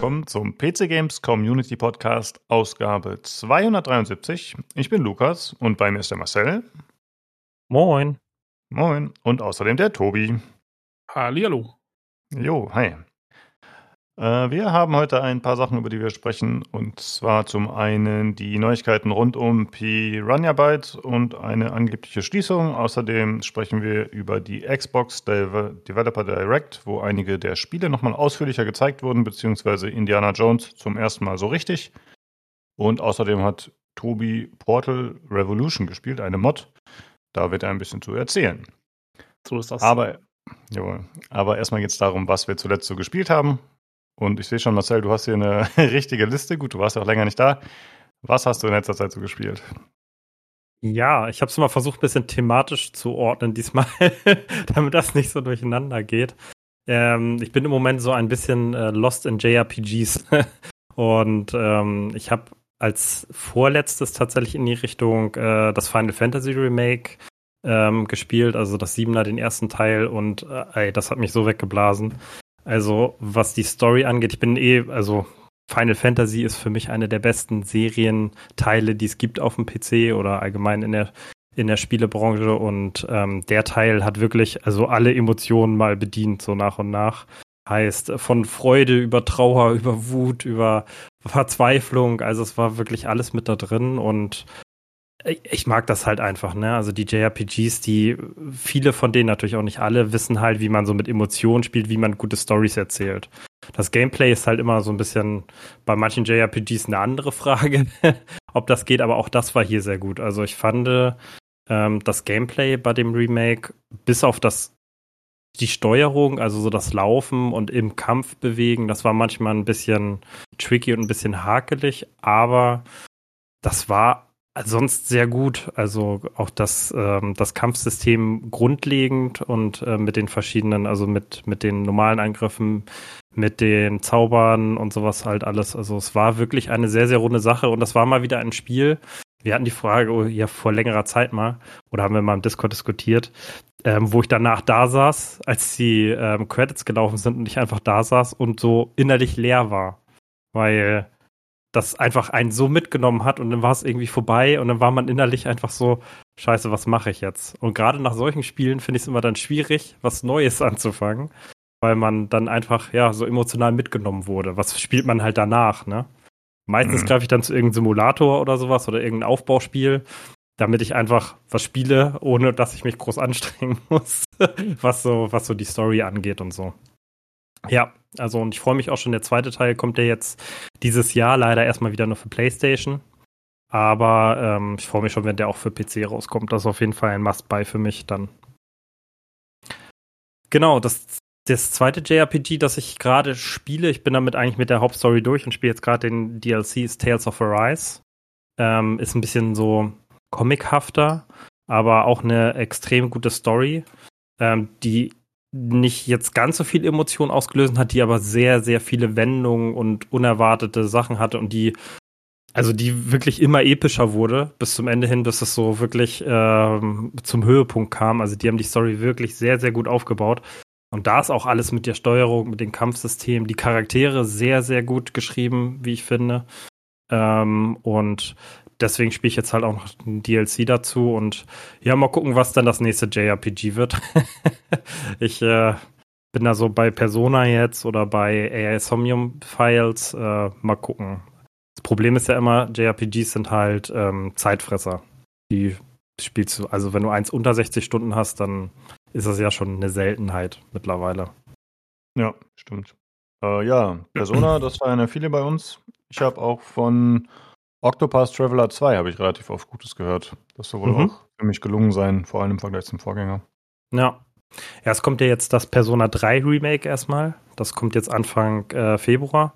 Willkommen zum PC Games Community Podcast, Ausgabe 273. Ich bin Lukas und bei mir ist der Marcel. Moin. Moin. Und außerdem der Tobi. Hallihallo. Jo, hi. Äh, wir haben heute ein paar Sachen, über die wir sprechen. Und zwar zum einen die Neuigkeiten rund um Piranha Byte und eine angebliche Schließung. Außerdem sprechen wir über die Xbox Developer Direct, wo einige der Spiele nochmal ausführlicher gezeigt wurden, beziehungsweise Indiana Jones zum ersten Mal so richtig. Und außerdem hat Tobi Portal Revolution gespielt, eine Mod. Da wird er ein bisschen zu erzählen. So ist das. Aber, jawohl, aber erstmal geht es darum, was wir zuletzt so gespielt haben. Und ich sehe schon, Marcel, du hast hier eine richtige Liste. Gut, du warst ja auch länger nicht da. Was hast du in letzter Zeit so gespielt? Ja, ich habe es mal versucht, ein bisschen thematisch zu ordnen diesmal, damit das nicht so durcheinander geht. Ähm, ich bin im Moment so ein bisschen äh, lost in JRPGs. Und ähm, ich habe als vorletztes tatsächlich in die Richtung äh, das Final Fantasy Remake ähm, gespielt, also das Siebener, den ersten Teil. Und äh, ey, das hat mich so weggeblasen. Also, was die Story angeht, ich bin eh, also Final Fantasy ist für mich eine der besten Serienteile, die es gibt auf dem PC oder allgemein in der in der Spielebranche. Und ähm, der Teil hat wirklich also alle Emotionen mal bedient so nach und nach. Heißt von Freude über Trauer, über Wut, über Verzweiflung, also es war wirklich alles mit da drin. Und ich mag das halt einfach, ne? Also die JRPGs, die viele von denen natürlich auch nicht alle wissen halt, wie man so mit Emotionen spielt, wie man gute Stories erzählt. Das Gameplay ist halt immer so ein bisschen bei manchen JRPGs eine andere Frage, ob das geht, aber auch das war hier sehr gut. Also ich fand ähm, das Gameplay bei dem Remake bis auf das die Steuerung, also so das Laufen und im Kampf bewegen, das war manchmal ein bisschen tricky und ein bisschen hakelig, aber das war sonst sehr gut. Also auch das, ähm, das Kampfsystem grundlegend und äh, mit den verschiedenen, also mit, mit den normalen Angriffen, mit den Zaubern und sowas halt alles. Also es war wirklich eine sehr, sehr runde Sache und das war mal wieder ein Spiel. Wir hatten die Frage oh, ja vor längerer Zeit mal, oder haben wir mal im Discord diskutiert, ähm, wo ich danach da saß, als die ähm, Credits gelaufen sind und ich einfach da saß und so innerlich leer war. Weil das einfach einen so mitgenommen hat und dann war es irgendwie vorbei und dann war man innerlich einfach so, scheiße, was mache ich jetzt? Und gerade nach solchen Spielen finde ich es immer dann schwierig, was Neues anzufangen, weil man dann einfach, ja, so emotional mitgenommen wurde. Was spielt man halt danach, ne? Meistens mhm. greife ich dann zu irgendeinem Simulator oder sowas oder irgendein Aufbauspiel, damit ich einfach was spiele, ohne dass ich mich groß anstrengen muss, was so, was so die Story angeht und so. Ja, also und ich freue mich auch schon, der zweite Teil kommt ja jetzt dieses Jahr leider erstmal wieder nur für PlayStation. Aber ähm, ich freue mich schon, wenn der auch für PC rauskommt. Das ist auf jeden Fall ein Must-Buy für mich dann. Genau, das, das zweite JRPG, das ich gerade spiele, ich bin damit eigentlich mit der Hauptstory durch und spiele jetzt gerade den DLC, ist Tales of Arise. Ähm, ist ein bisschen so comichafter, aber auch eine extrem gute Story, ähm, die nicht jetzt ganz so viel Emotion ausgelöst hat, die aber sehr, sehr viele Wendungen und unerwartete Sachen hatte und die, also die wirklich immer epischer wurde, bis zum Ende hin, bis es so wirklich ähm, zum Höhepunkt kam. Also die haben die Story wirklich sehr, sehr gut aufgebaut. Und da ist auch alles mit der Steuerung, mit dem Kampfsystem, die Charaktere sehr, sehr gut geschrieben, wie ich finde. Ähm, und deswegen spiele ich jetzt halt auch noch ein DLC dazu und ja, mal gucken, was dann das nächste JRPG wird. ich äh, bin da so bei Persona jetzt oder bei AI Somnium Files. Äh, mal gucken. Das Problem ist ja immer, JRPGs sind halt ähm, Zeitfresser. Die spielst du, also wenn du eins unter 60 Stunden hast, dann ist das ja schon eine Seltenheit mittlerweile. Ja, stimmt. Äh, ja, Persona, das waren ja viele bei uns. Ich habe auch von Octopath Traveler 2 habe ich relativ oft Gutes gehört. Das soll wohl mhm. auch für mich gelungen sein, vor allem im Vergleich zum Vorgänger. Ja. Ja, es kommt ja jetzt das Persona 3 Remake erstmal. Das kommt jetzt Anfang äh, Februar.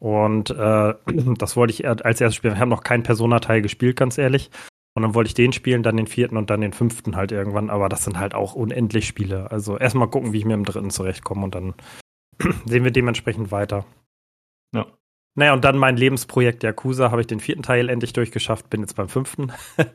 Und äh, das wollte ich als erstes spielen. Ich habe noch keinen Persona-Teil gespielt, ganz ehrlich. Und dann wollte ich den spielen, dann den vierten und dann den fünften halt irgendwann. Aber das sind halt auch unendlich Spiele. Also erstmal gucken, wie ich mir im dritten zurechtkomme und dann sehen wir dementsprechend weiter. Ja. Naja, und dann mein Lebensprojekt Yakuza habe ich den vierten Teil endlich durchgeschafft, bin jetzt beim fünften.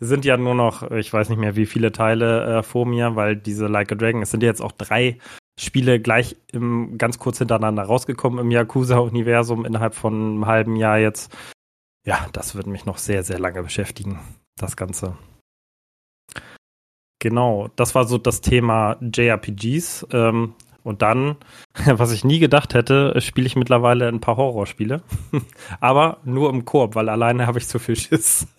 sind ja nur noch, ich weiß nicht mehr, wie viele Teile äh, vor mir, weil diese Like a Dragon, es sind ja jetzt auch drei Spiele gleich im, ganz kurz hintereinander rausgekommen im Yakuza-Universum innerhalb von einem halben Jahr jetzt. Ja, das wird mich noch sehr, sehr lange beschäftigen, das Ganze. Genau, das war so das Thema JRPGs. Ähm, und dann, was ich nie gedacht hätte, spiele ich mittlerweile ein paar Horrorspiele. Aber nur im Koop, weil alleine habe ich zu viel Schiss.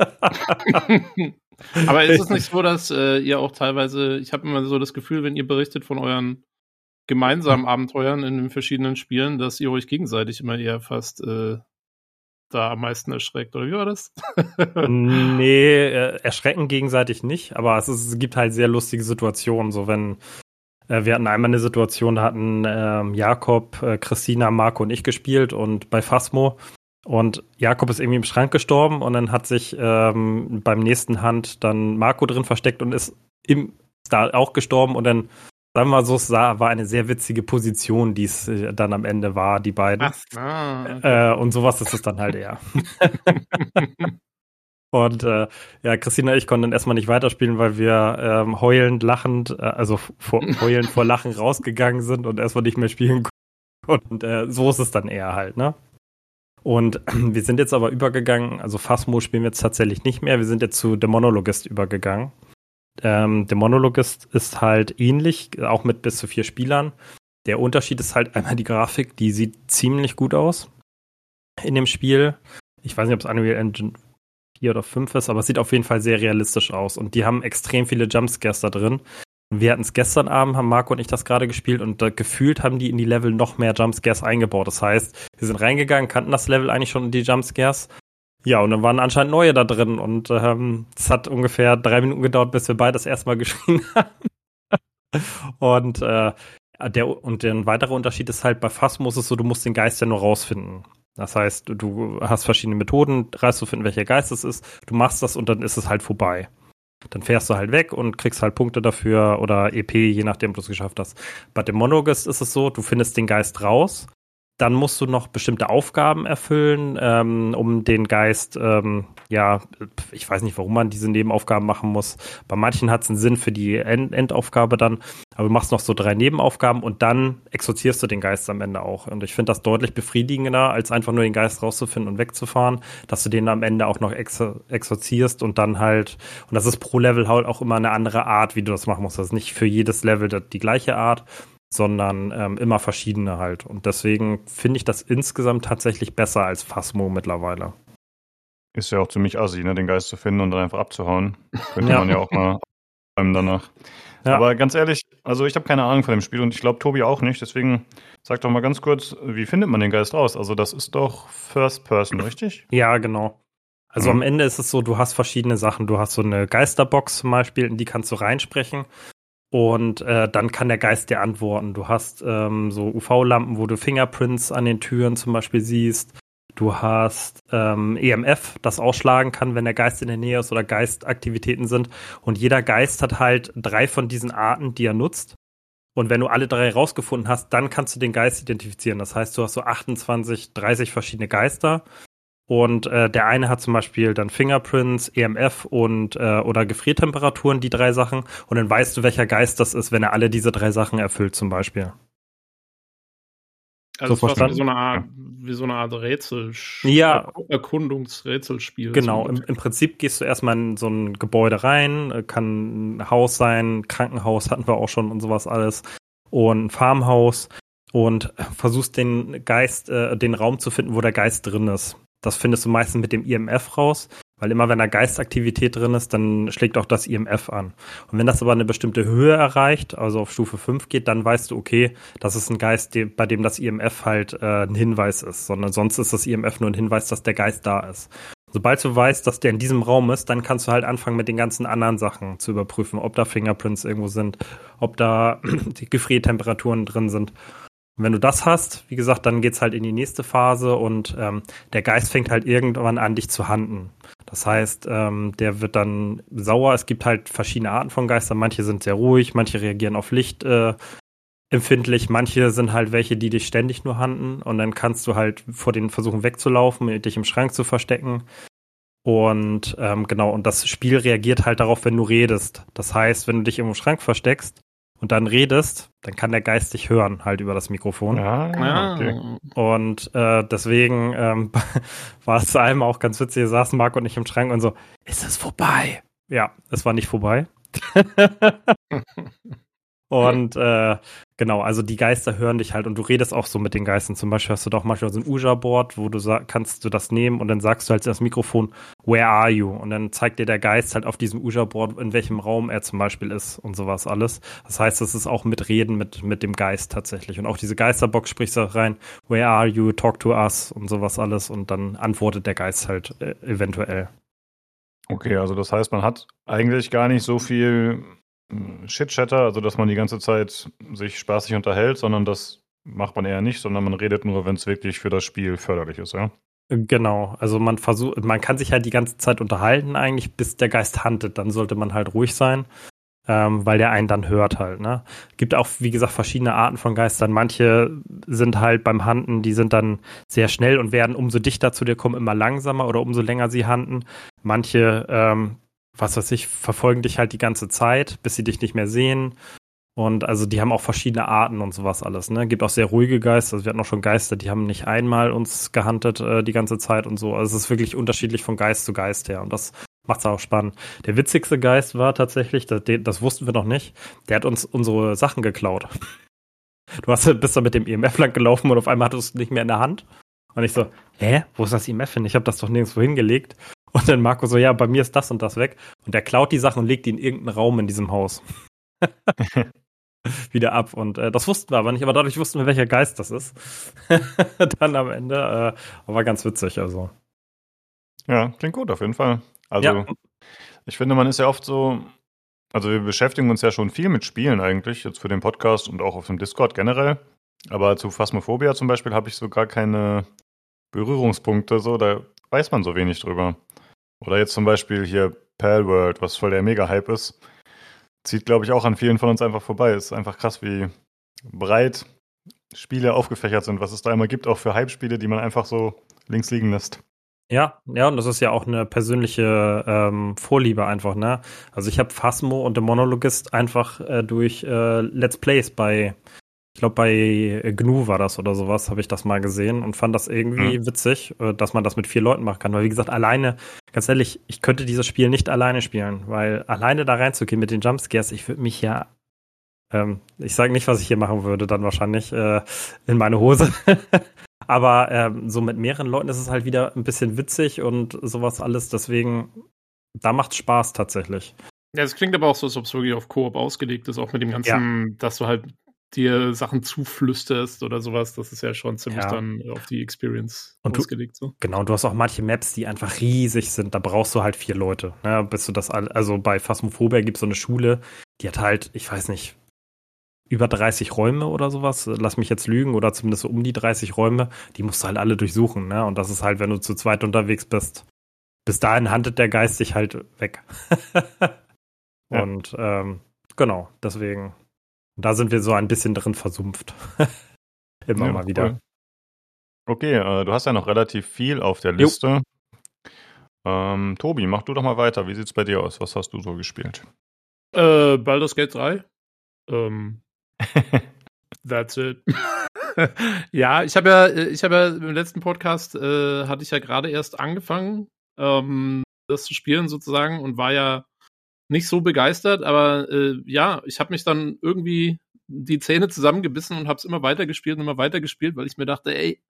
Aber ist es nicht so, dass äh, ihr auch teilweise, ich habe immer so das Gefühl, wenn ihr berichtet von euren gemeinsamen Abenteuern in den verschiedenen Spielen, dass ihr euch gegenseitig immer eher fast äh, da am meisten erschreckt, oder wie war das? nee, äh, erschrecken gegenseitig nicht, aber es, ist, es, gibt halt sehr lustige Situationen, so wenn wir hatten einmal eine Situation, da hatten ähm, Jakob, äh, Christina, Marco und ich gespielt und bei Phasmo und Jakob ist irgendwie im Schrank gestorben und dann hat sich ähm, beim nächsten Hand dann Marco drin versteckt und ist im da auch gestorben und dann sagen wir mal so, es war eine sehr witzige Position, die es äh, dann am Ende war, die beiden. Ach, ah, okay. äh, und sowas ist es dann halt eher. und äh, ja, Christina und ich konnten dann erstmal nicht weiterspielen, weil wir ähm, heulend, lachend, äh, also vor, heulend vor Lachen rausgegangen sind und erstmal nicht mehr spielen konnten. Und äh, so ist es dann eher halt, ne? Und wir sind jetzt aber übergegangen, also Phasmo spielen wir jetzt tatsächlich nicht mehr, wir sind jetzt zu The Monologist übergegangen. Ähm, der Monologist ist halt ähnlich, auch mit bis zu vier Spielern. Der Unterschied ist halt einmal die Grafik, die sieht ziemlich gut aus in dem Spiel. Ich weiß nicht, ob es Unreal Engine 4 oder 5 ist, aber es sieht auf jeden Fall sehr realistisch aus. Und die haben extrem viele Jumpscares da drin. Wir hatten es gestern Abend, haben Marco und ich das gerade gespielt und da gefühlt haben die in die Level noch mehr Jumpscares eingebaut. Das heißt, wir sind reingegangen, kannten das Level eigentlich schon die Jumpscares ja, und dann waren anscheinend neue da drin und ähm, es hat ungefähr drei Minuten gedauert, bis wir beide das erstmal geschrien haben. und äh, der und der weitere Unterschied ist halt bei Phasmos ist so, du musst den Geist ja nur rausfinden. Das heißt, du hast verschiedene Methoden, rauszufinden, welcher Geist es ist. Du machst das und dann ist es halt vorbei. Dann fährst du halt weg und kriegst halt Punkte dafür oder EP, je nachdem, ob du es geschafft hast. Bei dem Monogist ist es so, du findest den Geist raus dann musst du noch bestimmte Aufgaben erfüllen, ähm, um den Geist, ähm, ja, ich weiß nicht, warum man diese Nebenaufgaben machen muss. Bei manchen hat es einen Sinn für die End Endaufgabe dann, aber du machst noch so drei Nebenaufgaben und dann exorzierst du den Geist am Ende auch. Und ich finde das deutlich befriedigender, als einfach nur den Geist rauszufinden und wegzufahren, dass du den am Ende auch noch exor exorzierst und dann halt, und das ist pro Level halt auch immer eine andere Art, wie du das machen musst. Das ist nicht für jedes Level die gleiche Art, sondern ähm, immer verschiedene halt. Und deswegen finde ich das insgesamt tatsächlich besser als Phasmo mittlerweile. Ist ja auch ziemlich assi, ne, den Geist zu finden und dann einfach abzuhauen. Könnte ja. man ja auch mal danach. Ja. Aber ganz ehrlich, also ich habe keine Ahnung von dem Spiel und ich glaube Tobi auch nicht. Deswegen sag doch mal ganz kurz, wie findet man den Geist raus? Also das ist doch First Person, richtig? Ja, genau. Also mhm. am Ende ist es so, du hast verschiedene Sachen. Du hast so eine Geisterbox zum Beispiel, in die kannst du reinsprechen. Und äh, dann kann der Geist dir antworten. Du hast ähm, so UV-Lampen, wo du Fingerprints an den Türen zum Beispiel siehst. Du hast ähm, EMF, das ausschlagen kann, wenn der Geist in der Nähe ist oder Geistaktivitäten sind. Und jeder Geist hat halt drei von diesen Arten, die er nutzt. Und wenn du alle drei rausgefunden hast, dann kannst du den Geist identifizieren. Das heißt, du hast so 28, 30 verschiedene Geister und äh, der eine hat zum Beispiel dann Fingerprints, EMF und äh, oder Gefriertemperaturen, die drei Sachen. Und dann weißt du, welcher Geist das ist, wenn er alle diese drei Sachen erfüllt, zum Beispiel. Also so verstanden? Wie so eine Art, wie so eine Art Rätsel, ja. Erkundungsrätselspiel. Genau, im, im, Prinzip gehst du erstmal in so ein Gebäude rein, äh, kann ein Haus sein, Krankenhaus hatten wir auch schon und sowas alles. Und ein Farmhaus und versuchst den Geist, äh, den Raum zu finden, wo der Geist drin ist. Das findest du meistens mit dem IMF raus, weil immer wenn da Geistaktivität drin ist, dann schlägt auch das IMF an. Und wenn das aber eine bestimmte Höhe erreicht, also auf Stufe 5 geht, dann weißt du, okay, das ist ein Geist, bei dem das IMF halt äh, ein Hinweis ist, sondern sonst ist das IMF nur ein Hinweis, dass der Geist da ist. Sobald du weißt, dass der in diesem Raum ist, dann kannst du halt anfangen, mit den ganzen anderen Sachen zu überprüfen, ob da Fingerprints irgendwo sind, ob da die Gefriertemperaturen drin sind. Und wenn du das hast, wie gesagt, dann geht's halt in die nächste Phase und ähm, der Geist fängt halt irgendwann an, dich zu handen. Das heißt, ähm, der wird dann sauer. Es gibt halt verschiedene Arten von Geistern. Manche sind sehr ruhig, manche reagieren auf Licht äh, empfindlich. Manche sind halt welche, die dich ständig nur handen. Und dann kannst du halt vor den versuchen wegzulaufen, dich im Schrank zu verstecken. Und ähm, genau, und das Spiel reagiert halt darauf, wenn du redest. Das heißt, wenn du dich im Schrank versteckst, und dann redest, dann kann der Geist dich hören, halt über das Mikrofon. Ja, Ja, okay. Und äh, deswegen ähm, war es einmal auch ganz witzig, saßen Marc und ich im Schrank und so, ist es vorbei? Ja, es war nicht vorbei. und äh, genau, also die Geister hören dich halt und du redest auch so mit den Geistern. Zum Beispiel hast du doch manchmal so ein Uja-Board, wo du kannst du das nehmen und dann sagst du halt das Mikrofon, where are you? Und dann zeigt dir der Geist halt auf diesem Uja-Board, in welchem Raum er zum Beispiel ist und sowas alles. Das heißt, es ist auch mit Reden mit, mit dem Geist tatsächlich. Und auch diese Geisterbox sprichst du rein, where are you, talk to us und sowas alles. Und dann antwortet der Geist halt äh, eventuell. Okay, also das heißt, man hat eigentlich gar nicht so viel Shit-Chatter, also dass man die ganze Zeit sich spaßig unterhält, sondern das macht man eher nicht, sondern man redet nur, wenn es wirklich für das Spiel förderlich ist, ja? Genau, also man versucht, man kann sich halt die ganze Zeit unterhalten eigentlich, bis der Geist handelt. Dann sollte man halt ruhig sein, ähm, weil der einen dann hört halt. Ne, gibt auch wie gesagt verschiedene Arten von Geistern. Manche sind halt beim Handen, die sind dann sehr schnell und werden umso dichter zu dir kommen immer langsamer oder umso länger sie handen. Manche, ähm, was weiß ich, verfolgen dich halt die ganze Zeit, bis sie dich nicht mehr sehen. Und also die haben auch verschiedene Arten und sowas alles. Ne? Gibt auch sehr ruhige Geister. Also wir hatten auch schon Geister, die haben nicht einmal uns gehuntet äh, die ganze Zeit und so. Also es ist wirklich unterschiedlich von Geist zu Geist her. Und das macht's auch spannend. Der witzigste Geist war tatsächlich, das, das wussten wir noch nicht, der hat uns unsere Sachen geklaut. Du hast, bist da mit dem EMF lang gelaufen und auf einmal hattest du es nicht mehr in der Hand. Und ich so, hä, wo ist das EMF hin? Ich habe das doch nirgendwo hingelegt. Und dann Marco so, ja, bei mir ist das und das weg. Und der klaut die Sachen und legt die in irgendeinen Raum in diesem Haus. Wieder ab. Und äh, das wussten wir aber nicht, aber dadurch wussten wir, welcher Geist das ist. dann am Ende. Äh, war ganz witzig, also. Ja, klingt gut auf jeden Fall. Also ja, ich finde, man ist ja oft so, also wir beschäftigen uns ja schon viel mit Spielen eigentlich, jetzt für den Podcast und auch auf dem Discord generell. Aber zu Phasmophobia zum Beispiel habe ich so gar keine Berührungspunkte, so, da weiß man so wenig drüber. Oder jetzt zum Beispiel hier Palworld, was voll der Mega-Hype ist. Zieht, glaube ich, auch an vielen von uns einfach vorbei. Ist einfach krass, wie breit Spiele aufgefächert sind, was es da immer gibt, auch für Hype-Spiele, die man einfach so links liegen lässt. Ja, ja, und das ist ja auch eine persönliche ähm, Vorliebe einfach, ne? Also ich habe Phasmo und The Monologist einfach äh, durch äh, Let's Plays bei, glaube bei GNU war das oder sowas, habe ich das mal gesehen und fand das irgendwie witzig, äh, dass man das mit vier Leuten machen kann. Weil wie gesagt, alleine, ganz ehrlich, ich könnte dieses Spiel nicht alleine spielen, weil alleine da reinzugehen mit den Jumpscares, ich würde mich ja ähm, ich sage nicht, was ich hier machen würde, dann wahrscheinlich äh, in meine Hose. Aber ähm, so mit mehreren Leuten ist es halt wieder ein bisschen witzig und sowas alles. Deswegen, da macht Spaß tatsächlich. Ja, es klingt aber auch so, als ob es wirklich auf Koop ausgelegt ist, auch mit dem ganzen, dass du halt dir Sachen zuflüsterst oder sowas. Das ist ja schon ziemlich Ja. dann auf die Experience Und du- ausgelegt. So. Genau, du hast auch manche Maps, die einfach riesig sind. Da brauchst du halt vier Leute. Ne? Bis du das all, also bei Phasmophobia gibt es so eine Schule, die hat halt, ich weiß nicht, über 30 Räume oder sowas. Lass mich jetzt lügen, oder zumindest so um die 30 Räume. Die musst du halt alle durchsuchen. Ne? Und das ist halt, wenn du zu zweit unterwegs bist, bis dahin handelt der Geist dich halt weg. Ja. Und ähm, genau, deswegen, da sind wir so ein bisschen drin versumpft. Immer Ja, mal wieder. cool. Okay, äh, du hast ja noch relativ viel auf der. Liste. Ähm, Tobi, mach du doch mal weiter. Wie sieht's bei dir aus? Was hast du so gespielt? Äh, Baldur's Gate 3. Ähm, that's it. ja, ich habe ja, ich habe ja im letzten Podcast äh, hatte ich ja gerade erst angefangen, ähm, das zu spielen sozusagen und war ja nicht so begeistert, aber äh, ja, ich habe mich dann irgendwie die Zähne zusammengebissen und habe es immer weiter gespielt und immer weiter gespielt, weil ich mir dachte, ey,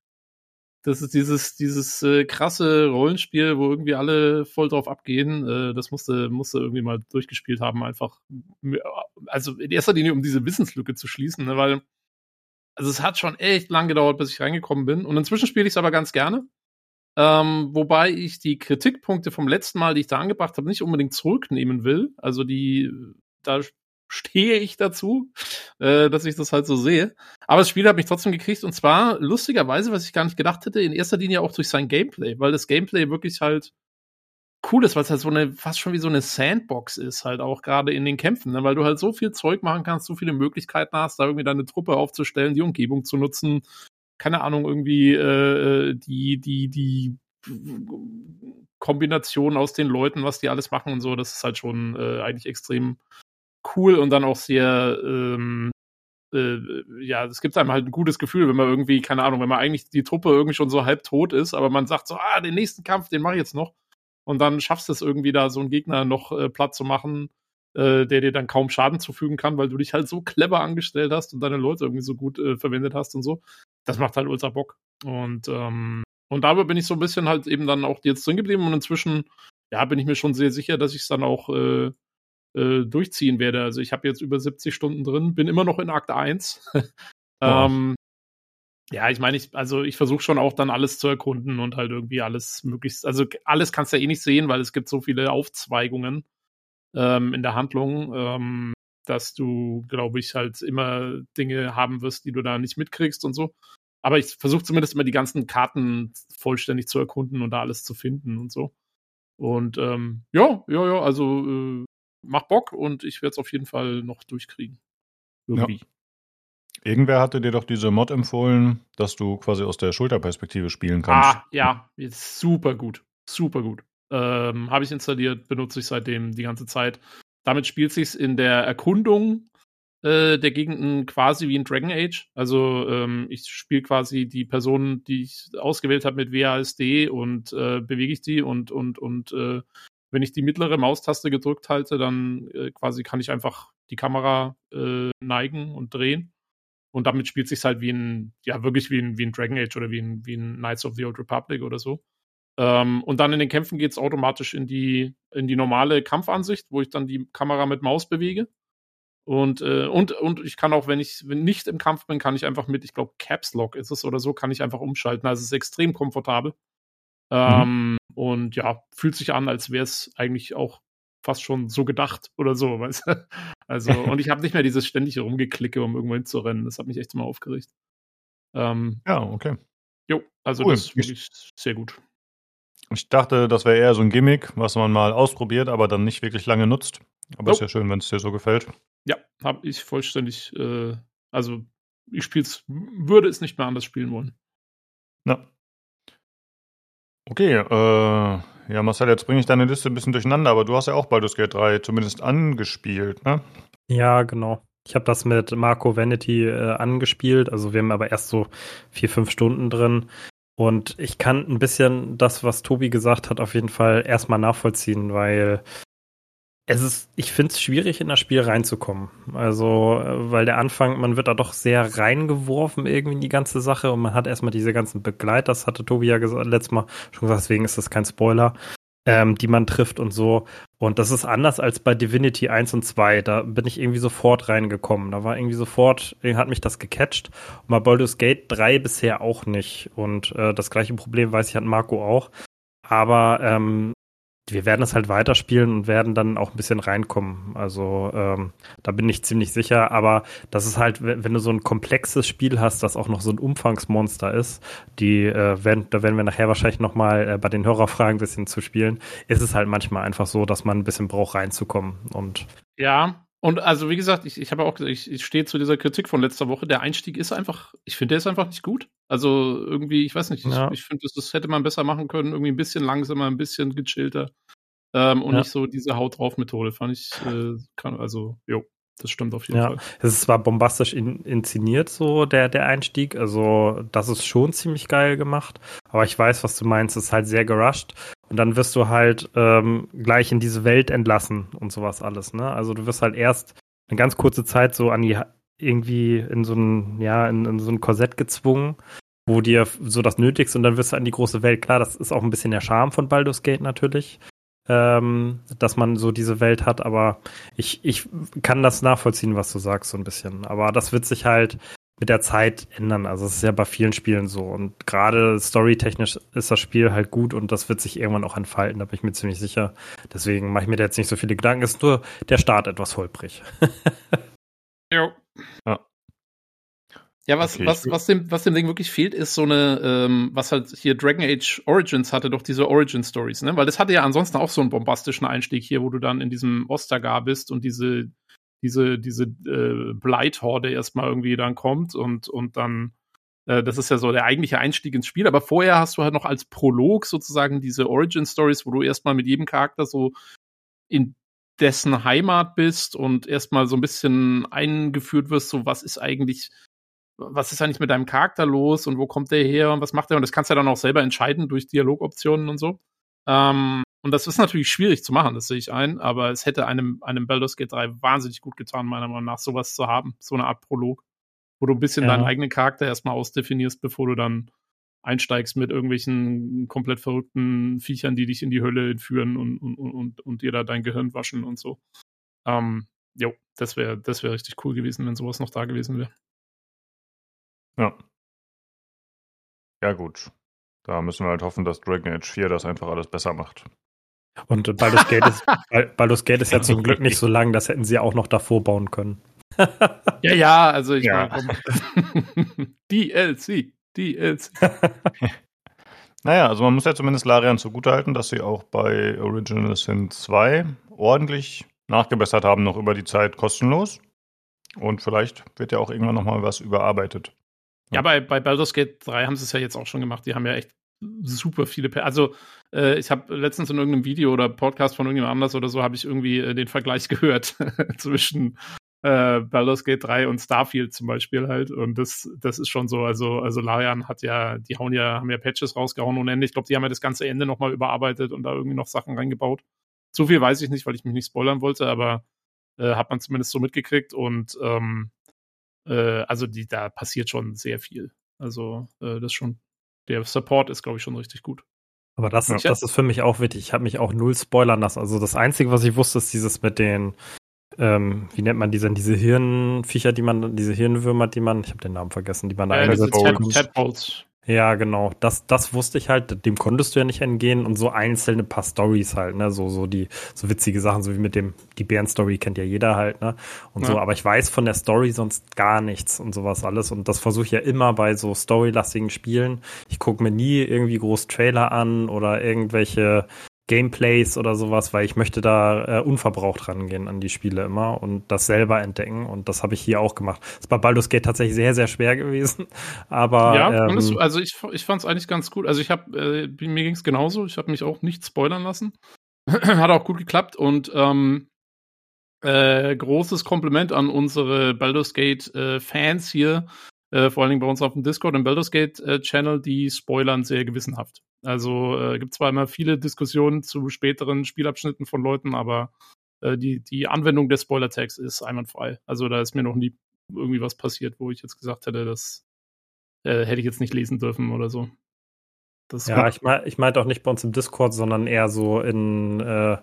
das ist dieses dieses äh, krasse Rollenspiel, wo irgendwie alle voll drauf abgehen. Äh, das musste musste irgendwie mal durchgespielt haben, einfach. Also in erster Linie, um diese Wissenslücke zu schließen, ne, weil also es hat schon echt lang gedauert, bis ich reingekommen bin. Und inzwischen spiele ich es aber ganz gerne. Ähm, wobei ich die Kritikpunkte vom letzten Mal, die ich da angebracht habe, nicht unbedingt zurücknehmen will. Also die, da stehe ich dazu, äh, dass ich das halt so sehe. Aber das Spiel hat mich trotzdem gekriegt und zwar lustigerweise, was ich gar nicht gedacht hätte, in erster Linie auch durch sein Gameplay, weil das Gameplay wirklich halt cool ist, weil es halt so eine, fast schon wie so eine Sandbox ist, halt auch gerade in den Kämpfen, ne? weil du halt so viel Zeug machen kannst, so viele Möglichkeiten hast, da irgendwie deine Truppe aufzustellen, die Umgebung zu nutzen, keine Ahnung, irgendwie äh, die, die, die Kombination aus den Leuten, was die alles machen und so, das ist halt schon äh, eigentlich extrem cool und dann auch sehr, ähm, äh, ja, es gibt einem halt ein gutes Gefühl, wenn man irgendwie, keine Ahnung, wenn man eigentlich die Truppe irgendwie schon so halb tot ist, aber man sagt so, ah, den nächsten Kampf, den mache ich jetzt noch. Und dann schaffst du es irgendwie da, so einen Gegner noch äh, platt zu machen, äh, der dir dann kaum Schaden zufügen kann, weil du dich halt so clever angestellt hast und deine Leute irgendwie so gut äh, verwendet hast und so. Das macht halt ultra Bock. Und, ähm, und dabei bin ich so ein bisschen halt eben dann auch jetzt drin geblieben und inzwischen, ja, bin ich mir schon sehr sicher, dass ich es dann auch äh, äh, durchziehen werde. Also ich habe jetzt über 70 Stunden drin, bin immer noch in Akt 1. ähm, ja, ich meine, ich, also ich versuche schon auch dann alles zu erkunden und halt irgendwie alles möglichst, also alles kannst du ja eh nicht sehen, weil es gibt so viele Aufzweigungen ähm, in der Handlung, ähm, dass du, glaube ich, halt immer Dinge haben wirst, die du da nicht mitkriegst und so. Aber ich versuche zumindest immer die ganzen Karten vollständig zu erkunden und da alles zu finden und so. Und ähm, ja, ja, ja, also äh, macht Bock und ich werde es auf jeden Fall noch durchkriegen. Irgendwie. Ja. Irgendwer hatte dir doch diese Mod empfohlen, dass du quasi aus der Schulterperspektive spielen kannst. Ah, ja, super gut. Super gut. Ähm, Habe ich installiert, benutze ich seitdem die ganze Zeit. Damit spielt sich in der Erkundung äh, der Gegenden quasi wie in Dragon Age. Also ähm, ich spiele quasi die Personen, die ich ausgewählt habe mit WASD und äh, bewege ich die und und und äh, wenn ich die mittlere Maustaste gedrückt halte, dann äh, quasi kann ich einfach die Kamera äh, neigen und drehen. Und damit spielt sich halt wie ein, ja, wirklich wie ein, wie ein Dragon Age oder wie ein, wie ein Knights of the Old Republic oder so. Ähm, und dann in den Kämpfen geht es automatisch in die, in die normale Kampfansicht, wo ich dann die Kamera mit Maus bewege. Und, äh, und, und ich kann auch, wenn ich nicht im Kampf bin, kann ich einfach mit, ich glaube, Caps Lock ist es oder so, kann ich einfach umschalten. Also es ist extrem komfortabel. Mhm. Ähm, und ja, fühlt sich an, als wäre es eigentlich auch fast schon so gedacht oder so, weißt du? Also, und ich habe nicht mehr dieses ständige Rumgeklicke, um irgendwo hinzurennen. Das hat mich echt immer aufgeregt. Ähm, ja, okay. Jo, also cool. das ist wirklich sehr gut. Ich dachte, das wäre eher so ein Gimmick, was man mal ausprobiert, aber dann nicht wirklich lange nutzt. Aber oh. ist ja schön, wenn es dir so gefällt. Ja, habe ich vollständig, äh, also ich spiel's, würde es nicht mehr anders spielen wollen. Na, Okay, äh, ja, Marcel, jetzt bringe ich deine Liste ein bisschen durcheinander, aber du hast ja auch Baldur's Gate 3 zumindest angespielt, ne? Ja, genau. Ich habe das mit Marco Vanity äh, angespielt, also wir haben aber erst so vier, fünf Stunden drin. Und ich kann ein bisschen das, was Tobi gesagt hat, auf jeden Fall erstmal nachvollziehen, weil es ist, ich finde es schwierig, in das Spiel reinzukommen. Also, äh, weil der Anfang, man wird da doch sehr reingeworfen irgendwie in die ganze Sache und man hat erstmal diese ganzen Begleiter, das hatte Tobi ja gesagt, letztes Mal schon gesagt, deswegen ist das kein Spoiler, ähm, die man trifft und so. Und das ist anders als bei Divinity 1 und 2. Da bin ich irgendwie sofort reingekommen. Da war irgendwie sofort, hat mich das gecatcht. Und bei Baldur's Gate 3 bisher auch nicht. Und äh, das gleiche Problem weiß ich, hat Marco auch. Aber ähm, wir werden es halt weiterspielen und werden dann auch ein bisschen reinkommen. Also ähm, da bin ich ziemlich sicher. Aber das ist halt, wenn du so ein komplexes Spiel hast, das auch noch so ein Umfangsmonster ist, die äh, werden, da werden wir nachher wahrscheinlich noch mal äh, bei den Hörerfragen ein bisschen zu spielen, ist es halt manchmal einfach so, dass man ein bisschen braucht reinzukommen. Und ja, und also wie gesagt, ich, ich habe auch gesagt, ich, ich stehe zu dieser Kritik von letzter Woche. Der Einstieg ist einfach, ich finde, der ist einfach nicht gut. Also irgendwie, ich weiß nicht, ja. ich, ich finde, das, das hätte man besser machen können, irgendwie ein bisschen langsamer, ein bisschen gechillter. Ähm, und ja. nicht so diese Haut drauf Methode, fand ich, äh, kann, also, jo, das stimmt auf jeden ja. Fall. Es ist zwar bombastisch in, inszeniert, so der, der Einstieg, also das ist schon ziemlich geil gemacht, aber ich weiß, was du meinst, es ist halt sehr gerusht und dann wirst du halt ähm, gleich in diese Welt entlassen und sowas alles, ne? Also du wirst halt erst eine ganz kurze Zeit so an die irgendwie in so ein, ja, in, in so ein Korsett gezwungen, wo dir so das Nötigste und dann wirst du an die große Welt. Klar, das ist auch ein bisschen der Charme von Baldur's Gate natürlich, ähm, dass man so diese Welt hat, aber ich, ich kann das nachvollziehen, was du sagst, so ein bisschen. Aber das wird sich halt mit der Zeit ändern. Also es ist ja bei vielen Spielen so. Und gerade storytechnisch ist das Spiel halt gut und das wird sich irgendwann auch entfalten, da bin ich mir ziemlich sicher. Deswegen mache ich mir da jetzt nicht so viele Gedanken. Es ist nur der Start etwas holprig. jo. Ja. Ja, was, okay, was, was, dem, was dem Ding wirklich fehlt, ist so eine, ähm, was halt hier Dragon Age Origins hatte, doch diese Origin Stories, ne? Weil das hatte ja ansonsten auch so einen bombastischen Einstieg hier, wo du dann in diesem Ostagar bist und diese diese, diese äh, Blight-Horde erstmal irgendwie dann kommt und, und dann, äh, das ist ja so der eigentliche Einstieg ins Spiel, aber vorher hast du halt noch als Prolog sozusagen diese Origin-Stories, wo du erstmal mit jedem Charakter so in dessen Heimat bist und erstmal so ein bisschen eingeführt wirst, so was ist eigentlich, was ist eigentlich mit deinem Charakter los und wo kommt der her und was macht er? Und das kannst du ja dann auch selber entscheiden durch Dialogoptionen und so. Ähm, und das ist natürlich schwierig zu machen, das sehe ich ein, aber es hätte einem, einem Baldur's Gate 3 wahnsinnig gut getan, meiner Meinung nach, sowas zu haben, so eine Art Prolog, wo du ein bisschen ja. deinen eigenen Charakter erstmal ausdefinierst, bevor du dann einsteigst mit irgendwelchen komplett verrückten Viechern, die dich in die Hölle entführen und, und, und, und dir da dein Gehirn waschen und so. Ähm, jo, das wäre das wär richtig cool gewesen, wenn sowas noch da gewesen wäre. Ja. Ja, gut. Da müssen wir halt hoffen, dass Dragon Age 4 das einfach alles besser macht. Und Baldur's Gate ist, Baldur's Gate ist ja zum Glück nicht so lang, das hätten sie auch noch davor bauen können. ja, ja, also ich ja. meine, DLC. DLC. naja, also man muss ja zumindest Larian zugutehalten, dass sie auch bei Original Sin 2 ordentlich nachgebessert haben, noch über die Zeit kostenlos. Und vielleicht wird ja auch irgendwann nochmal was überarbeitet. Ja, bei, bei Baldur's Gate 3 haben sie es ja jetzt auch schon gemacht. Die haben ja echt super viele. Per also, äh, ich habe letztens in irgendeinem Video oder Podcast von irgendjemand anders oder so, habe ich irgendwie äh, den Vergleich gehört zwischen äh, Baldur's Gate 3 und Starfield zum Beispiel halt. Und das, das ist schon so. Also, also Larian hat ja, die hauen ja, haben ja Patches rausgehauen und Ende. Ich glaube, die haben ja das ganze Ende nochmal überarbeitet und da irgendwie noch Sachen reingebaut. So viel weiß ich nicht, weil ich mich nicht spoilern wollte, aber äh, hat man zumindest so mitgekriegt und ähm, äh, also die, da passiert schon sehr viel. Also äh, das schon, der Support ist, glaube ich, schon richtig gut. Aber das, ja. das ist für mich auch wichtig. Ich habe mich auch null spoilern lassen. Also das Einzige, was ich wusste, ist dieses mit den ähm, wie nennt man die denn, diese Hirnviecher, die man, diese Hirnwürmer, die man, ich habe den Namen vergessen, die man da ja, eingesetzt Ja, genau. Das, das wusste ich halt, dem konntest du ja nicht entgehen und so einzelne paar Stories halt, ne, so, so die, so witzige Sachen, so wie mit dem, die Bären-Story kennt ja jeder halt, ne, und ja. so, aber ich weiß von der Story sonst gar nichts und sowas alles und das versuche ich ja immer bei so storylastigen Spielen. Ich gucke mir nie irgendwie groß Trailer an oder irgendwelche Gameplays oder sowas, weil ich möchte da äh, unverbraucht rangehen an die Spiele immer und das selber entdecken und das habe ich hier auch gemacht. Das ist bei Baldur's Gate tatsächlich sehr, sehr schwer gewesen, aber ja, ähm, du, also ich, ich fand es eigentlich ganz gut. Also ich habe, äh, mir ging es genauso, ich habe mich auch nicht spoilern lassen. Hat auch gut geklappt und ähm, äh, großes Kompliment an unsere Baldur's Gate äh, Fans hier, äh, vor allen Dingen bei uns auf dem Discord im Baldur's Gate äh, Channel, die spoilern sehr gewissenhaft. Also äh, gibt zwar immer viele Diskussionen zu späteren Spielabschnitten von Leuten, aber äh, die, die Anwendung des Spoiler-Tags ist einwandfrei. Also da ist mir noch nie irgendwie was passiert, wo ich jetzt gesagt hätte, das äh, hätte ich jetzt nicht lesen dürfen oder so. Das ja, ich, mein, ich meinte auch nicht bei uns im Discord, sondern eher so in, äh,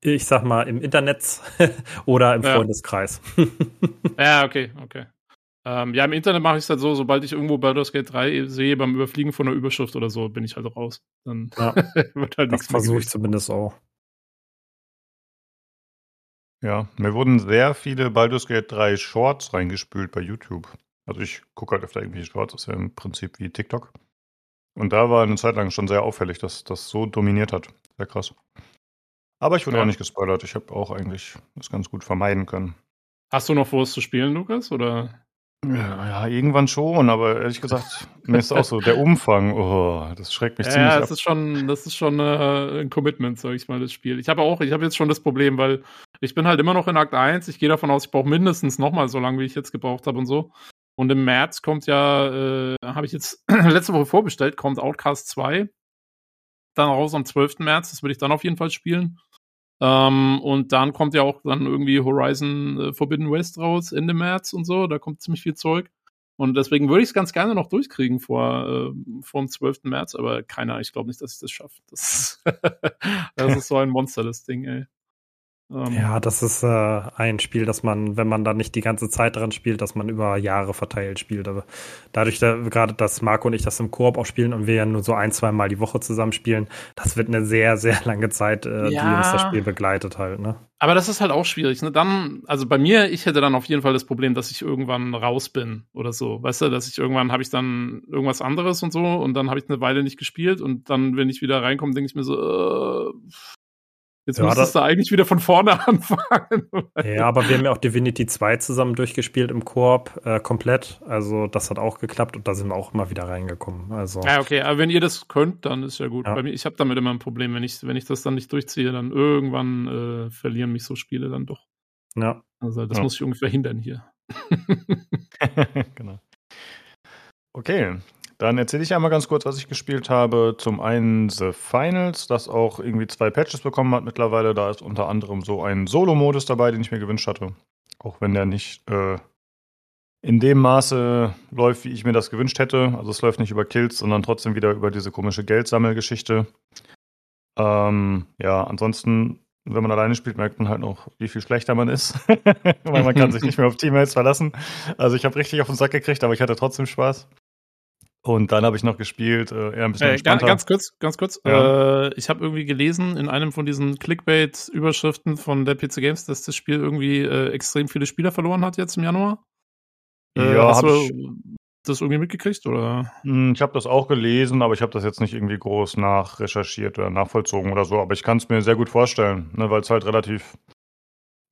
ich sag mal, im Internet oder im ja. Freundeskreis. ja, okay, okay. Ähm, ja, im Internet mache ich es halt so, sobald ich irgendwo Baldur's Gate 3 sehe beim Überfliegen von einer Überschrift oder so, bin ich halt raus. Dann ja, wird halt nichts Das versuche ich zumindest auch. Ja, mir wurden sehr viele Baldur's Gate 3 Shorts reingespült bei YouTube. Also ich gucke halt öfter irgendwelche Shorts, das ist ja im Prinzip wie TikTok. Und da war eine Zeit lang schon sehr auffällig, dass das so dominiert hat. Sehr krass. Aber ich wurde ja. auch nicht gespoilert. Ich habe auch eigentlich das ganz gut vermeiden können. Hast du noch vor, es zu spielen, Lukas? Oder? Ja, irgendwann schon, aber ehrlich gesagt, mir ist auch so der Umfang, oh, das schreckt mich ja, ziemlich Ja, das ab. ist schon, das ist schon äh, ein Commitment, sag ich mal, das Spiel. Ich habe auch, ich habe jetzt schon das Problem, weil ich bin halt immer noch in Akt 1. Ich gehe davon aus, ich brauche mindestens nochmal so lange, wie ich jetzt gebraucht habe und so. Und im März kommt ja, äh, habe ich jetzt letzte Woche vorbestellt, kommt Outcast 2. Dann raus am 12. März, das würde ich dann auf jeden Fall spielen. Ähm, und dann kommt ja auch dann irgendwie Horizon äh, Forbidden West raus, Ende März und so. Da kommt ziemlich viel Zeug. Und deswegen würde ich es ganz gerne noch durchkriegen vor, äh, vor dem 12. März, aber keiner, ich glaube nicht, dass ich das schaffe. Das, das ist so ein Monster, das Ding, ey. Ähm, ja, das ist äh, ein Spiel, das man, wenn man da nicht die ganze Zeit dran spielt, dass man über Jahre verteilt spielt. Aber dadurch, da, gerade, dass Marco und ich das im Koop auch spielen und wir ja nur so ein, zwei Mal die Woche zusammen spielen, das wird eine sehr, sehr lange Zeit, äh, ja, die uns das Spiel begleitet halt, ne? Aber das ist halt auch schwierig, ne? Dann, also bei mir, ich hätte dann auf jeden Fall das Problem, dass ich irgendwann raus bin oder so. Weißt du, dass ich irgendwann habe ich dann irgendwas anderes und so und dann habe ich eine Weile nicht gespielt und dann, wenn ich wieder reinkomme, denke ich mir so, äh, Jetzt ja, müsstest du eigentlich wieder von vorne anfangen. ja, aber wir haben ja auch Divinity 2 zusammen durchgespielt im Koop, äh, komplett. Also das hat auch geklappt und da sind wir auch immer wieder reingekommen. Also. Ja, okay, aber wenn ihr das könnt, dann ist ja gut. Ja. Bei mir, ich habe damit immer ein Problem, wenn ich, wenn ich das dann nicht durchziehe, dann irgendwann äh, verlieren mich so Spiele dann doch. Ja. Also das ja. muss ich ungefähr hindern hier. genau. Okay, dann erzähle ich einmal ganz kurz, was ich gespielt habe. Zum einen The Finals, das auch irgendwie zwei Patches bekommen hat mittlerweile. Da ist unter anderem so ein Solo-Modus dabei, den ich mir gewünscht hatte. Auch wenn der nicht äh, in dem Maße läuft, wie ich mir das gewünscht hätte. Also es läuft nicht über Kills, sondern trotzdem wieder über diese komische Geldsammelgeschichte. Ähm, ja, ansonsten, wenn man alleine spielt, merkt man halt noch, wie viel schlechter man ist. Weil man kann sich nicht mehr auf Teammates verlassen. Also ich habe richtig auf den Sack gekriegt, aber ich hatte trotzdem Spaß. Und dann habe ich noch gespielt, äh, eher ein bisschen äh, entspannter. Ganz kurz, ganz kurz. Ja. Äh, ich habe irgendwie gelesen in einem von diesen Clickbait-Überschriften von der PC Games, dass das Spiel irgendwie äh, extrem viele Spieler verloren hat jetzt im Januar. Äh, ja, hast du das irgendwie mitgekriegt oder? Hm, ich habe das auch gelesen, aber ich habe das jetzt nicht irgendwie groß nachrecherchiert oder nachvollzogen oder so. Aber ich kann es mir sehr gut vorstellen, ne, weil es halt relativ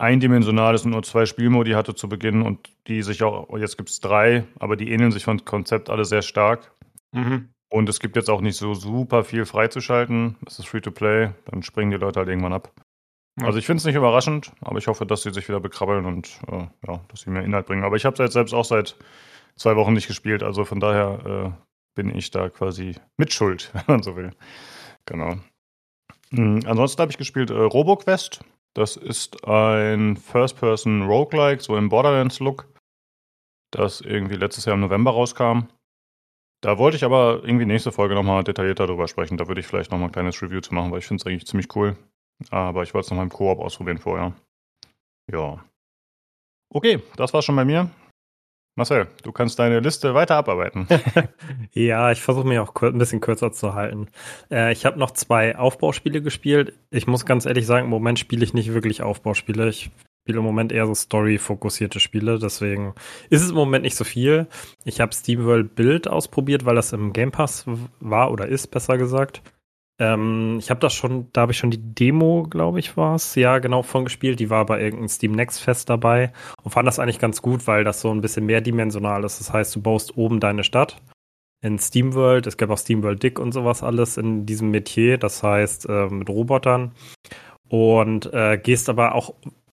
eindimensional ist und nur zwei Spielmodi hatte zu Beginn und die sich auch, jetzt gibt es drei, aber die ähneln sich von Konzept alle sehr stark. Mhm. Und es gibt jetzt auch nicht so super viel freizuschalten. Es ist Free-to-Play, dann springen die Leute halt irgendwann ab. Ja. Also ich finde es nicht überraschend, aber ich hoffe, dass sie sich wieder bekrabbeln und äh, ja, dass sie mehr Inhalt bringen. Aber ich habe es jetzt selbst auch seit zwei Wochen nicht gespielt, also von daher äh, bin ich da quasi mitschuld, wenn man so will. Genau. Mhm. Ansonsten habe ich gespielt äh, RoboQuest. Das ist ein First-Person-Roguelike, so im Borderlands-Look, das irgendwie letztes Jahr im November rauskam. Da wollte ich aber irgendwie nächste Folge nochmal detaillierter drüber sprechen. Da würde ich vielleicht nochmal ein kleines Review zu machen, weil ich finde es eigentlich ziemlich cool. Aber ich wollte es nochmal im Koop ausprobieren vorher. Ja. Okay, das war's schon bei mir. Marcel, du kannst deine Liste weiter abarbeiten. ja, ich versuche mich auch ein bisschen kürzer zu halten. Äh, ich habe noch zwei Aufbauspiele gespielt. Ich muss ganz ehrlich sagen, im Moment spiele ich nicht wirklich Aufbauspiele. Ich spiele im Moment eher so Story-fokussierte Spiele. Deswegen ist es im Moment nicht so viel. Ich habe SteamWorld Build ausprobiert, weil das im Game Pass war oder ist, besser gesagt. Ähm, ich habe das schon, da habe ich schon die Demo, glaube ich, war es, ja, genau von gespielt. Die war bei irgendeinem Steam Next Fest dabei und fand das eigentlich ganz gut, weil das so ein bisschen mehrdimensional ist. Das heißt, du baust oben deine Stadt in SteamWorld. Es gab auch SteamWorld Dick und sowas alles in diesem Metier, das heißt äh, mit Robotern. Und äh, gehst aber auch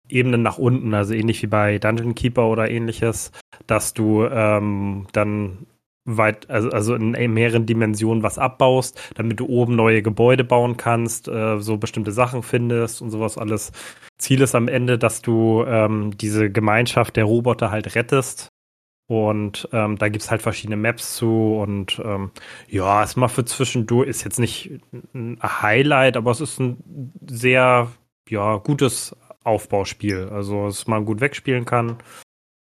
Ebenen nach unten, also ähnlich wie bei Dungeon Keeper oder ähnliches, dass du ähm, dann weit, also, also in mehreren Dimensionen was abbaust, damit du oben neue Gebäude bauen kannst, äh, so bestimmte Sachen findest und sowas alles. Ziel ist am Ende, dass du ähm, diese Gemeinschaft der Roboter halt rettest. Und ähm, da gibt's halt verschiedene Maps zu und ähm, ja, es mal für zwischendurch ist jetzt nicht ein Highlight, aber es ist ein sehr ja gutes Aufbauspiel. Also es man gut wegspielen kann.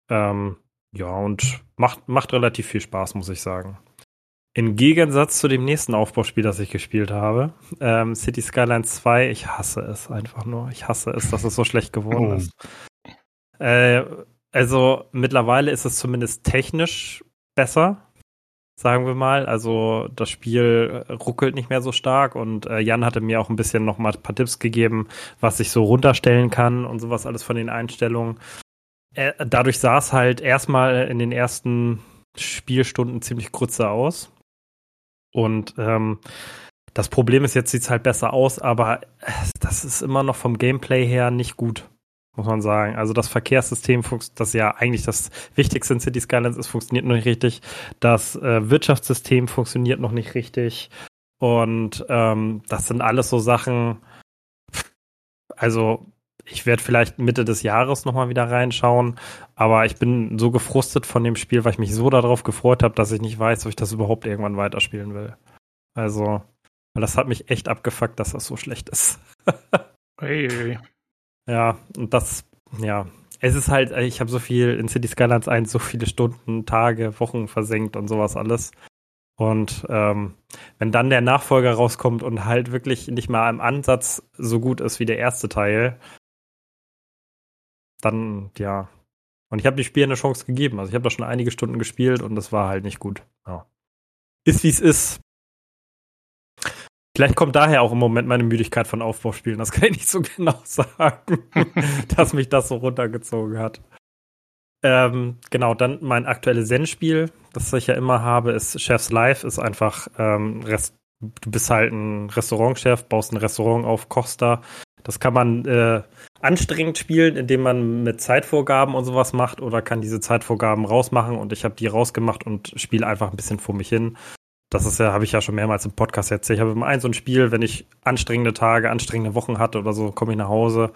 Ähm, ja, und macht, macht relativ viel Spaß, muss ich sagen. Im Gegensatz zu dem nächsten Aufbauspiel, das ich gespielt habe, ähm, City Skylines 2, ich hasse es einfach nur. Ich hasse es, dass es so schlecht geworden oh. ist. Äh, also mittlerweile ist es zumindest technisch besser, sagen wir mal. Also das Spiel ruckelt nicht mehr so stark und äh, Jan hatte mir auch ein bisschen noch mal ein paar Tipps gegeben, was ich so runterstellen kann und sowas alles von den Einstellungen äh, dadurch sah es halt erstmal in den ersten Spielstunden ziemlich kurze aus. Und ähm, das Problem ist, jetzt sieht es halt besser aus, aber das ist immer noch vom Gameplay her nicht gut, muss man sagen. Also das Verkehrssystem, das ja eigentlich das Wichtigste in City Skylines ist, funktioniert noch nicht richtig. Das äh, Wirtschaftssystem funktioniert noch nicht richtig. Und ähm, das sind alles so Sachen. Also ich werde vielleicht Mitte des Jahres nochmal wieder reinschauen, aber ich bin so gefrustet von dem Spiel, weil ich mich so darauf gefreut habe, dass ich nicht weiß, ob ich das überhaupt irgendwann weiterspielen will. Also, das hat mich echt abgefuckt, dass das so schlecht ist. hey. Ja, und das, ja, es ist halt, ich habe so viel in City Skylines 1 so viele Stunden, Tage, Wochen versenkt und sowas alles. Und ähm, wenn dann der Nachfolger rauskommt und halt wirklich nicht mal im Ansatz so gut ist wie der erste Teil, dann, ja. Und ich habe dem Spiel eine Chance gegeben. Also ich habe da schon einige Stunden gespielt und das war halt nicht gut. Ja. Ist wie es ist. Vielleicht kommt daher auch im Moment meine Müdigkeit von Aufbauspielen. Das kann ich nicht so genau sagen, dass mich das so runtergezogen hat. Ähm, genau, dann mein aktuelles Zen-Spiel, das ich ja immer habe, ist Chef's Life, ist einfach, ähm, Rest, du bist halt ein Restaurantchef, baust ein Restaurant auf, kochst da. Das kann man äh, anstrengend spielen, indem man mit Zeitvorgaben und sowas macht oder kann diese Zeitvorgaben rausmachen und ich habe die rausgemacht und spiele einfach ein bisschen vor mich hin. Das ist ja, habe ich ja schon mehrmals im Podcast erzählt. Ich habe immer ein so ein Spiel, wenn ich anstrengende Tage, anstrengende Wochen hatte oder so, komme ich nach Hause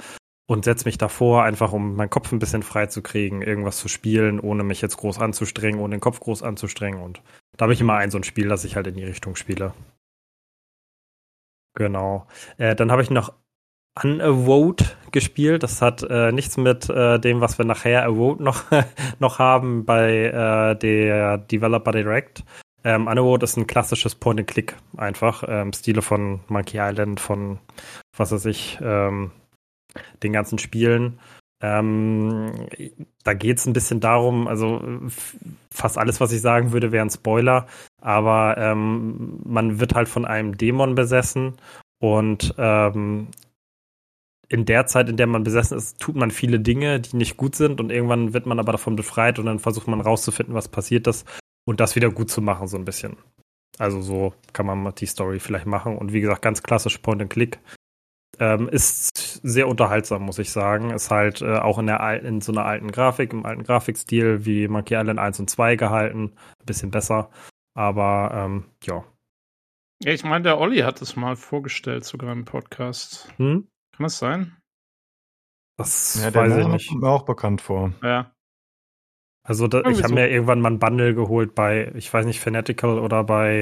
und setze mich davor, einfach um meinen Kopf ein bisschen frei zu kriegen, irgendwas zu spielen, ohne mich jetzt groß anzustrengen, ohne den Kopf groß anzustrengen. Und da habe ich immer ein so ein Spiel, das ich halt in die Richtung spiele. Genau. Äh, dann habe ich noch Unavote gespielt. Das hat äh, nichts mit äh, dem, was wir nachher Avote noch, noch haben bei äh, der Developer Direct. Ähm, Unavote ist ein klassisches Point-and-Click einfach. Ähm, Stile von Monkey Island, von was weiß ich, ähm, den ganzen Spielen. Ähm, da geht es ein bisschen darum, also fast alles, was ich sagen würde, wäre ein Spoiler, aber ähm, man wird halt von einem Dämon besessen und ähm, in der Zeit, in der man besessen ist, tut man viele Dinge, die nicht gut sind und irgendwann wird man aber davon befreit und dann versucht man rauszufinden, was passiert ist und das wieder gut zu machen, so ein bisschen. Also so kann man die Story vielleicht machen und wie gesagt, ganz klassisch Point and Click. Ähm, ist sehr unterhaltsam, muss ich sagen. Ist halt äh, auch in, der, in so einer alten Grafik, im alten Grafikstil wie Monkey Island 1 und 2 gehalten. Ein bisschen besser. Aber ähm, ja. Ja, ich meine, der Olli hat es mal vorgestellt, sogar im Podcast. Hm? Kann das sein? Das ja, weiß ich nicht. Kommt mir auch bekannt vor. Ja. Also da, ich habe so. mir irgendwann mal ein Bundle geholt bei, ich weiß nicht, Fanatical oder bei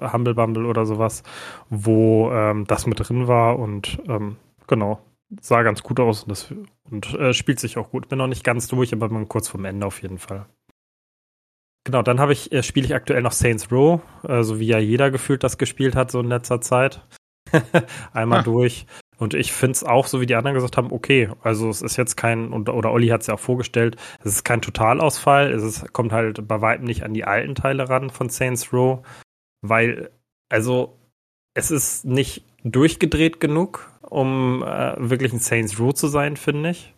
äh, Humble Bumble oder sowas, wo ähm, das mit drin war und ähm, genau, sah ganz gut aus und, das, und äh, spielt sich auch gut. Bin noch nicht ganz durch, aber mal kurz vorm Ende auf jeden Fall. Genau, dann habe ich, äh, spiele ich aktuell noch Saints Row, äh, so wie ja jeder gefühlt das gespielt hat, so in letzter Zeit. Einmal ah. durch. Und ich finde es auch, so wie die anderen gesagt haben, okay. Also es ist jetzt kein, oder Olli hat es ja auch vorgestellt, es ist kein Totalausfall. Es ist, kommt halt bei weitem nicht an die alten Teile ran von Saints Row, weil, also es ist nicht durchgedreht genug, um äh, wirklich ein Saints Row zu sein, finde ich.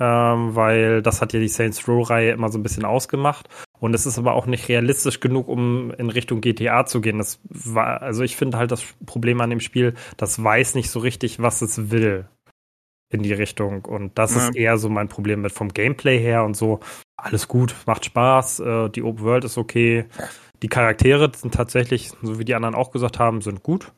Ähm, weil das hat ja die Saints Row-Reihe immer so ein bisschen ausgemacht. Und es ist aber auch nicht realistisch genug, um in Richtung GTA zu gehen. Das war, also ich finde halt das Problem an dem Spiel, das weiß nicht so richtig, was es will in die Richtung. Und das ja. ist eher so mein Problem mit vom Gameplay her und so. Alles gut, macht Spaß, äh, die Open World ist okay. Die Charaktere sind tatsächlich, so wie die anderen auch gesagt haben, sind gut.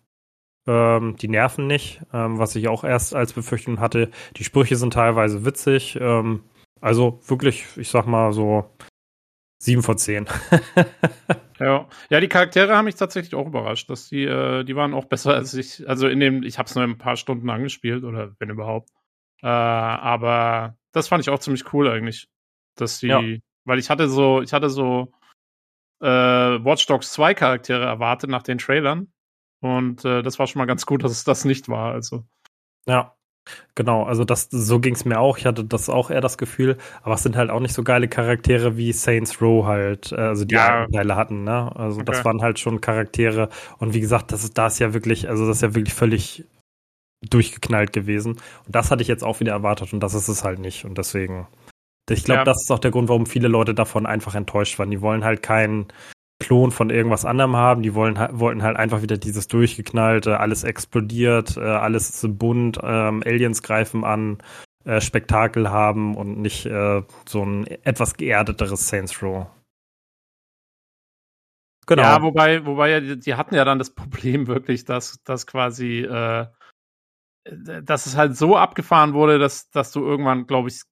Ähm, die nerven nicht, ähm, was ich auch erst als Befürchtung hatte. Die Sprüche sind teilweise witzig. Ähm, also wirklich, ich sag mal so, Sieben von zehn. ja. ja, die Charaktere haben mich tatsächlich auch überrascht, dass die, äh, die waren auch besser als ich. Also in dem, ich habe es nur ein paar Stunden angespielt oder wenn überhaupt. Äh, aber das fand ich auch ziemlich cool eigentlich, dass die, ja. weil ich hatte so, ich hatte so äh, Watch Dogs 2 Charaktere erwartet nach den Trailern und äh, das war schon mal ganz gut, dass es das nicht war. Also ja, Genau, also das, so ging es mir auch. Ich hatte das auch eher das Gefühl, aber es sind halt auch nicht so geile Charaktere wie Saints Row halt, äh, also die ja. Teile hatten, ne? Also okay. das waren halt schon Charaktere und wie gesagt, das ist, da ist ja wirklich, also das ist ja wirklich völlig durchgeknallt gewesen. Und das hatte ich jetzt auch wieder erwartet und das ist es halt nicht. Und deswegen, ich glaube, ja. das ist auch der Grund, warum viele Leute davon einfach enttäuscht waren. Die wollen halt keinen Klon von irgendwas anderem haben. Die wollen, wollten halt einfach wieder dieses durchgeknallte, alles explodiert, äh, alles ist bunt, ähm, Aliens greifen an, äh, Spektakel haben und nicht äh, so ein etwas geerdeteres Saints Row. Genau. Ja, wobei, wobei die, die hatten ja dann das Problem wirklich, dass, dass quasi, äh, dass es halt so abgefahren wurde, dass, dass du irgendwann, glaube ich,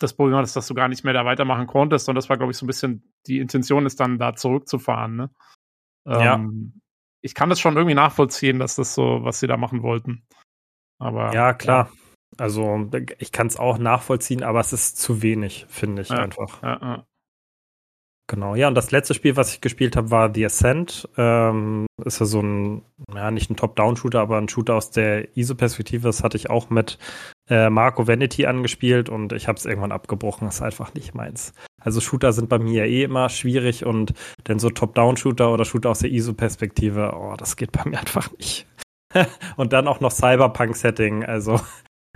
das Problem hattest, dass du gar nicht mehr da weitermachen konntest. Und das war, glaube ich, so ein bisschen die Intention ist dann da zurückzufahren. Ne? Ja. Ähm, ich kann das schon irgendwie nachvollziehen, dass das so, was sie da machen wollten. Aber ja, klar. Ja. Also ich kann es auch nachvollziehen, aber es ist zu wenig, finde ich ja, einfach. Ja, Genau, ja, und das letzte Spiel, was ich gespielt habe, war The Ascent. Ähm, ist ja so ein, ja, nicht ein Top-Down-Shooter, aber ein Shooter aus der ISO-Perspektive. Das hatte ich auch mit äh, Marco Vanity angespielt und ich habe es irgendwann abgebrochen. Ist einfach nicht meins. Also Shooter sind bei mir eh immer schwierig und denn so Top-Down-Shooter oder Shooter aus der ISO-Perspektive, oh, das geht bei mir einfach nicht. und dann auch noch Cyberpunk-Setting. Also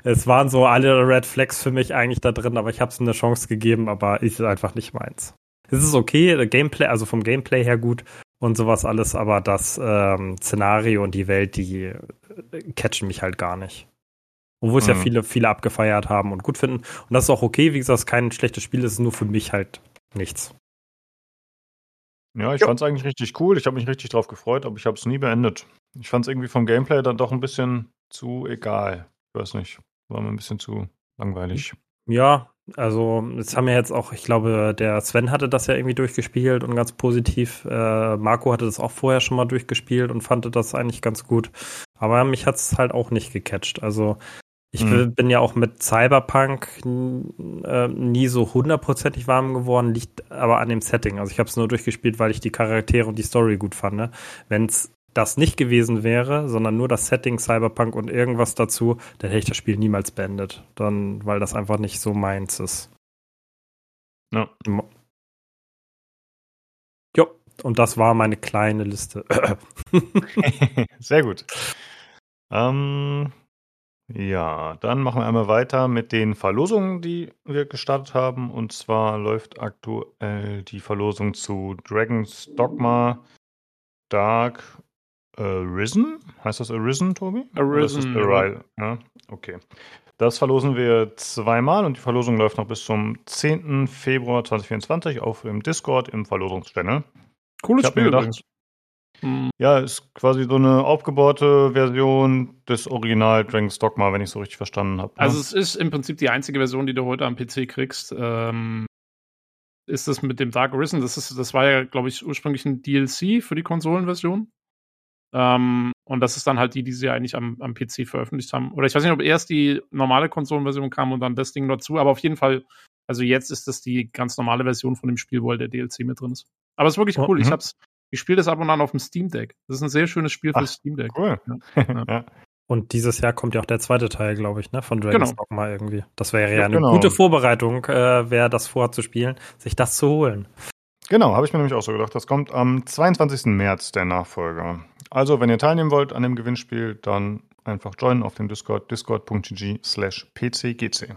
es waren so alle Red Flags für mich eigentlich da drin, aber ich habe es eine Chance gegeben, aber ist einfach nicht meins. Es ist okay, Gameplay, also vom Gameplay her gut und sowas alles, aber das ähm, Szenario und die Welt, die äh, catchen mich halt gar nicht. Obwohl es mhm. ja viele, viele abgefeiert haben und gut finden. Und das ist auch okay, wie gesagt, es ist kein schlechtes Spiel, es ist nur für mich halt nichts. Ja, ich fand es eigentlich richtig cool. Ich habe mich richtig drauf gefreut, aber ich habe es nie beendet. Ich fand es irgendwie vom Gameplay dann doch ein bisschen zu egal. Ich weiß nicht. War mir ein bisschen zu langweilig. Ja, also jetzt haben wir jetzt auch, ich glaube, der Sven hatte das ja irgendwie durchgespielt und ganz positiv. Äh, Marco hatte das auch vorher schon mal durchgespielt und fand das eigentlich ganz gut. Aber mich hat es halt auch nicht gecatcht. Also ich hm. bin ja auch mit Cyberpunk äh, nie so hundertprozentig warm geworden, liegt aber an dem Setting. Also ich habe es nur durchgespielt, weil ich die Charaktere und die Story gut fand. Ne? Wenn es das nicht gewesen wäre, sondern nur das Setting Cyberpunk und irgendwas dazu, dann hätte ich das Spiel niemals beendet. Dann, weil das einfach nicht so meins ist. Ja. Jo, und das war meine kleine Liste. Sehr gut. Ähm, ja, dann machen wir einmal weiter mit den Verlosungen, die wir gestartet haben. Und zwar läuft aktuell die Verlosung zu Dragon's Dogma Dark Arisen? Heißt das Arisen, Tobi? Arisen. Arisen. Ja, okay. Das verlosen wir zweimal und die Verlosung läuft noch bis zum 10. Februar 2024 auf dem Discord im Verlosungschannel. Cooles Spiel gedacht. Ja, ist quasi so eine aufgebaute Version des Original Dragon's Dogma, wenn ich so richtig verstanden habe. Ne? Also es ist im Prinzip die einzige Version, die du heute am PC kriegst. Ähm, ist das mit dem Dark Arisen? Das, ist, das war ja, glaube ich, ursprünglich ein DLC für die Konsolenversion. Ähm, und das ist dann halt die, die sie eigentlich am, am PC veröffentlicht haben. Oder ich weiß nicht, ob erst die normale Konsolenversion kam und dann das Ding dazu, aber auf jeden Fall, also jetzt ist das die ganz normale Version von dem Spiel, wo halt der DLC mit drin ist. Aber es ist wirklich oh, cool. Oh, ich mhm. hab's, ich spiele das ab und an auf dem Steam Deck. Das ist ein sehr schönes Spiel für Steam Deck. Cool. Ja. ja. Und dieses Jahr kommt ja auch der zweite Teil, glaube ich, ne, von Dragon's genau. Dogma irgendwie. Das wäre ja, ja eine genau. gute Vorbereitung, äh, wer das vorhat zu spielen, sich das zu holen. Genau, habe ich mir nämlich auch so gedacht. Das kommt am 22. März, der Nachfolger. Also, wenn ihr teilnehmen wollt an dem Gewinnspiel, dann einfach joinen auf dem Discord, discord.gg slash pcgc.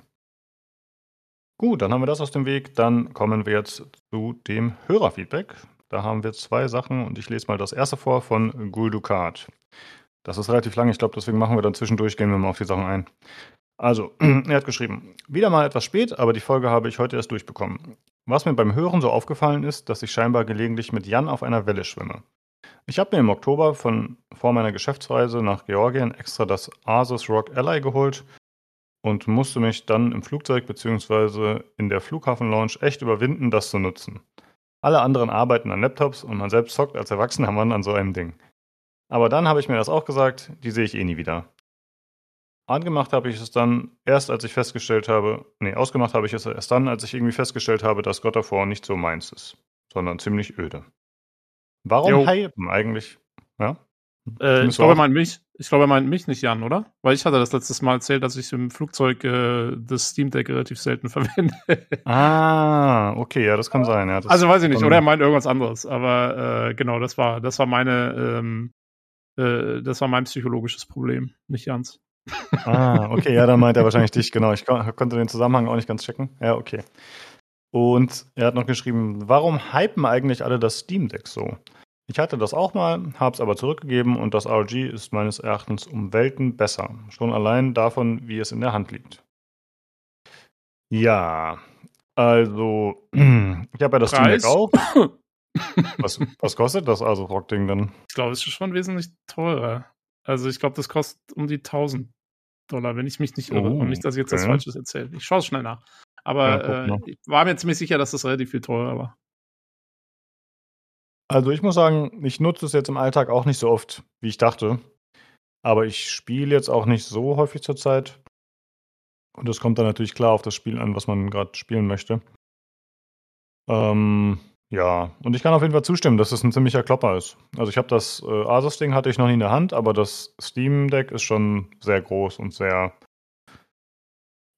Gut, dann haben wir das aus dem Weg. Dann kommen wir jetzt zu dem Hörerfeedback. Da haben wir zwei Sachen und ich lese mal das erste vor von Guldukat. Das ist relativ lang, ich glaube, deswegen machen wir dann zwischendurch, gehen wir mal auf die Sachen ein. Also, er hat geschrieben, wieder mal etwas spät, aber die Folge habe ich heute erst durchbekommen. Was mir beim Hören so aufgefallen ist, dass ich scheinbar gelegentlich mit Jan auf einer Welle schwimme. Ich habe mir im Oktober von vor meiner Geschäftsreise nach Georgien extra das Asus Rock Ally geholt und musste mich dann im Flugzeug bzw. in der Flughafen-Lounge echt überwinden, das zu nutzen. Alle anderen arbeiten an Laptops und man selbst zockt als erwachsener Mann an so einem Ding. Aber dann habe ich mir das auch gesagt, die sehe ich eh nie wieder. Angemacht habe ich es dann erst, als ich festgestellt habe, nee, ausgemacht habe ich es erst dann, als ich irgendwie festgestellt habe, dass of War nicht so meins ist, sondern ziemlich öde. Warum jo. hypen eigentlich? Ja? Äh, ich glaube, er meint mich. Ich glaube, er meint mich nicht, Jan, oder? Weil ich hatte das letztes Mal erzählt, dass ich im Flugzeug äh, das Steam Deck relativ selten verwende. ah, okay, ja, das kann sein. Ja, also weiß ich nicht, oder er meint irgendwas anderes. Aber äh, genau, das war, das war meine, ähm, äh, das war mein psychologisches Problem, nicht Jans. ah, okay, ja, dann meint er wahrscheinlich dich, genau. Ich konnte den Zusammenhang auch nicht ganz checken. Ja, okay. Und er hat noch geschrieben, warum hypen eigentlich alle das Steam Deck so? Ich hatte das auch mal, habe es aber zurückgegeben und das ROG ist meines Erachtens um Welten besser. Schon allein davon, wie es in der Hand liegt. Ja, also, ich habe ja das Preis? Steam Deck auch. was, was, kostet das also Rock-Ding dann? Ich glaube, es ist schon wesentlich teurer. Also, ich glaube, das kostet um die 1000 Dollar, wenn ich mich nicht irre. Oh, und nicht, dass ich jetzt okay. das Falsches erzähle. Ich schaue es schnell nach. Aber ja, äh, ich war mir ziemlich sicher, dass das relativ viel teurer war. Also ich muss sagen, ich nutze es jetzt im Alltag auch nicht so oft, wie ich dachte. Aber ich spiele jetzt auch nicht so häufig zur Zeit. Und das kommt dann natürlich klar auf das Spiel an, was man gerade spielen möchte. Ähm, Ja, und ich kann auf jeden Fall zustimmen, dass es ein ziemlicher Klopper ist. Also ich habe das äh, Asus-Ding hatte ich noch nie in der Hand, aber das Steam Deck ist schon sehr groß und sehr,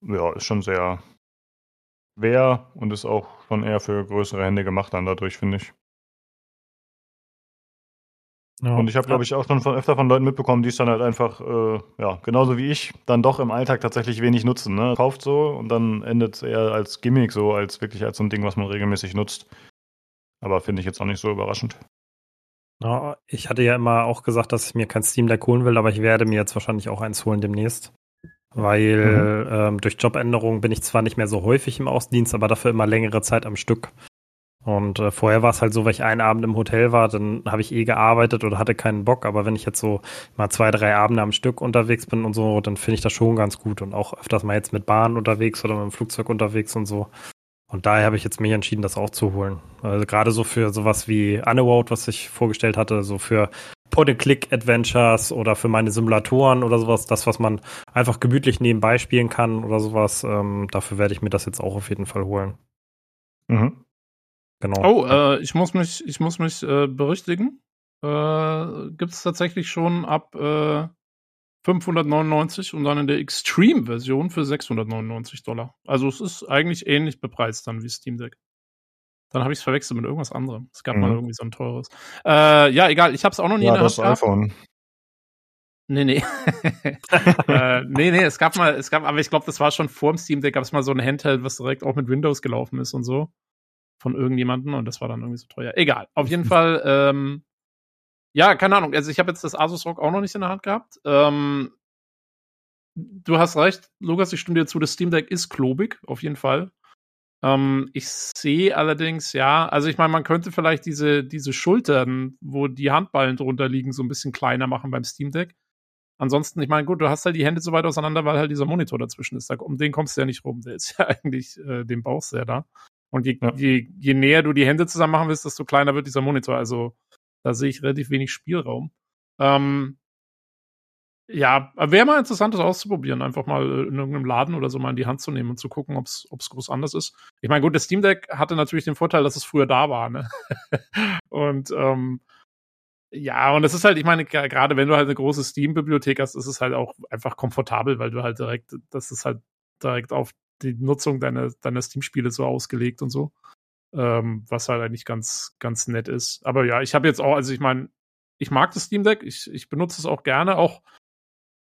ja, ist schon sehr schwer und ist auch schon eher für größere Hände gemacht dann dadurch, finde ich. Ja. Und ich habe, glaube ich, auch schon von, öfter von Leuten mitbekommen, die es dann halt einfach, äh, ja, genauso wie ich, dann doch im Alltag tatsächlich wenig nutzen. Ne? Kauft so und dann endet es eher als Gimmick so, als wirklich als so ein Ding, was man regelmäßig nutzt. Aber finde ich jetzt auch nicht so überraschend. Ja, ich hatte ja immer auch gesagt, dass ich mir kein Steam Deck holen will, aber ich werde mir jetzt wahrscheinlich auch eins holen demnächst. Weil mhm. ähm, durch Jobänderungen bin ich zwar nicht mehr so häufig im Außendienst, aber dafür immer längere Zeit am Stück. Und äh, vorher war es halt so, weil ich einen Abend im Hotel war, dann habe ich eh gearbeitet oder hatte keinen Bock. Aber wenn ich jetzt so mal zwei, drei Abende am Stück unterwegs bin und so, dann finde ich das schon ganz gut. Und auch öfters mal jetzt mit Bahn unterwegs oder mit dem Flugzeug unterwegs und so. Und daher habe ich jetzt mich entschieden, das auch zu holen. Also gerade so für sowas wie Underworld, was ich vorgestellt hatte, so für Point-and-Click-Adventures oder für meine Simulatoren oder sowas, das, was man einfach gemütlich nebenbei spielen kann oder sowas, ähm, dafür werde ich mir das jetzt auch auf jeden Fall holen. Mhm. Genau. Oh, äh, ich muss mich, ich muss mich äh, berichtigen. Äh, Gibt es tatsächlich schon ab äh, 599 und dann in der Extreme-Version für 699 Dollar. Also es ist eigentlich ähnlich bepreist dann wie Steam Deck. Dann habe ich es verwechselt mit irgendwas anderem. Es gab mhm. mal irgendwie so ein teures. Äh, ja, egal, ich habe es auch noch nie ja, in der das Hand iPhone. Nee, nee. äh, nee, nee, es gab mal, es gab, aber ich glaube, das war schon vor dem Steam Deck, gab es mal so ein Handheld, was direkt auch mit Windows gelaufen ist und so. Von irgendjemanden und das war dann irgendwie so teuer. Egal. Auf jeden Fall, ähm, ja, keine Ahnung. Also ich habe jetzt das Asus Rock auch noch nicht in der Hand gehabt. Ähm, du hast recht, Lukas, ich stimme dir zu, das Steam Deck ist klobig, auf jeden Fall. Ähm, ich sehe allerdings, ja, also ich meine, man könnte vielleicht diese, diese Schultern, wo die Handballen drunter liegen, so ein bisschen kleiner machen beim Steam Deck. Ansonsten, ich meine, gut, du hast halt die Hände so weit auseinander, weil halt dieser Monitor dazwischen ist. Um den kommst du ja nicht rum. Der ist ja eigentlich, äh, dem brauchst du ja da. Und je, ja. je, je näher du die Hände zusammen machen willst, desto kleiner wird dieser Monitor. Also da sehe ich relativ wenig Spielraum. Ähm, ja, wäre mal interessant, das auszuprobieren, einfach mal in irgendeinem Laden oder so mal in die Hand zu nehmen und zu gucken, ob es groß anders ist. Ich meine, gut, das Steam Deck hatte natürlich den Vorteil, dass es früher da war, ne? und ähm, ja, und es ist halt, ich meine, gerade wenn du halt eine große Steam-Bibliothek hast, ist es halt auch einfach komfortabel, weil du halt direkt, das ist halt direkt auf die Nutzung deiner, deiner Steam-Spiele so ausgelegt und so ähm, was halt eigentlich ganz, ganz nett ist. Aber ja, ich habe jetzt auch, also ich meine, ich mag das Steam Deck, ich, ich benutze es auch gerne, auch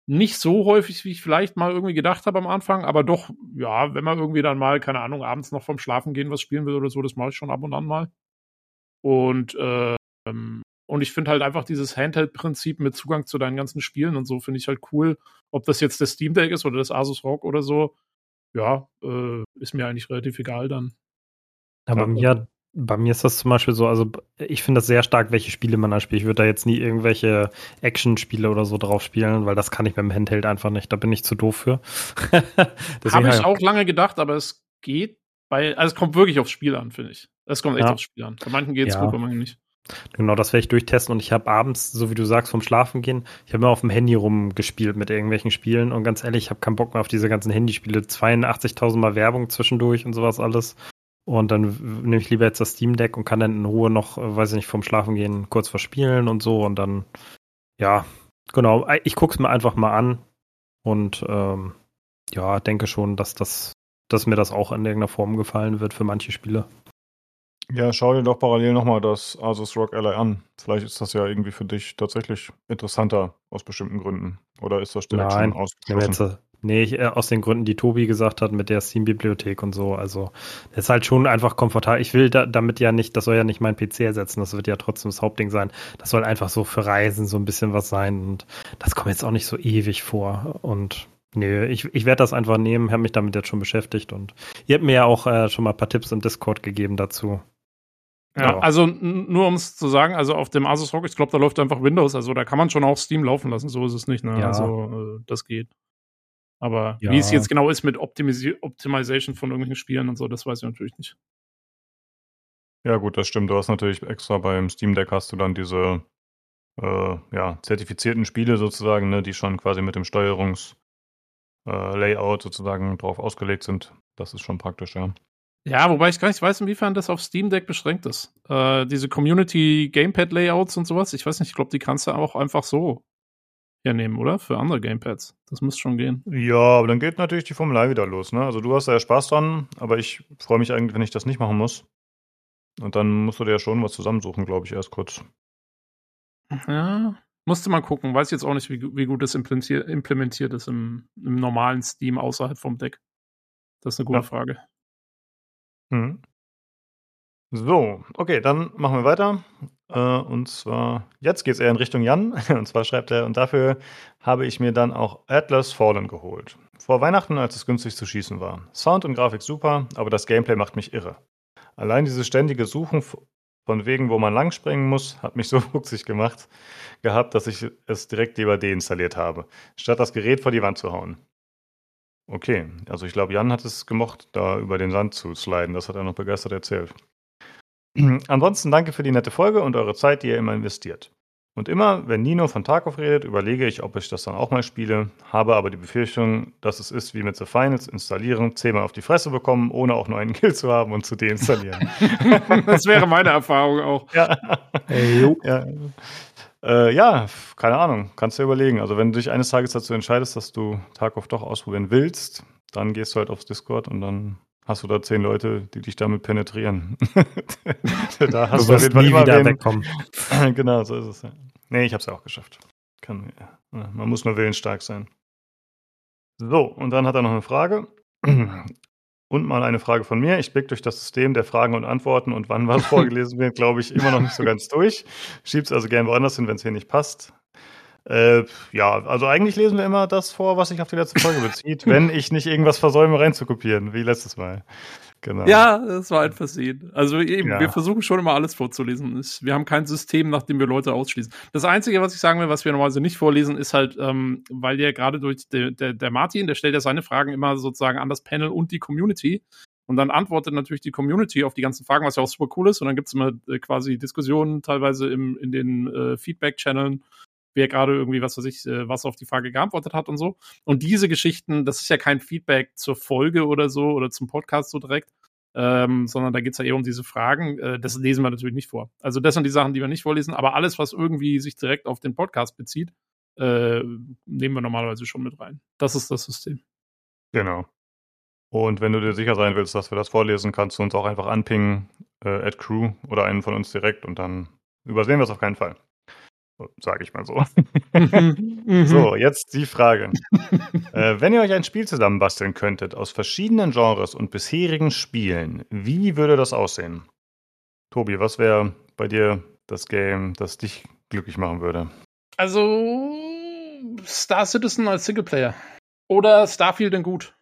nicht so häufig, wie ich vielleicht mal irgendwie gedacht habe am Anfang, aber doch, ja, wenn man irgendwie dann mal, keine Ahnung, abends noch vom Schlafen gehen was spielen will oder so, das mache ich schon ab und an mal. Und, ähm, und ich finde halt einfach dieses Handheld-Prinzip mit Zugang zu deinen ganzen Spielen und so, finde ich halt cool. Ob das jetzt das Steam Deck ist oder das Asus Rock oder so, ja, äh, ist mir eigentlich relativ egal dann. Ja, bei mir, bei mir ist das zum Beispiel so, also ich finde das sehr stark, welche Spiele man da spielt. Ich würde da jetzt nie irgendwelche Action-Spiele oder so drauf spielen, weil das kann ich beim Handheld einfach nicht. Da bin ich zu doof für. Habe ich auch lange gedacht, aber es geht bei, also es kommt wirklich aufs Spiel an, finde ich. Es kommt echt ja. aufs Spiel an. Bei manchen geht es ja. gut, bei manchen nicht. Genau, das werde ich durchtesten und ich habe abends, so wie du sagst, vom Schlafen gehen, ich habe immer auf dem Handy rumgespielt mit irgendwelchen Spielen und ganz ehrlich, ich habe keinen Bock mehr auf diese ganzen Handyspiele. 82.000 Mal Werbung zwischendurch und sowas alles. Und dann nehme ich lieber jetzt das Steam Deck und kann dann in Ruhe noch, äh, weiß ich nicht, vorm Schlafen gehen kurz verspielen und so. Und dann, ja, genau, ich gucke es mir einfach mal an und ähm, ja, denke schon, dass das, dass mir das auch in irgendeiner Form gefallen wird für manche Spiele. Ja, schau dir doch parallel nochmal das Asus Rock Ally an. Vielleicht ist das ja irgendwie für dich tatsächlich interessanter aus bestimmten Gründen. Oder ist das direkt Nein, schon ausgeschlossen? Nee, ich, äh, aus den Gründen, die Tobi gesagt hat, mit der Steam-Bibliothek und so. Also, das ist halt schon einfach komfortabel. Ich will da, damit ja nicht, das soll ja nicht mein PC ersetzen, das wird ja trotzdem das Hauptding sein. Das soll einfach so für Reisen so ein bisschen was sein. Und das kommt jetzt auch nicht so ewig vor. Und nee, ich, ich werde das einfach nehmen, habe mich damit jetzt schon beschäftigt. Und ihr habt mir ja auch äh, schon mal ein paar Tipps im Discord gegeben dazu. Ja, also nur um es zu sagen, also auf dem Asus Rock, ich glaube, da läuft einfach Windows, also da kann man schon auch Steam laufen lassen, so ist es nicht, ne? Ja. Also äh, das geht. Aber ja. wie es jetzt genau ist mit Optimisi Optimization von irgendwelchen Spielen und so, das weiß ich natürlich nicht. Ja, gut, das stimmt. Du hast natürlich extra beim Steam Deck hast du dann diese äh, ja, zertifizierten Spiele sozusagen, ne, die schon quasi mit dem Steuerungs- äh, sozusagen drauf ausgelegt sind. Das ist schon praktisch, ja. Ja, wobei ich gar nicht weiß, inwiefern das auf Steam Deck beschränkt ist. Äh, diese Community Gamepad Layouts und sowas, ich weiß nicht, ich glaube, die kannst du auch einfach so hernehmen, oder? Für andere Gamepads. Das müsste schon gehen. Ja, aber dann geht natürlich die Formel wieder los, ne? Also du hast ja Spaß dran, aber ich freue mich eigentlich, wenn ich das nicht machen muss. Und dann musst du dir ja schon was zusammensuchen, glaube ich, erst kurz. Ja, musste mal gucken. Weiß jetzt auch nicht, wie, wie gut das implementiert, implementiert ist im, im, normalen Steam außerhalb vom Deck. Das ist eine gute ja. Frage. Mhm. So, okay, dann machen wir weiter. Äh, und zwar, jetzt geht es eher in Richtung Jan. Und zwar schreibt er, und dafür habe ich mir dann auch Atlas Fallen geholt. Vor Weihnachten, als es günstig zu schießen war. Sound und Grafik super, aber das Gameplay macht mich irre. Allein dieses ständige Suchen von wegen, wo man langspringen muss, hat mich so fuchsig gemacht gehabt, dass ich es direkt lieber deinstalliert habe, statt das Gerät vor die Wand zu hauen. Okay, also ich glaube, Jan hat es gemocht, da über den Sand zu sliden. Das hat er noch begeistert erzählt. Ansonsten danke für die nette Folge und eure Zeit, die ihr immer investiert. Und immer, wenn Nino von Tarkov redet, überlege ich, ob ich das dann auch mal spiele, habe aber die Befürchtung, dass es ist wie mit The Finals, installieren, zehnmal auf die Fresse bekommen, ohne auch nur einen Kill zu haben und zu deinstallieren. das wäre meine Erfahrung auch. Ja. Hey, ja. Äh, ja, keine Ahnung, kannst du überlegen. Also wenn du dich eines Tages dazu entscheidest, dass du Tarkov doch ausprobieren willst, dann gehst du halt aufs Discord und dann hast du da zehn Leute, die dich damit penetrieren. da hast du, wirst du nie wieder wen. wegkommen. genau, so ist es. Ja. Nee, ich hab's ja auch geschafft. Kann, ja. Man muss nur willensstark sein. So, und dann hat er noch eine Frage. Und mal eine Frage von mir. Ich blicke durch das System der Fragen und Antworten und wann was vorgelesen wird, glaube ich, immer noch nicht so ganz durch. Schieb's also gerne woanders hin, wenn es hier nicht passt. Äh, ja, also eigentlich lesen wir immer das vor, was sich auf die letzte Folge bezieht, wenn ich nicht irgendwas versäume reinzukopieren, wie letztes Mal. Genau. Ja, das war ein Versehen. Also eben, ja. wir versuchen schon immer alles vorzulesen. Wir haben kein System, nach dem wir Leute ausschließen. Das Einzige, was ich sagen will, was wir normalerweise nicht vorlesen, ist halt, ähm, weil der gerade durch der, der, der Martin, der stellt ja seine Fragen immer sozusagen an das Panel und die Community. Und dann antwortet natürlich die Community auf die ganzen Fragen, was ja auch super cool ist. Und dann gibt's immer äh, quasi Diskussionen teilweise im, in den äh, Feedback-Channeln wer gerade irgendwie, was weiß ich, äh, was auf die Frage geantwortet hat und so. Und diese Geschichten, das ist ja kein Feedback zur Folge oder so oder zum Podcast so direkt, ähm, sondern da geht's ja eher um diese Fragen. Äh, das lesen wir natürlich nicht vor. Also das sind die Sachen, die wir nicht vorlesen, aber alles, was irgendwie sich direkt auf den Podcast bezieht, äh, nehmen wir normalerweise schon mit rein. Das ist das System. Genau. Und wenn du dir sicher sein willst, dass wir das vorlesen, kannst du uns auch einfach anpingen, äh, at Crew oder einen von uns direkt und dann übersehen wir es auf keinen Fall. Sage ich mal so. Mhm. so, jetzt die Frage. äh, wenn ihr euch ein Spiel zusammenbasteln könntet aus verschiedenen Genres und bisherigen Spielen, wie würde das aussehen? Tobi, was wäre bei dir das Game, das dich glücklich machen würde? Also Star Citizen als Singleplayer. Oder Starfield in gut.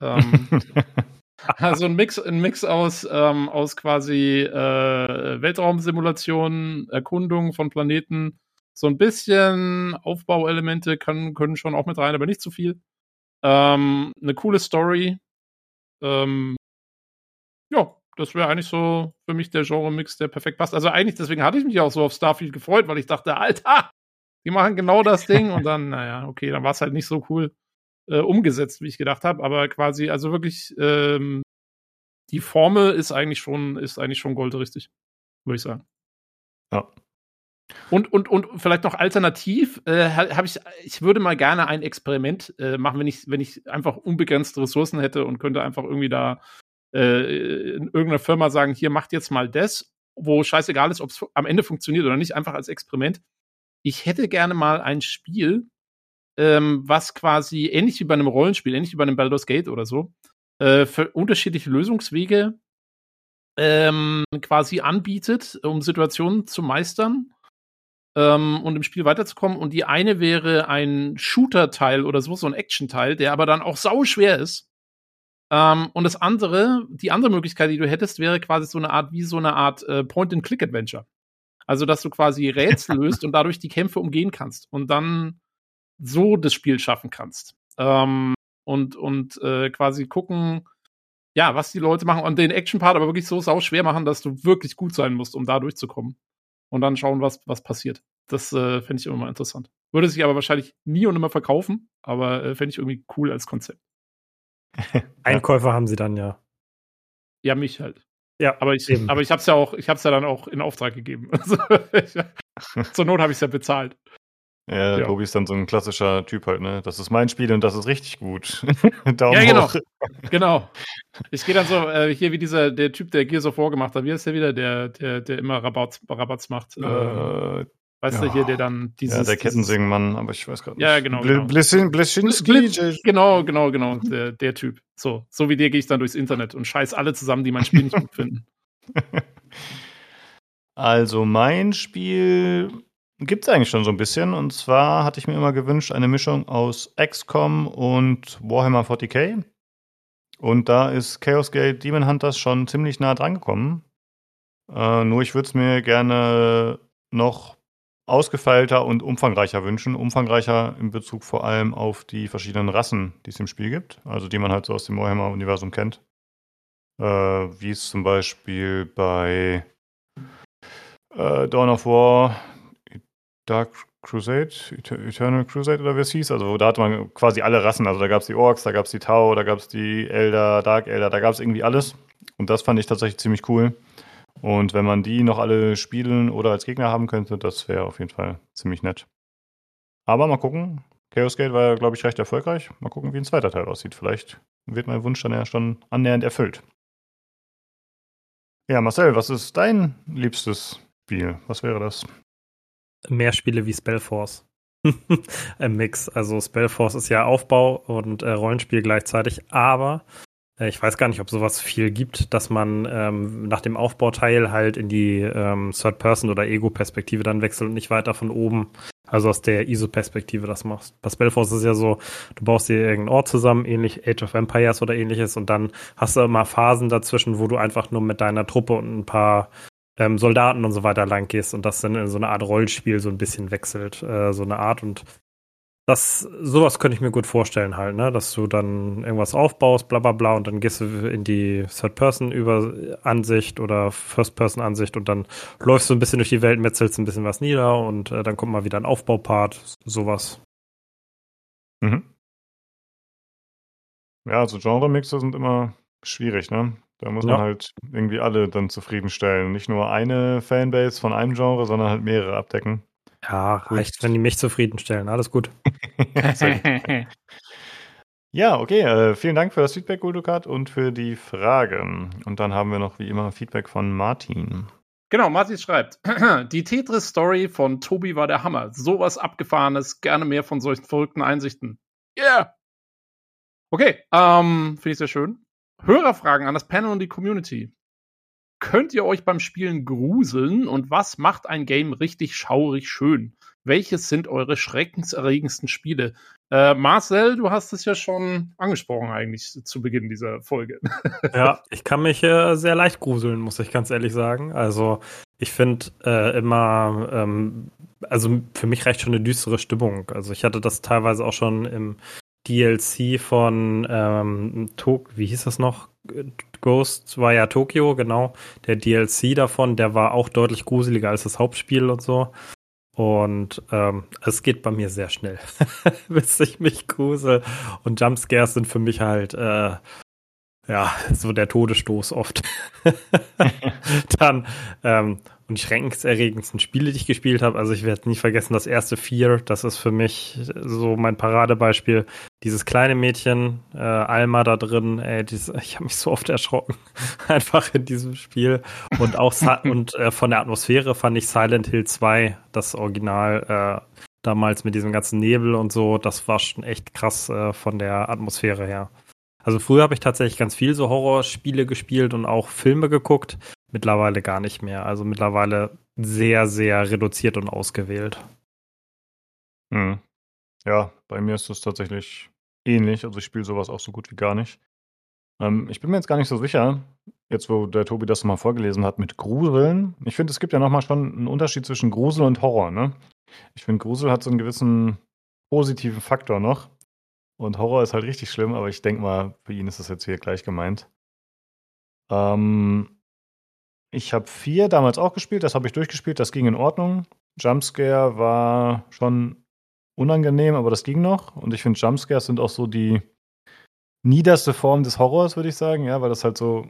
Ähm, Also ein Mix, ein Mix aus, ähm, aus quasi äh, Weltraumsimulationen, Erkundung von Planeten, so ein bisschen Aufbauelemente können, können schon auch mit rein, aber nicht zu viel. Ähm, eine coole Story. Ähm, ja, das wäre eigentlich so für mich der Genre-Mix, der perfekt passt. Also eigentlich, deswegen hatte ich mich auch so auf Starfield gefreut, weil ich dachte, Alter, die machen genau das Ding und dann, naja, okay, dann war es halt nicht so cool äh, umgesetzt, wie ich gedacht habe, aber quasi, also wirklich, ähm, die Formel ist eigentlich schon, ist eigentlich schon goldrichtig, würde ich sagen. Ja. Und, und, und vielleicht noch alternativ, äh, habe ich, ich würde mal gerne ein Experiment äh, machen, wenn ich, wenn ich einfach unbegrenzte Ressourcen hätte und könnte einfach irgendwie da äh, in irgendeiner Firma sagen, hier macht jetzt mal das, wo scheißegal ist, ob es am Ende funktioniert oder nicht, einfach als Experiment. Ich hätte gerne mal ein Spiel, ähm, was quasi ähnlich wie bei einem Rollenspiel, ähnlich wie bei einem Baldur's Gate oder so, äh, für unterschiedliche Lösungswege ähm, quasi anbietet, um Situationen zu meistern ähm, und im Spiel weiterzukommen. Und die eine wäre ein Shooter-Teil oder so, so ein Action-Teil, der aber dann auch sau schwer ist. Ähm, und das andere, die andere Möglichkeit, die du hättest, wäre quasi so eine Art, wie so eine Art äh, Point-and-Click-Adventure. Also, dass du quasi Rätsel löst und dadurch die Kämpfe umgehen kannst und dann so das Spiel schaffen kannst. Ähm, und, und äh, quasi gucken, ja, was die Leute machen und den Action-Part aber wirklich so sau schwer machen, dass du wirklich gut sein musst, um da durchzukommen. Und dann schauen, was, was passiert. Das äh, fände ich immer mal interessant. Würde sich aber wahrscheinlich nie und immer verkaufen, aber äh, fände ich irgendwie cool als Konzept. Einkäufer haben sie dann ja. Ja, mich halt. Ja, aber ich, eben. aber ich habe es ja auch, ich habe es ja dann auch in Auftrag gegeben. Also, ich, zur Not habe ich es ja bezahlt. Ja, ja, Tobi ist dann so ein klassischer Typ halt, ne? Das ist mein Spiel und das ist richtig gut. Daumen ja, genau. Hoch. genau. Ich gehe dann so, äh, hier wie dieser, der Typ, der Gears of War gemacht hat, wie ist der wieder, der, der, der immer Rabatz, Rabatz macht? Äh, weißt ja. du, hier, der dann dieses. Ja, der Kettensingmann, aber ich weiß gerade nicht. Ja, genau. Bl genau. Blissin, Blischinski. Genau, genau, genau. Der, der Typ. So, so wie dir gehe ich dann durchs Internet und scheiß alle zusammen, die mein Spiel nicht gut finden. Also mein Spiel Gibt es eigentlich schon so ein bisschen. Und zwar hatte ich mir immer gewünscht, eine Mischung aus XCOM und Warhammer 40k. Und da ist Chaos Gate Demon Hunters schon ziemlich nah dran gekommen. Äh, nur ich würde es mir gerne noch ausgefeilter und umfangreicher wünschen. Umfangreicher in Bezug vor allem auf die verschiedenen Rassen, die es im Spiel gibt. Also die man halt so aus dem Warhammer-Universum kennt. Äh, wie es zum Beispiel bei äh, Dawn of War Dark Crusade, Eternal Crusade oder wie es hieß. Also da hatte man quasi alle Rassen. Also da gab es die Orks, da gab es die Tau, da gab es die Elder, Dark Elder, da gab es irgendwie alles. Und das fand ich tatsächlich ziemlich cool. Und wenn man die noch alle spielen oder als Gegner haben könnte, das wäre auf jeden Fall ziemlich nett. Aber mal gucken. Chaos Gate war ja, glaube ich, recht erfolgreich. Mal gucken, wie ein zweiter Teil aussieht. Vielleicht wird mein Wunsch dann ja schon annähernd erfüllt. Ja, Marcel, was ist dein liebstes Spiel? Was wäre das? Mehr Spiele wie Spellforce. Ein Mix. Also Spellforce ist ja Aufbau und äh, Rollenspiel gleichzeitig, aber äh, ich weiß gar nicht, ob sowas viel gibt, dass man ähm, nach dem Aufbauteil halt in die ähm, Third-Person- oder Ego-Perspektive dann wechselt und nicht weiter von oben, also aus der ISO-Perspektive das machst. Bei Spellforce ist ja so, du baust dir irgendeinen Ort zusammen, ähnlich Age of Empires oder ähnliches, und dann hast du immer Phasen dazwischen, wo du einfach nur mit deiner Truppe und ein paar ähm, Soldaten und so weiter lang gehst und das dann in so eine Art Rollspiel so ein bisschen wechselt, äh, so eine Art und das, sowas könnte ich mir gut vorstellen halt, ne, dass du dann irgendwas aufbaust, bla bla bla, und dann gehst du in die Third-Person-Ansicht oder First-Person-Ansicht und dann läufst du ein bisschen durch die Welt, metzelst ein bisschen was nieder und äh, dann kommt mal wieder ein Aufbaupart, sowas. Mhm. Ja, also Genre-Mixer sind immer schwierig, ne? Da muss man halt irgendwie alle dann zufriedenstellen. Nicht nur eine Fanbase von einem Genre, sondern halt mehrere abdecken. Ja, reicht, wenn die mich zufriedenstellen. Alles gut. ja, okay. Äh, vielen Dank für das Feedback, Guldukat, und für die Fragen. Und dann haben wir noch wie immer Feedback von Martin. Genau, Martin schreibt, die Tetris-Story von Tobi war der Hammer. Sowas Abgefahrenes, gerne mehr von solchen verrückten Einsichten. Yeah! Okay, ähm, finde ich sehr schön. Hörerfragen an das Panel und die Community. Könnt ihr euch beim Spielen gruseln und was macht ein Game richtig schaurig schön? Welches sind eure schreckenserregendsten Spiele? Äh, Marcel, du hast es ja schon angesprochen eigentlich zu Beginn dieser Folge. ja, ich kann mich äh, sehr leicht gruseln, muss ich ganz ehrlich sagen. Also ich finde äh, immer, ähm, also für mich reicht schon eine düstere Stimmung. Also ich hatte das teilweise auch schon im DLC von ähm, Tok wie hieß das noch? Ghost war ja Tokio, genau. Der DLC davon, der war auch deutlich gruseliger als das Hauptspiel und so. Und ähm, es geht bei mir sehr schnell, bis ich mich grusel. Und Jumpscares sind für mich halt äh, ja so der Todesstoß oft. Dann ähm, und die schreckenserregendsten Spiele, die ich gespielt habe. Also ich werde nie vergessen, das erste Fear, das ist für mich so mein Paradebeispiel. Dieses kleine Mädchen, äh, Alma da drin, ey, dies, ich habe mich so oft erschrocken, einfach in diesem Spiel. Und auch und äh, von der Atmosphäre fand ich Silent Hill 2, das Original, äh, damals mit diesem ganzen Nebel und so, das war schon echt krass äh, von der Atmosphäre her. Also früher habe ich tatsächlich ganz viel so Horrorspiele gespielt und auch Filme geguckt. Mittlerweile gar nicht mehr. Also mittlerweile sehr, sehr reduziert und ausgewählt. Hm. Ja, bei mir ist das tatsächlich ähnlich. Also ich spiele sowas auch so gut wie gar nicht. Ähm, ich bin mir jetzt gar nicht so sicher, jetzt wo der Tobi das mal vorgelesen hat mit Gruseln. Ich finde, es gibt ja nochmal schon einen Unterschied zwischen Grusel und Horror, ne? Ich finde, Grusel hat so einen gewissen positiven Faktor noch. Und Horror ist halt richtig schlimm, aber ich denke mal, für ihn ist das jetzt hier gleich gemeint. Ähm, ich habe vier damals auch gespielt, das habe ich durchgespielt, das ging in Ordnung. Jumpscare war schon unangenehm, aber das ging noch. Und ich finde, Jumpscares sind auch so die niederste Form des Horrors, würde ich sagen, ja, weil das halt so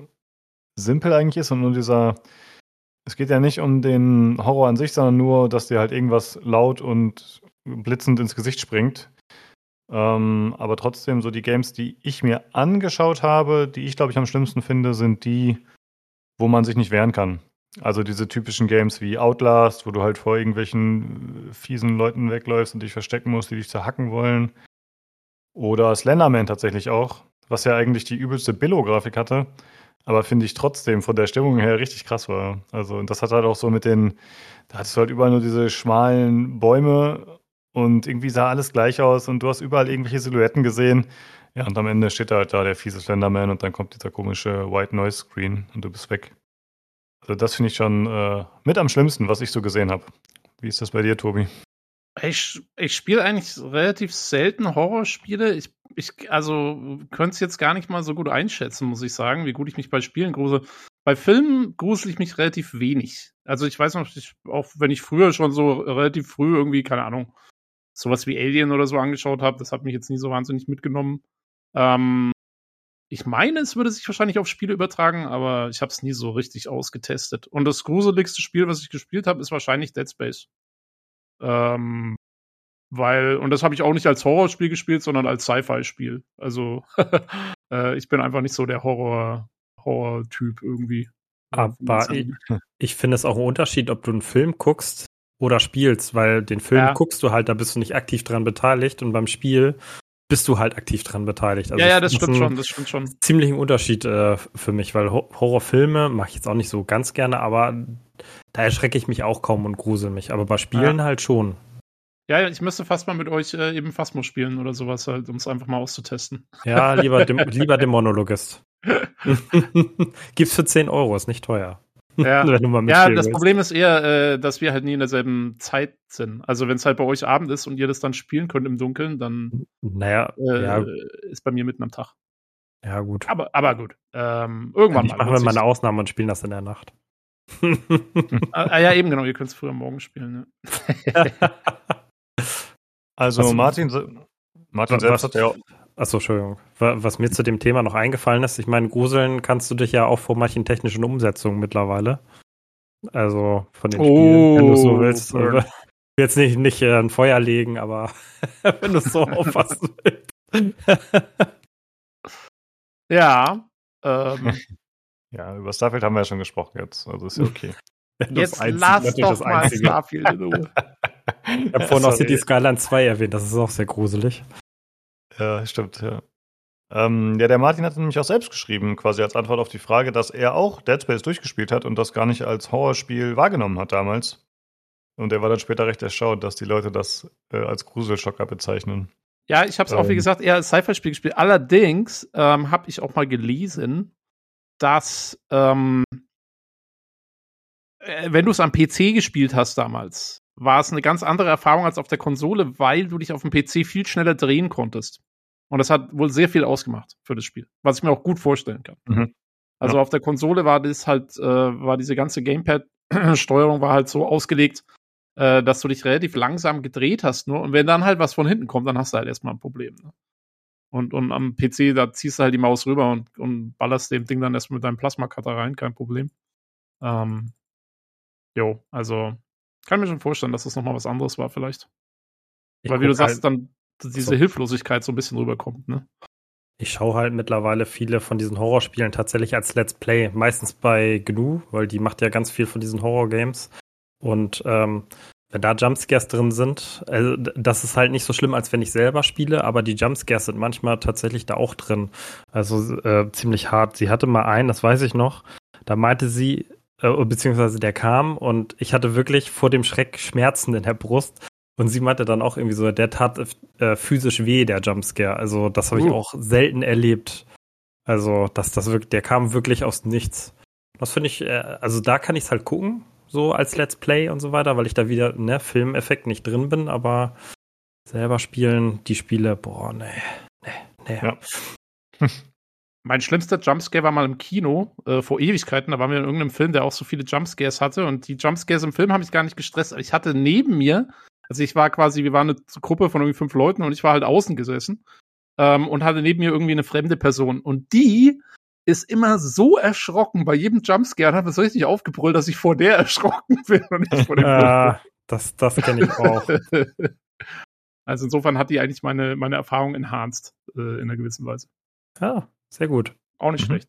simpel eigentlich ist und nur dieser, es geht ja nicht um den Horror an sich, sondern nur, dass dir halt irgendwas laut und blitzend ins Gesicht springt. Ähm, aber trotzdem, so die Games, die ich mir angeschaut habe, die ich glaube ich am schlimmsten finde, sind die, wo man sich nicht wehren kann. Also diese typischen Games wie Outlast, wo du halt vor irgendwelchen äh, fiesen Leuten wegläufst und dich verstecken musst, die dich zerhacken wollen. Oder Slenderman tatsächlich auch, was ja eigentlich die übelste Billo-Grafik hatte, aber finde ich trotzdem von der Stimmung her richtig krass war. Also, und das hat halt auch so mit den, da hattest du halt überall nur diese schmalen Bäume und irgendwie sah alles gleich aus und du hast überall irgendwelche Silhouetten gesehen. Ja, und am Ende steht halt da der fiese Slenderman und dann kommt dieser komische White Noise Screen und du bist weg. Also das finde ich schon äh, mit am schlimmsten, was ich so gesehen habe. Wie ist das bei dir, Tobi? Ich, ich spiele eigentlich relativ selten Horrorspiele. Ich, ich also könnte es jetzt gar nicht mal so gut einschätzen, muss ich sagen, wie gut ich mich bei Spielen grusel. Bei Filmen grusel ich mich relativ wenig. Also ich weiß noch, ich, auch wenn ich früher schon so relativ früh irgendwie, keine Ahnung, sowas wie Alien oder so angeschaut habe, das hat mich jetzt nie so wahnsinnig mitgenommen. Ähm, ich meine, es würde sich wahrscheinlich auf Spiele übertragen, aber ich habe es nie so richtig ausgetestet. Und das gruseligste Spiel, was ich gespielt habe, ist wahrscheinlich Dead Space. Ähm, weil, und das habe ich auch nicht als Horrorspiel gespielt, sondern als Sci-Fi-Spiel. Also, äh, ich bin einfach nicht so der Horror, Horror-Typ irgendwie. Aber ich, ich finde es auch ein Unterschied, ob du einen Film guckst oder spielst, weil den Film ja. guckst du halt, da bist du nicht aktiv dran beteiligt und beim Spiel bist du halt aktiv dran beteiligt. Also ja, ja, das stimmt schon, das stimmt schon. Ziemlichen Unterschied äh, für mich, weil Horrorfilme mache ich jetzt auch nicht so ganz gerne, aber da erschrecke ich mich auch kaum und grusel mich. Aber bei Spielen ja. halt schon. Ja, ich müsste fast mal mit euch äh, eben Phasmo spielen oder sowas, halt, um es einfach mal auszutesten. Ja, lieber, dem, lieber Dämonologist. Gibt's für 10 Euro, ist nicht teuer. Ja, ja das Problem ist eher, äh, dass wir halt nie in derselben Zeit sind. Also wenn es halt bei euch Abend ist und ihr das dann spielen könnt im Dunkeln, dann naja, äh, ja. ist bei mir mitten am Tag. Ja, gut. Aber, aber gut. Ähm, irgendwann ja, mal. Machen wir mal eine Ausnahme und spielen das in der Nacht. ah, ah, ja, eben genau, ihr könnt es früher morgen spielen. Ne? also was, Martin, Martin selbst hat ja auch Achso, Entschuldigung. Was mir zu dem Thema noch eingefallen ist, ich meine, gruseln kannst du dich ja auch vor manchen technischen Umsetzungen mittlerweile. Also von den Spielen, wenn du so oh, willst. Also, jetzt nicht, nicht äh, ein Feuer legen, aber wenn du es so auffassen willst. ja. Ähm. Ja, über Starfield haben wir ja schon gesprochen jetzt. Also ist ja okay. jetzt einzige, lass doch mal Starfield in Ruhe. ich habe vorhin auch City Skyline 2 erwähnt, das ist auch sehr gruselig. Ja, stimmt, ja. Ähm, ja, der Martin hat nämlich auch selbst geschrieben, quasi als Antwort auf die Frage, dass er auch Dead Space durchgespielt hat und das gar nicht als Horrorspiel wahrgenommen hat damals. Und er war dann später recht erstaunt, dass die Leute das äh, als Gruselschocker bezeichnen. Ja, ich habe es ähm. auch, wie ähm. gesagt, eher als Sci-Fi-Spiel gespielt. Allerdings ähm, habe ich auch mal gelesen, dass ähm, äh, wenn du es am PC gespielt hast damals, war es eine ganz andere Erfahrung als auf der Konsole, weil du dich auf dem PC viel schneller drehen konntest. Und das hat wohl sehr viel ausgemacht für das Spiel, was ich mir auch gut vorstellen kann. Mhm. Also ja. auf der Konsole war das halt, äh, war diese ganze Gamepad-Steuerung war halt so ausgelegt, äh, dass du dich relativ langsam gedreht hast nur. Und wenn dann halt was von hinten kommt, dann hast du halt erstmal ein Problem. Ne? Und, und am PC, da ziehst du halt die Maus rüber und, und ballerst dem Ding dann erstmal mit deinem Plasma-Cutter rein, kein Problem. Ähm, jo, also kann mir schon vorstellen, dass das nochmal was anderes war, vielleicht. Ich Weil, wie du sagst, halt dann diese so. Hilflosigkeit so ein bisschen rüberkommt, ne? Ich schaue halt mittlerweile viele von diesen Horrorspielen tatsächlich als Let's Play, meistens bei GNU, weil die macht ja ganz viel von diesen Horror-Games. Und ähm, wenn da Jumpscares drin sind, also das ist halt nicht so schlimm, als wenn ich selber spiele, aber die Jumpscares sind manchmal tatsächlich da auch drin. Also äh, ziemlich hart. Sie hatte mal einen, das weiß ich noch, da meinte sie, äh, beziehungsweise der kam und ich hatte wirklich vor dem Schreck Schmerzen in der Brust. Und sie meinte dann auch irgendwie so, der tat äh, physisch weh, der Jumpscare. Also das habe ich uh. auch selten erlebt. Also dass das wirklich, der kam wirklich aus nichts. Das finde ich, äh, also da kann ich es halt gucken, so als Let's Play und so weiter, weil ich da wieder, ne, Filmeffekt nicht drin bin, aber selber spielen, die Spiele, boah, nee, nee, nee. Ja. Mein schlimmster Jumpscare war mal im Kino äh, vor Ewigkeiten. Da waren wir in irgendeinem Film, der auch so viele Jumpscares hatte. Und die Jumpscares im Film habe ich gar nicht gestresst. Aber ich hatte neben mir, also ich war quasi, wir waren eine Gruppe von irgendwie fünf Leuten und ich war halt außen gesessen ähm, und hatte neben mir irgendwie eine fremde Person. Und die ist immer so erschrocken bei jedem Jumpscare und hat es so richtig aufgebrüllt, dass ich vor der erschrocken bin und nicht vor dem Ah, das, das kenne ich auch. Also insofern hat die eigentlich meine, meine Erfahrung enhanced äh, in einer gewissen Weise. Ja, sehr gut. Auch nicht Mhm. schlecht.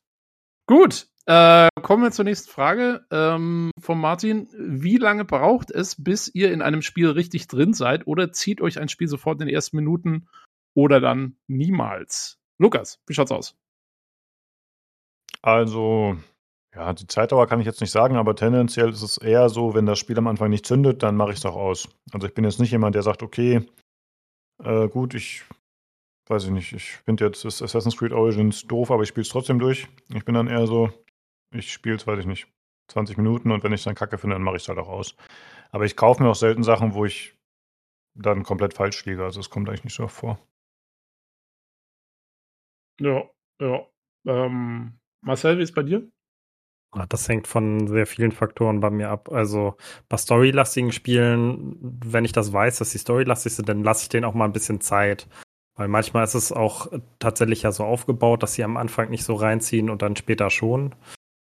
Gut, äh, kommen wir zur nächsten Frage ähm, von Martin. Wie lange braucht es, bis ihr in einem Spiel richtig drin seid? Oder zieht euch ein Spiel sofort in den ersten Minuten oder dann niemals? Lukas, wie schaut's aus? Also, ja, die Zeitdauer kann ich jetzt nicht sagen, aber tendenziell ist es eher so, wenn das Spiel am Anfang nicht zündet, dann mache ich es auch aus. Also ich bin jetzt nicht jemand, der sagt, okay, äh, gut, ich weiß ich nicht, ich finde jetzt das Assassin's Creed Origins doof, aber ich spiele es trotzdem durch. Ich bin dann eher so, ich spiele es, weiß ich nicht, 20 Minuten und wenn ich es dann kacke finde, dann mache ich es halt auch aus. Aber ich kaufe mir auch selten Sachen, wo ich dann komplett falsch liege. Also es kommt eigentlich nicht so oft vor. Ja, ja. Ähm, Marcel, wie ist bei dir? Ah, Das hängt von sehr vielen Faktoren bei mir ab. Also bei storylastigen Spielen, wenn ich das weiß, dass die storylastig sind, dann lasse ich denen auch mal ein bisschen Zeit. Weil manchmal ist es auch tatsächlich ja so aufgebaut, dass sie am Anfang nicht so reinziehen und dann später schon.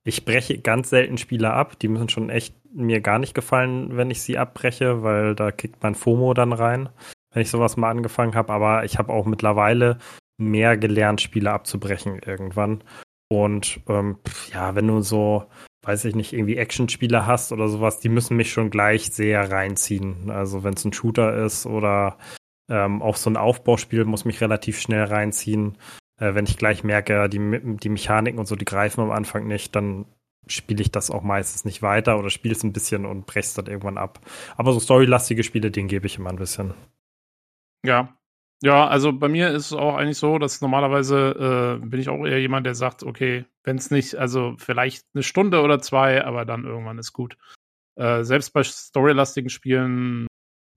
Ich breche ganz selten Spiele ab. Die müssen schon echt mir gar nicht gefallen, wenn ich sie abbreche, weil da kickt mein FOMO dann rein, wenn ich sowas mal angefangen habe. Aber ich habe auch mittlerweile mehr gelernt, Spiele abzubrechen irgendwann. Und ähm, ja, wenn du so, weiß ich nicht, irgendwie Actionspiele hast oder sowas, die müssen mich schon gleich sehr reinziehen. Also wenn es ein Shooter ist oder ähm, auch so ein Aufbauspiel muss mich relativ schnell reinziehen. Äh, wenn ich gleich merke, die, die Mechaniken und so, die greifen am Anfang nicht, dann spiele ich das auch meistens nicht weiter oder spiele es ein bisschen und breche es dann irgendwann ab. Aber so storylastige Spiele, denen gebe ich immer ein bisschen. Ja. Ja, also bei mir ist es auch eigentlich so, dass normalerweise äh, bin ich auch eher jemand, der sagt, okay, wenn es nicht, also vielleicht eine Stunde oder zwei, aber dann irgendwann ist gut. Äh, selbst bei storylastigen Spielen,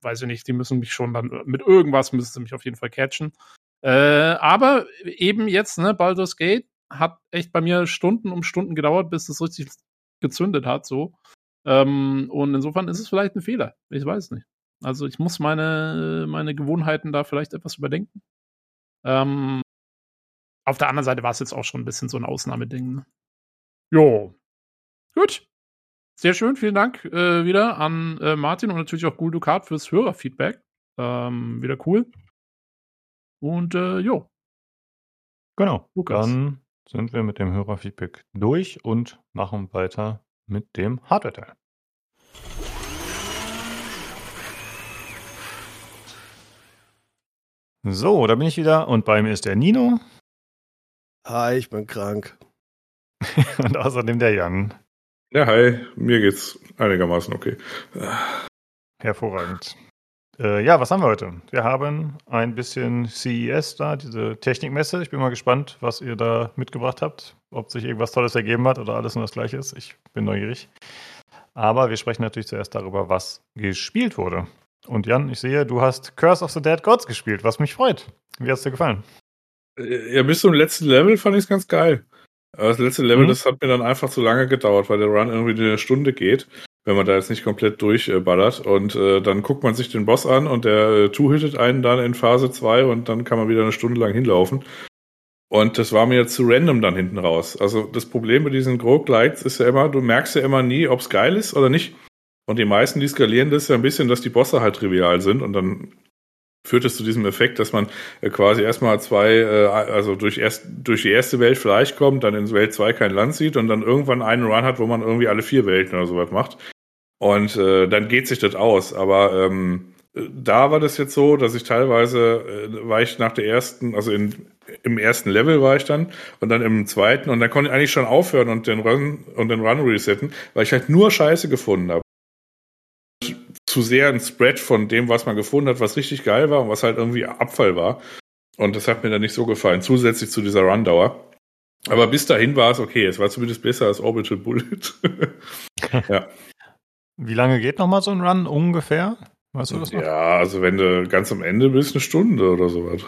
weiß ich nicht, die müssen mich schon dann mit irgendwas müssen sie mich auf jeden Fall catchen. Äh, aber eben jetzt, ne, Baldur's Gate hat echt bei mir Stunden um Stunden gedauert, bis das richtig gezündet hat, so. Ähm, und insofern ist es vielleicht ein Fehler. Ich weiß nicht. Also ich muss meine, meine Gewohnheiten da vielleicht etwas überdenken. Ähm, auf der anderen Seite war es jetzt auch schon ein bisschen so ein Ausnahmeding. Ne? Jo. Gut. Sehr schön. Vielen Dank äh, wieder an äh, Martin und natürlich auch Guldukat fürs Hörerfeedback. Ähm, wieder cool. Und äh, jo. Genau. Lukas. Dann sind wir mit dem Hörerfeedback durch und machen weiter mit dem Hardware-Teil. So, da bin ich wieder und bei mir ist der Nino Hi, ich bin krank. und außerdem der Jan. Ja, hi, mir geht's einigermaßen okay. Hervorragend. Äh, ja, was haben wir heute? Wir haben ein bisschen CES da, diese Technikmesse. Ich bin mal gespannt, was ihr da mitgebracht habt. Ob sich irgendwas Tolles ergeben hat oder alles nur das Gleiche ist. Ich bin neugierig. Aber wir sprechen natürlich zuerst darüber, was gespielt wurde. Und Jan, ich sehe, du hast Curse of the Dead Gods gespielt, was mich freut. Wie hat's dir gefallen? Ja, bis zum letzten Level fand ich's ganz geil. Das letzte Level, Mhm. das hat mir dann einfach zu lange gedauert, weil der Run irgendwie eine Stunde geht, wenn man da jetzt nicht komplett durchballert. Und äh, dann guckt man sich den Boss an und der äh, two-hittet einen dann in Phase 2 und dann kann man wieder eine Stunde lang hinlaufen. Und das war mir zu random dann hinten raus. Also das Problem bei diesen Roguelites ist ja immer, du merkst ja immer nie, ob's geil ist oder nicht. Und die meisten, die skalieren das ja ein bisschen, dass die Bosse halt trivial sind und dann führt es zu diesem Effekt, dass man äh, quasi erstmal zwei, äh, also durch, erst, durch die erste Welt vielleicht kommt, dann in Welt 2 kein Land sieht und dann irgendwann einen Run hat, wo man irgendwie alle vier Welten oder sowas macht. Und äh, dann geht sich das aus. Aber ähm, da war das jetzt so, dass ich teilweise äh, war ich nach der ersten, also in, im ersten Level war ich dann und dann im zweiten und dann konnte ich eigentlich schon aufhören und den Run und den Run resetten, weil ich halt nur Scheiße gefunden habe zu sehr ein Spread von dem, was man gefunden hat, was richtig geil war und was halt irgendwie Abfall war. Und das hat mir dann nicht so gefallen, zusätzlich zu dieser Run-Dauer. Aber bis dahin war es okay. Es war zumindest besser als Orbital Bullet. ja. Wie lange geht nochmal so ein Run ungefähr? Weißt du das noch? ja, also wenn du ganz am Ende bist, eine Stunde oder sowas.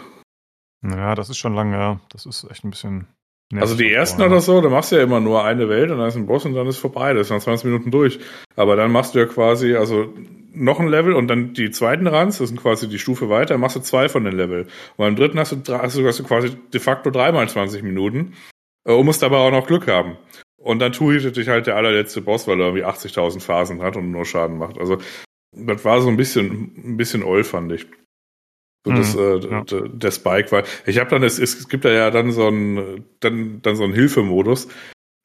Ja, das ist schon lange, ja. Das ist echt ein bisschen. Also die ersten oder so, da machst du ja immer nur eine Welt und dann ist ein Boss und dann ist vorbei. Das ist nach 20 Minuten durch. Aber dann machst du ja quasi, also noch ein Level und dann die zweiten Runs, das sind quasi die Stufe weiter, dann machst du zwei von den Level. Und beim dritten hast du, hast du, hast du quasi de facto dreimal 20 Minuten. Äh, und musst aber auch noch Glück haben. Und dann tuhietet dich halt der allerletzte Boss, weil er irgendwie 80.000 Phasen hat und nur Schaden macht. Also das war so ein bisschen, ein bisschen oll, fand ich. So das, Mhm, äh, ja. der Spike war. Ich habe dann, es, es gibt da ja dann so einen, dann, dann so einen Hilfemodus,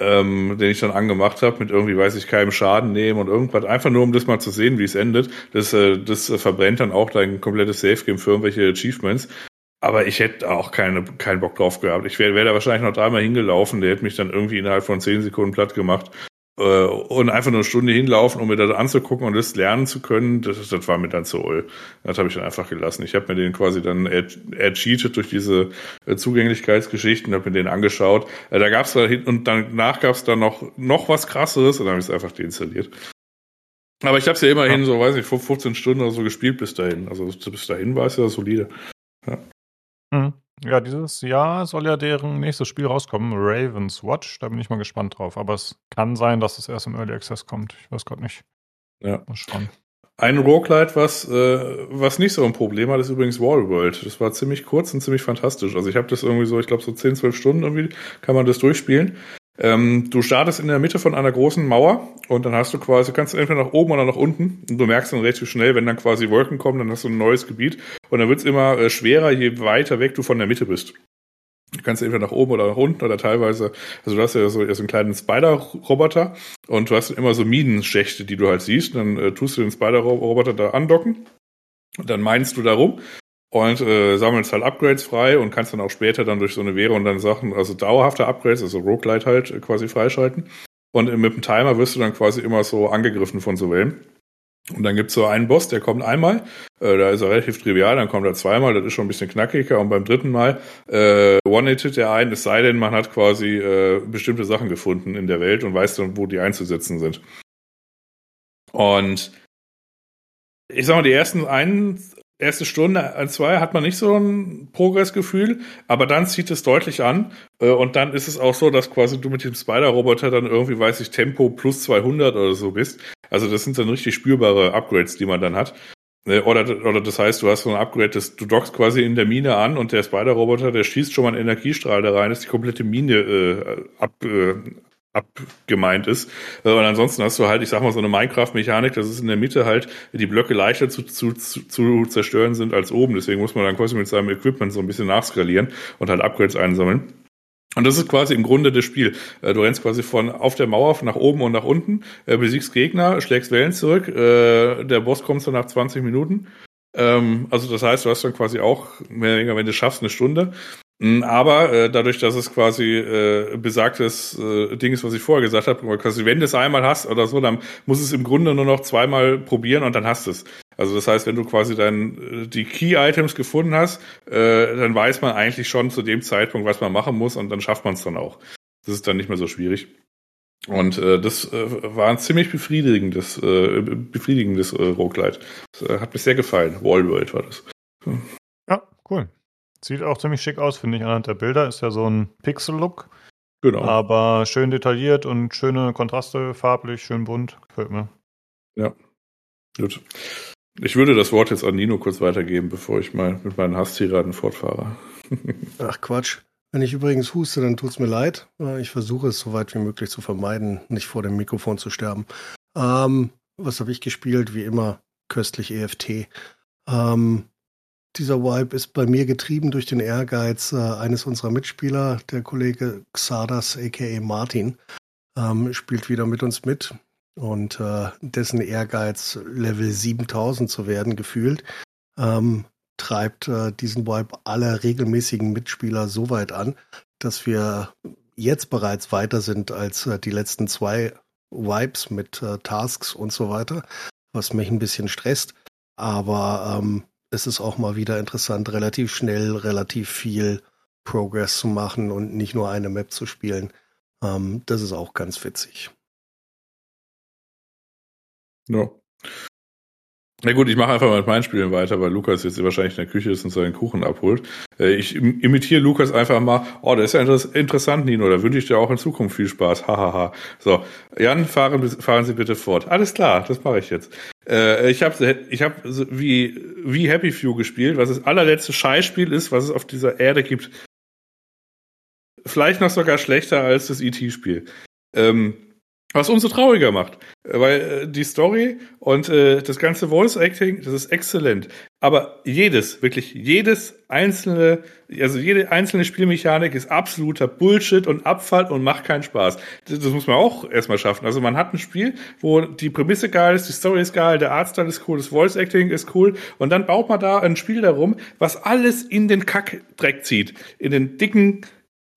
ähm, den ich dann angemacht habe, mit irgendwie, weiß ich, keinem Schaden nehmen und irgendwas, einfach nur um das mal zu sehen, wie es endet. Das, äh, das äh, verbrennt dann auch dein komplettes Safe-Game für irgendwelche Achievements. Aber ich hätte auch keine, keinen Bock drauf gehabt. Ich wäre wär da wahrscheinlich noch dreimal hingelaufen, der hätte mich dann irgendwie innerhalb von zehn Sekunden platt gemacht. Äh, und einfach nur eine Stunde hinlaufen, um mir das anzugucken und das lernen zu können, das, das war mir dann zu oll. Das habe ich dann einfach gelassen. Ich habe mir den quasi dann er- ercheatet durch diese äh, Zugänglichkeitsgeschichten, habe mir den angeschaut. Äh, da gab's da hin und danach gab's da noch noch was krasseres und dann habe ich es einfach deinstalliert. Aber ich habe es ja immerhin so, weiß ich, 15 Stunden oder so gespielt bis dahin. Also bis dahin war es ja solide. Mhm. Ja, dieses Jahr soll ja deren nächstes Spiel rauskommen, Raven's Watch. Da bin ich mal gespannt drauf. Aber es kann sein, dass es erst im Early Access kommt. Ich weiß gerade nicht. Ja. Mal schauen. Ein Roguelite, was, äh, was nicht so ein Problem hat, ist übrigens Wallworld. Das war ziemlich kurz und ziemlich fantastisch. Also ich habe das irgendwie so, ich glaube so 10, 12 Stunden irgendwie kann man das durchspielen. Ähm, du startest in der Mitte von einer großen Mauer und dann hast du quasi, kannst du entweder nach oben oder nach unten und du merkst dann relativ schnell, wenn dann quasi Wolken kommen, dann hast du ein neues Gebiet und dann wird's immer äh, schwerer, je weiter weg du von der Mitte bist. Du kannst entweder nach oben oder nach unten oder teilweise, also du hast ja so, so einen kleinen Spider-Roboter und du hast immer so Minenschächte, die du halt siehst. Und dann äh, tust du den Spider-Roboter da andocken und dann meinst du da rum und äh, sammelst halt Upgrades frei und kannst dann auch später dann durch so eine Währung dann Sachen, also dauerhafte Upgrades, also Roguelite halt äh, quasi freischalten. Und äh, mit dem Timer wirst du dann quasi immer so angegriffen von so Wellen. Und dann gibt's so einen Boss, der kommt einmal, äh, da ist er relativ trivial, dann kommt er zweimal, das ist schon ein bisschen knackiger und beim dritten Mal äh, one-hittet er ein, es sei denn, man hat quasi äh, bestimmte Sachen gefunden in der Welt und weiß dann, wo die einzusetzen sind. Und ich sag mal, die ersten ein, erste Stunde, ein, zwei hat man nicht so ein Progressgefühl, aber dann zieht es deutlich an äh, und dann ist es auch so, dass quasi du mit dem Spider-Roboter dann irgendwie, weiß ich, Tempo plus 200 oder so bist. Also das sind dann richtig spürbare Upgrades, die man dann hat. Äh, Oder, oder das heißt, du hast so ein Upgrade, das, du dockst quasi in der Mine an und der Spider-Roboter, der schießt schon mal einen Energiestrahl da rein, dass die komplette Mine äh, ab, äh, abgemeint ist. Äh, Und ansonsten hast du halt, ich sag mal, so eine Minecraft-Mechanik, dass es in der Mitte halt die Blöcke leichter zu, zu, zu, zerstören sind als oben. Deswegen muss man dann quasi mit seinem Equipment so ein bisschen nachskalieren und halt Upgrades einsammeln. Und das ist quasi im Grunde das Spiel. Äh, Du rennst quasi von auf der Mauer nach oben und nach unten, äh, besiegst Gegner, schlägst Wellen zurück. Der Boss kommt so nach 20 Minuten. Ähm, Also das heißt, du hast dann quasi auch wenn du schaffst, eine Stunde. Mm, Aber äh, dadurch, dass es quasi äh, besagtes äh, Ding ist, was ich vorher gesagt habe, quasi wenn du es einmal hast oder so, dann muss es im Grunde nur noch zweimal probieren und dann hast es. Also das heißt, wenn du quasi dann äh, die Key-Items gefunden hast, äh, dann weiß man eigentlich schon zu dem Zeitpunkt, was man machen muss und dann schafft man es dann auch. Das ist dann nicht mehr so schwierig. Und äh, das äh, war ein ziemlich befriedigendes, äh, befriedigendes äh, Roguelite. Das äh, hat mir sehr gefallen. Wallworld war das. Ja, cool. Sieht auch ziemlich schick aus, finde ich, anhand der Bilder. Ist ja so ein Pixel-Look, Genau. aber schön detailliert und schöne Kontraste, farblich, schön bunt. Gefällt mir. Gut. Ich würde das Wort jetzt an Nino kurz weitergeben, bevor ich mal mit meinen Hasstiraden fortfahre. Ach Quatsch. Wenn ich übrigens huste, dann tut's mir leid. Äh, Ich versuche es so weit wie möglich zu vermeiden, nicht vor dem Mikrofon zu sterben. Ähm, was habe ich gespielt? Wie immer köstlich EFT. Ähm, dieser Vibe ist bei mir getrieben durch den Ehrgeiz äh, eines unserer Mitspieler, der Kollege Xardas, aka Martin, ähm, spielt wieder mit uns mit. Und äh, dessen Ehrgeiz, Level 7000 zu werden, gefühlt, ähm, treibt äh, diesen Vibe aller regelmäßigen Mitspieler so weit an, dass wir jetzt bereits weiter sind als äh, die letzten zwei Vibes mit äh, Tasks und so weiter, was mich ein bisschen stresst. Aber ähm, es ist auch mal wieder interessant, relativ schnell, relativ viel Progress zu machen und nicht nur eine Map zu spielen. Ähm, das ist auch ganz witzig. Ja. Na gut, ich mache einfach mal mit meinen Spielen weiter, weil Lukas jetzt wahrscheinlich in der Küche ist und seinen Kuchen abholt. Äh, Ich im- imitiere Lukas einfach mal. Oh, das ist ja inter- interessant, Nino. Da wünsche ich dir auch in Zukunft viel Spaß. Hahaha. So, Jan, fahren, fahren Sie bitte fort. Alles klar, das mache ich jetzt. Äh, Ich habe ich hab wie, wie Happy Few gespielt, was das allerletzte Scheißspiel ist, was es auf dieser Erde gibt. vielleicht noch sogar schlechter als das ET-Spiel. Ähm, was umso trauriger macht, weil äh, die Story und äh, das ganze Voice Acting, das ist exzellent. Aber jedes, wirklich jedes einzelne, also jede einzelne Spielmechanik ist absoluter Bullshit und Abfall und macht keinen Spaß. Das, das muss man auch erstmal schaffen. Also man hat ein Spiel, wo die Prämisse geil ist, die Story ist geil, der Artstyle ist cool, das Voice Acting ist cool und dann baut man da ein Spiel darum, was alles in den Kackdreck zieht, in den dicken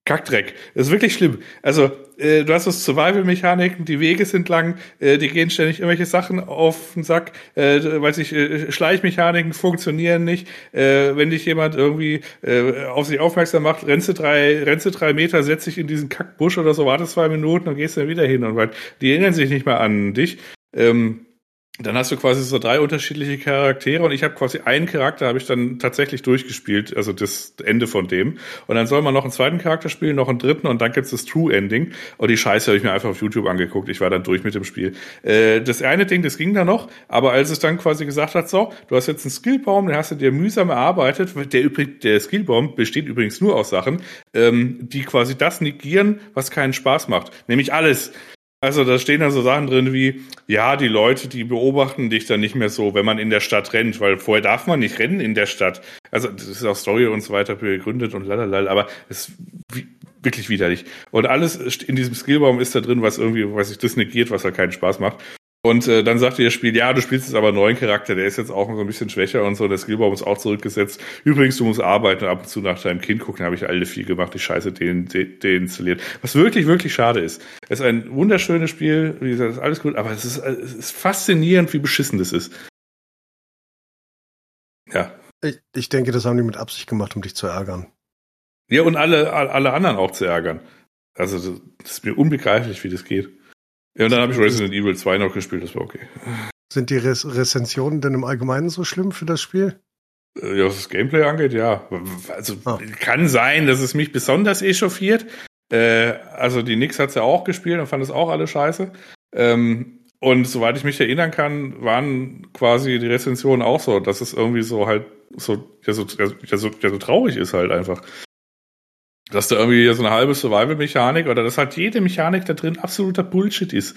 Kackdreck. Das ist wirklich schlimm. Also, äh, du hast so Survival-Mechaniken, die Wege sind lang, äh, die gehen ständig irgendwelche Sachen auf den Sack, äh, weiß ich, äh, Schleichmechaniken funktionieren nicht. Äh, wenn dich jemand irgendwie äh, auf sich aufmerksam macht, rennst du drei, rennst du drei Meter, setzt dich in diesen Kackbusch oder so, wartest zwei Minuten und gehst dann wieder hin und weil die erinnern sich nicht mehr an dich. Ähm, dann hast du quasi so drei unterschiedliche Charaktere und ich habe quasi einen Charakter habe ich dann tatsächlich durchgespielt, also das Ende von dem. Und dann soll man noch einen zweiten Charakter spielen, noch einen dritten und dann gibt's das True Ending. Und die Scheiße habe ich mir einfach auf YouTube angeguckt. Ich war dann durch mit dem Spiel. Äh, das eine Ding, das ging da noch, aber als es dann quasi gesagt hat, so, du hast jetzt einen Skillbaum, den hast du dir mühsam erarbeitet. Der, der Skillbaum besteht übrigens nur aus Sachen, ähm, die quasi das negieren, was keinen Spaß macht. Nämlich alles. Also da stehen dann so Sachen drin wie, ja, die Leute, die beobachten dich dann nicht mehr so, wenn man in der Stadt rennt, weil vorher darf man nicht rennen in der Stadt. Also das ist auch Story und so weiter begründet und lalala, aber es ist wirklich widerlich. Und alles in diesem Skillbaum ist da drin, was irgendwie, was sich das negiert, was halt keinen Spaß macht. Und äh, dann sagte das Spiel, ja, du spielst jetzt aber einen neuen Charakter, der ist jetzt auch so ein bisschen schwächer und so, der Skillbaum ist auch zurückgesetzt. Übrigens, du musst arbeiten und ab und zu nach deinem Kind gucken, habe ich alle viel gemacht, die Scheiße deinstalliert. Was wirklich, wirklich schade ist. Es ist ein wunderschönes Spiel, wie gesagt, ist alles gut, aber es ist, es ist faszinierend, wie beschissen das ist. Ja. Ich, ich denke, das haben die mit Absicht gemacht, um dich zu ärgern. Ja, und alle, alle anderen auch zu ärgern. Also, das ist mir unbegreiflich, wie das geht. Ja, und dann habe ich Resident Evil 2 noch gespielt, das war okay. Sind die Res Rezensionen denn im Allgemeinen so schlimm für das Spiel? Äh, ja, was das Gameplay angeht, ja. Also ah. kann sein, dass es mich besonders echauffiert. Äh, also die Nix hat's ja auch gespielt und fand es auch alle scheiße. Ähm, und soweit ich mich erinnern kann, waren quasi die Rezensionen auch so, dass es irgendwie so halt so, ja, so, ja, so, ja, so traurig ist halt einfach dass da irgendwie so eine halbe Survival-Mechanik oder dass halt jede Mechanik da drin absoluter Bullshit ist.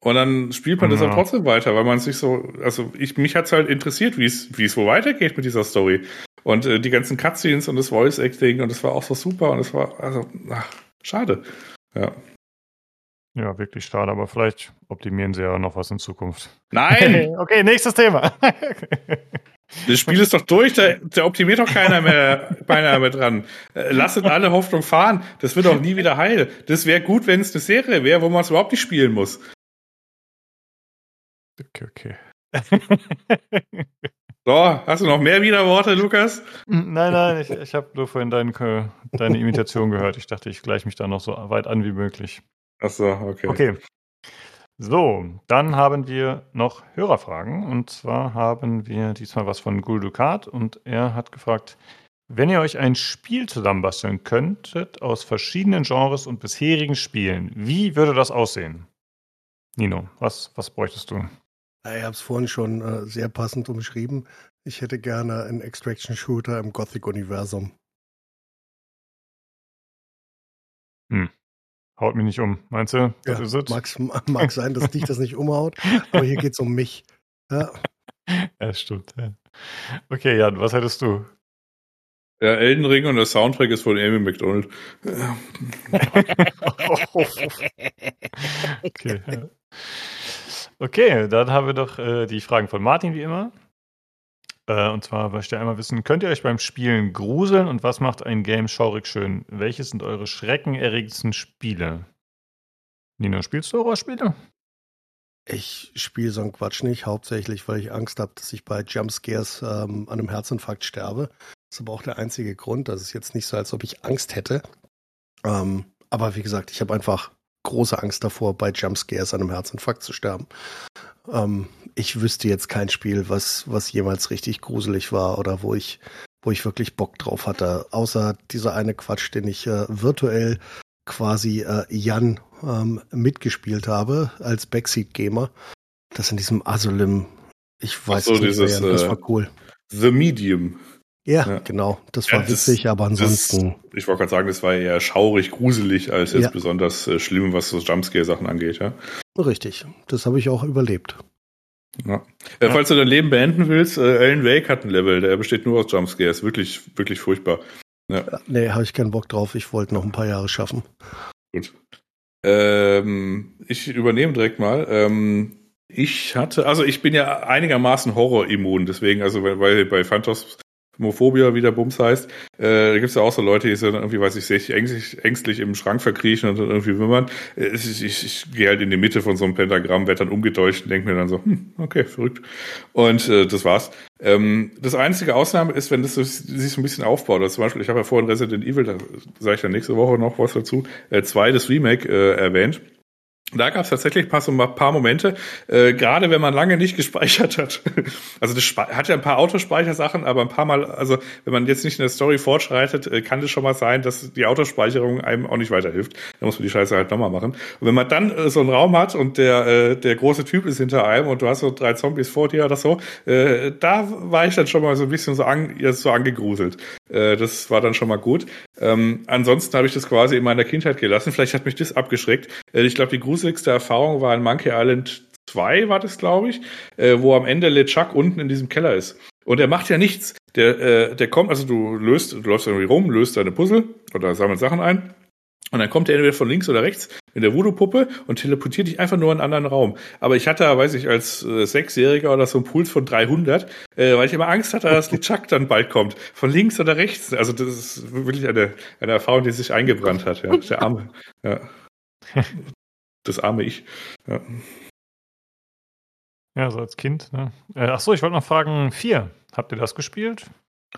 Und dann spielt man ja. das halt trotzdem weiter, weil man sich so, also ich, mich hat's halt interessiert, wie es, wie es wo weitergeht mit dieser Story. Und äh, die ganzen Cutscenes und das Voice Acting und das war auch so super und es war, also, ach, schade. Ja. Ja, wirklich schade, aber vielleicht optimieren sie ja noch was in Zukunft. Nein! okay, nächstes Thema. Das Spiel ist doch durch, da, da optimiert doch keiner mehr, keiner mehr dran. Äh, lasset alle Hoffnung fahren, das wird auch nie wieder heil. Das wäre gut, wenn es eine Serie wäre, wo man es überhaupt nicht spielen muss. Okay, okay. so, hast du noch mehr Widerworte, Lukas? Nein, nein, ich, ich habe nur vorhin dein, deine Imitation gehört. Ich dachte, ich gleiche mich da noch so weit an wie möglich. Ach so, okay. Okay. So, dann haben wir noch Hörerfragen. Und zwar haben wir diesmal was von Guldukat und er hat gefragt, wenn ihr euch ein Spiel zusammenbasteln könntet aus verschiedenen Genres und bisherigen Spielen, wie würde das aussehen? Nino, was, was bräuchtest du? Ich habe es vorhin schon äh, sehr passend umschrieben. Ich hätte gerne einen Extraction-Shooter im Gothic-Universum. Hm. Haut mich nicht um. Meinst du, das ja, ist es? Mag, mag sein, dass dich das nicht umhaut, aber hier geht es um mich. Ja. ja, stimmt. Ja. Okay, Jan, was hättest du? Ja, Elden Ring und der Soundtrack ist von Amy McDonald. okay, okay, dann haben wir doch äh, die Fragen von Martin wie immer. Äh, und zwar möchte ich einmal wissen, könnt ihr euch beim Spielen gruseln und was macht ein Game schaurig schön? Welche sind eure schreckenerregendsten Spiele? Nino, spielst du Horrorspiele? Ich spiele so einen Quatsch nicht, hauptsächlich, weil ich Angst habe, dass ich bei Jumpscares ähm, an einem Herzinfarkt sterbe. Das ist aber auch der einzige Grund. Das ist jetzt nicht so, als ob ich Angst hätte. Ähm, aber wie gesagt, ich habe einfach große Angst davor, bei Jumpscares an einem Herzinfarkt zu sterben. Ähm, ich wüsste jetzt kein Spiel, was, was jemals richtig gruselig war oder wo ich, wo ich wirklich Bock drauf hatte. Außer dieser eine Quatsch, den ich äh, virtuell quasi äh, Jan ähm, mitgespielt habe als Backseat-Gamer. Das in diesem Asylim, ich weiß so, nicht, dieses, mehr, das war cool. The Medium. Ja, ja. genau. Das war ja, das, witzig, aber ansonsten. Das, ich wollte gerade sagen, das war eher schaurig, gruselig, als jetzt ja. besonders äh, schlimm, was so Jumpscare-Sachen angeht, ja. Richtig. Das habe ich auch überlebt. Ja. Äh, falls du dein Leben beenden willst, äh, Alan Wake hat ein Level, der besteht nur aus Jumpscares. Wirklich, wirklich furchtbar. Ja. Nee, habe ich keinen Bock drauf. Ich wollte noch ein paar Jahre schaffen. Gut. Ähm, ich übernehme direkt mal. Ähm, ich hatte, also ich bin ja einigermaßen Horror-immun, deswegen, also weil bei Phantos Homophobia, wie der Bums heißt. Äh, da gibt es ja auch so Leute, die sind irgendwie, weiß ich, sich ängstlich, ängstlich im Schrank verkriechen und dann irgendwie wimmern. Äh, ich, ich, ich gehe halt in die Mitte von so einem Pentagramm, werde dann umgedeutscht und denke mir dann so, hm, okay, verrückt. Und äh, das war's. Ähm, das einzige Ausnahme ist, wenn das so, sich so ein bisschen aufbaut. Also zum Beispiel, ich habe ja vorhin Resident Evil, da sage ich ja nächste Woche noch was dazu, äh, zwei, das Remake äh, erwähnt. Da gab es tatsächlich paar, so ein paar Momente, äh, gerade wenn man lange nicht gespeichert hat. Also das hat ja ein paar Autospeichersachen, aber ein paar Mal, also wenn man jetzt nicht in der Story fortschreitet, äh, kann das schon mal sein, dass die Autospeicherung einem auch nicht weiterhilft. Da muss man die Scheiße halt nochmal machen. Und wenn man dann äh, so einen Raum hat und der, äh, der große Typ ist hinter einem und du hast so drei Zombies vor dir oder so, äh, da war ich dann schon mal so ein bisschen so, an, so angegruselt. Äh, das war dann schon mal gut. Ähm, ansonsten habe ich das quasi in meiner Kindheit gelassen. Vielleicht hat mich das abgeschreckt. Äh, ich glaube, die gruseligste Erfahrung war in Monkey Island 2, war das, glaube ich, äh, wo am Ende LeChuck unten in diesem Keller ist. Und er macht ja nichts. Der, äh, der kommt, also du löst, du läufst irgendwie rum, löst deine Puzzle oder sammelst Sachen ein. Und dann kommt er entweder von links oder rechts mit der Voodoo-Puppe und teleportiert dich einfach nur in einen anderen Raum. Aber ich hatte, weiß ich, als äh, Sechsjähriger oder so einen Puls von 300, äh, weil ich immer Angst hatte, dass LeChuck dann bald kommt. Von links oder rechts. Also das ist wirklich eine, eine Erfahrung, die sich eingebrannt hat. Ja. Der arme. Ja. Das arme Ich. Ja. Ja, so als Kind. Ne? Äh, ach so, ich wollte noch fragen, vier. Habt ihr das gespielt?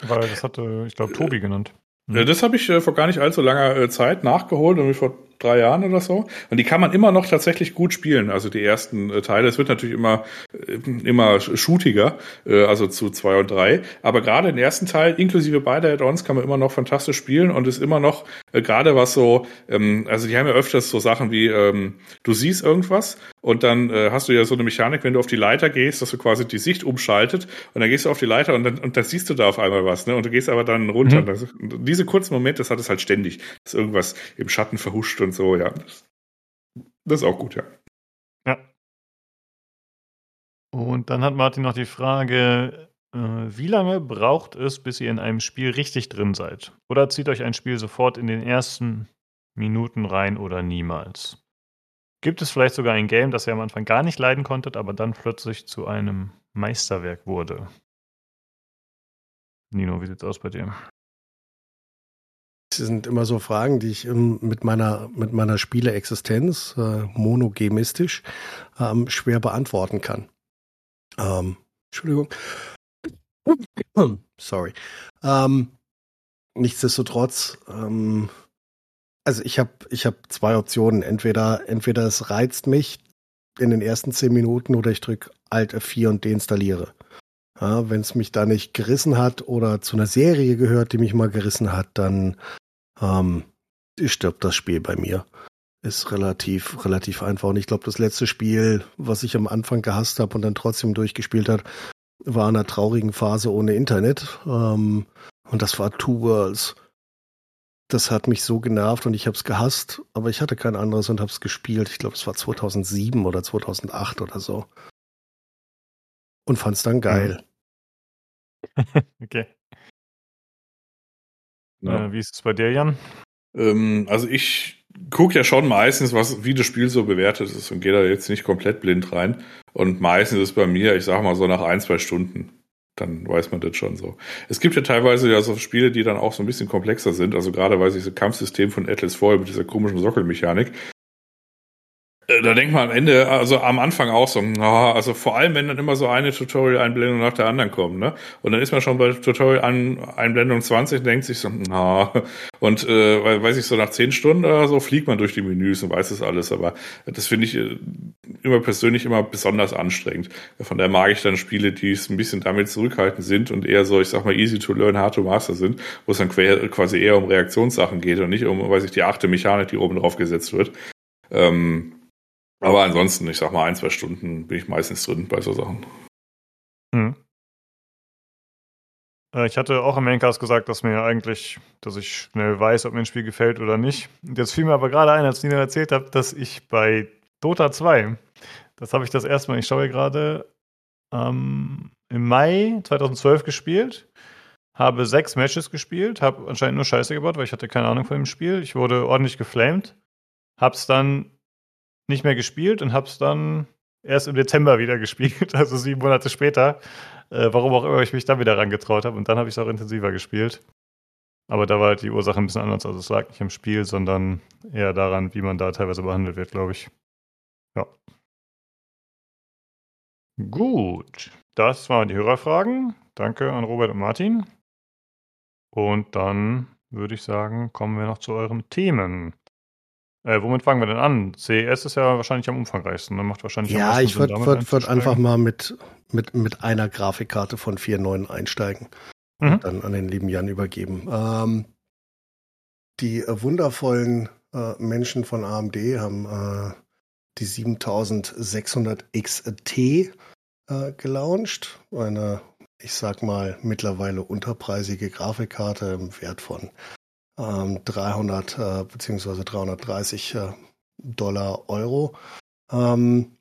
Weil das hatte, ich glaube, Tobi genannt. Mhm. Das habe ich äh, vor gar nicht allzu langer äh, Zeit nachgeholt, nämlich vor drei Jahren oder so. Und die kann man immer noch tatsächlich gut spielen. Also die ersten äh, Teile. Es wird natürlich immer, äh, immer shootiger, äh, also zu zwei und drei. Aber gerade den ersten Teil, inklusive beider Add-ons, kann man immer noch fantastisch spielen und ist immer noch, äh, gerade was so, ähm, also die haben ja öfters so Sachen wie, ähm, du siehst irgendwas und dann äh, hast du ja so eine Mechanik, wenn du auf die Leiter gehst, dass du quasi die Sicht umschaltet und dann gehst du auf die Leiter und dann, und dann siehst du da auf einmal was, ne? Und du gehst aber dann runter. Mhm. Das, diese kurzen Momente, das hat es halt ständig, dass irgendwas im Schatten verhuscht und so, ja. Das ist auch gut, ja. Ja. Und dann hat Martin noch die Frage, äh, wie lange braucht es, bis ihr in einem Spiel richtig drin seid? Oder zieht euch ein Spiel sofort in den ersten Minuten rein oder niemals? Gibt es vielleicht sogar ein Game, das ihr am Anfang gar nicht leiden konntet, aber dann plötzlich zu einem Meisterwerk wurde? Nino, wie sieht's aus bei dir? Das sind immer so Fragen, die ich mit meiner, mit meiner Spieleexistenz, äh, monogamistisch, ähm, schwer beantworten kann. Ähm, Entschuldigung. Sorry. Ähm, nichtsdestotrotz, ähm, also ich habe ich hab zwei Optionen. Entweder, entweder es reizt mich in den ersten zehn Minuten oder ich drücke Alt F4 und deinstalliere. Ja, Wenn es mich da nicht gerissen hat oder zu einer Serie gehört, die mich mal gerissen hat, dann ähm, stirbt das Spiel bei mir. Ist relativ, relativ einfach. Und ich glaube, das letzte Spiel, was ich am Anfang gehasst habe und dann trotzdem durchgespielt hat, war in einer traurigen Phase ohne Internet. Ähm, und das war Two Worlds das hat mich so genervt und ich habe es gehasst, aber ich hatte kein anderes und habe es gespielt. Ich glaube, es war 2007 oder 2008 oder so. Und fand es dann geil. okay. Ja. Äh, wie ist es bei dir, Jan? Ähm, also ich gucke ja schon meistens, was, wie das Spiel so bewertet ist und gehe da jetzt nicht komplett blind rein. Und meistens ist es bei mir, ich sag mal so nach ein, zwei Stunden dann weiß man das schon so. Es gibt ja teilweise ja so Spiele, die dann auch so ein bisschen komplexer sind. Also gerade weil sich das Kampfsystem von Atlas Foil mit dieser komischen Sockelmechanik, da denkt man am Ende, also am Anfang auch so, oh, also vor allem, wenn dann immer so eine Tutorial-Einblendung nach der anderen kommt, ne? Und dann ist man schon bei Tutorial-Einblendung 20 und denkt sich so, oh. und äh, weiß ich, so nach 10 Stunden oder so fliegt man durch die Menüs und weiß das alles, aber das finde ich äh, immer persönlich immer besonders anstrengend. Von daher mag ich dann Spiele, die es ein bisschen damit zurückhaltend sind und eher so, ich sag mal, easy to learn, hard to master sind, wo es dann quasi eher um Reaktionssachen geht und nicht um, weiß ich, die achte Mechanik, die oben drauf gesetzt wird. Ähm, aber ansonsten, ich sag mal, ein, zwei Stunden bin ich meistens drin bei so Sachen. Hm. Äh, ich hatte auch im Maincast gesagt, dass mir eigentlich, dass ich schnell weiß, ob mir ein Spiel gefällt oder nicht. Und jetzt fiel mir aber gerade ein, als Nina erzählt hat, dass ich bei Dota 2, das habe ich das erste Mal, ich schaue gerade, ähm, im Mai 2012 gespielt, habe sechs Matches gespielt, habe anscheinend nur Scheiße gebaut, weil ich hatte keine Ahnung von dem Spiel. Ich wurde ordentlich geflamed, hab's dann nicht mehr gespielt und hab's dann erst im Dezember wieder gespielt, also sieben Monate später. Äh, warum auch immer ich mich dann wieder rangetraut habe. Und dann habe ich es auch intensiver gespielt. Aber da war halt die Ursache ein bisschen anders. Also es lag nicht im Spiel, sondern eher daran, wie man da teilweise behandelt wird, glaube ich. Ja. Gut. Das waren die Hörerfragen. Danke an Robert und Martin. Und dann würde ich sagen, kommen wir noch zu euren Themen. Äh, womit fangen wir denn an? CES ist ja wahrscheinlich am umfangreichsten. Ne? Macht wahrscheinlich ja, ich würde würd, würd einfach mal mit, mit, mit einer Grafikkarte von 4.9 einsteigen mhm. und dann an den lieben Jan übergeben. Ähm, die äh, wundervollen äh, Menschen von AMD haben äh, die 7600 XT äh, gelauncht. Eine, ich sag mal, mittlerweile unterpreisige Grafikkarte im Wert von 300 ähm, äh, beziehungsweise 330 äh, Dollar Euro. Ähm,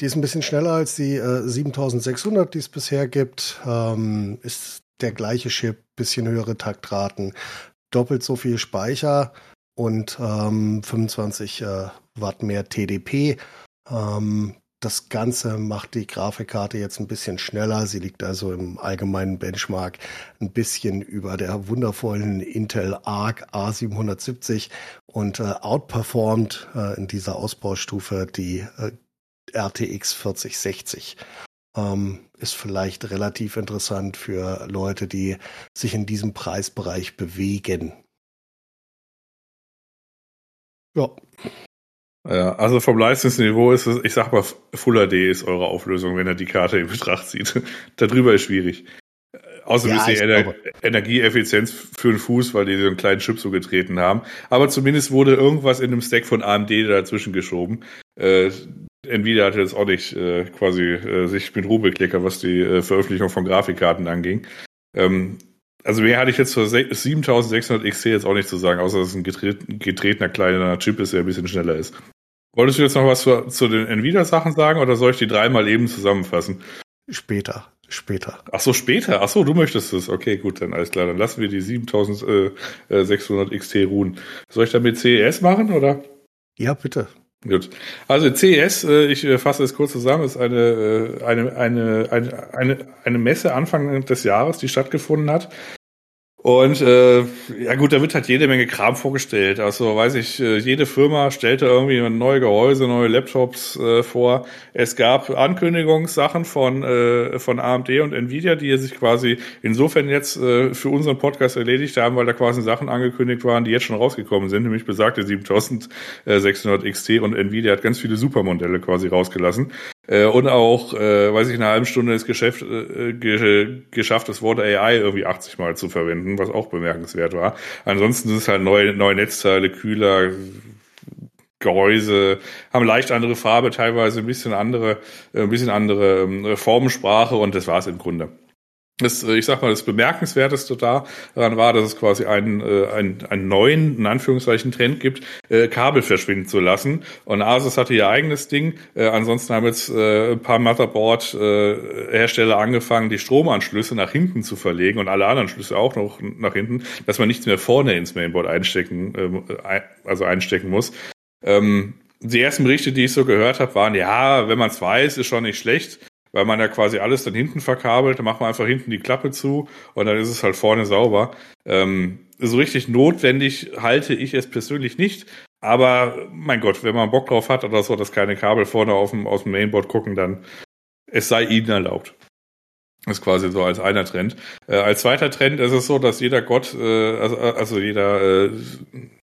die ist ein bisschen schneller als die äh, 7600, die es bisher gibt. Ähm, ist der gleiche Chip, bisschen höhere Taktraten, doppelt so viel Speicher und ähm, 25 äh, Watt mehr TDP. Ähm, das Ganze macht die Grafikkarte jetzt ein bisschen schneller. Sie liegt also im allgemeinen Benchmark ein bisschen über der wundervollen Intel Arc A770 und äh, outperformt äh, in dieser Ausbaustufe die äh, RTX 4060. Ähm, ist vielleicht relativ interessant für Leute, die sich in diesem Preisbereich bewegen. Ja. Ja, also vom Leistungsniveau ist es, ich sag mal, Full HD ist eure Auflösung, wenn er die Karte in Betracht zieht. Darüber ist schwierig. Außerdem ja, ist die Ener Energieeffizienz für den Fuß, weil die so einen kleinen Chip so getreten haben. Aber zumindest wurde irgendwas in dem Stack von AMD dazwischen geschoben. Äh, Nvidia hatte jetzt auch nicht äh, quasi äh, sich mit Ruhe bekleckert, was die äh, Veröffentlichung von Grafikkarten anging. Ähm, also mehr hatte ich jetzt für 7600 XT jetzt auch nicht zu sagen, außer dass es ein getretener kleiner Chip ist, der ein bisschen schneller ist. Wolltest du jetzt noch was zu, zu den Nvidia-Sachen sagen oder soll ich die dreimal eben zusammenfassen? Später, später. Ach so, später. Ach so, du möchtest es. Okay, gut, dann alles klar. Dann lassen wir die 7600 XT ruhen. Soll ich damit CES machen oder? Ja, bitte. Gut. Also CES, äh, ich äh, fasse es kurz zusammen, ist äh, eine, eine, eine, eine, eine Messe Anfang des Jahres, die stattgefunden hat. Und äh, ja gut, da wird halt jede Menge Kram vorgestellt. Also weiß ich, äh, jede Firma stellte irgendwie neue Gehäuse, neue Laptops äh, vor. Es gab Ankündigungssachen von äh, von AMD und Nvidia, die sich quasi insofern jetzt äh, für unseren Podcast erledigt haben, weil da quasi Sachen angekündigt waren, die jetzt schon rausgekommen sind, nämlich besagte 7600 XT und Nvidia hat ganz viele Supermodelle quasi rausgelassen. Äh, und auch, äh, weiß ich, in einer halben Stunde ist Geschäft, äh, ge geschafft, das Wort AI irgendwie 80 Mal zu verwenden, was auch bemerkenswert war. Ansonsten sind es halt neue, neue Netzteile, Kühler, Gehäuse, haben leicht andere Farbe, teilweise ein bisschen andere, äh, ein bisschen andere ähm, Formensprache und das war's im Grunde. Das, äh, ich sag mal, das Bemerkenswerteste daran war, dass es quasi einen, äh, einen, einen neuen, in Anführungszeichen, Trend gibt, äh, Kabel verschwinden zu lassen. Und Asus hatte ihr eigenes Ding. Äh, ansonsten haben jetzt äh, ein paar Motherboard-Hersteller äh, angefangen, die Stromanschlüsse nach hinten zu verlegen und alle anderen Schlüsse auch noch nach hinten, dass man nichts mehr vorne ins Mainboard einstecken, äh, also einstecken muss. Ähm, die ersten Berichte, die ich so gehört habe, waren, ja, wenn man es weiß, ist schon nicht schlecht weil man ja quasi alles dann hinten verkabelt, dann macht man einfach hinten die Klappe zu und dann ist es halt vorne sauber. Ähm, so richtig notwendig halte ich es persönlich nicht. Aber mein Gott, wenn man Bock drauf hat oder so, dass keine Kabel vorne auf dem, aus dem Mainboard gucken, dann es sei ihnen erlaubt. Das ist quasi so als einer Trend. Äh, als zweiter Trend ist es so, dass jeder Gott, äh, also, also jeder, äh,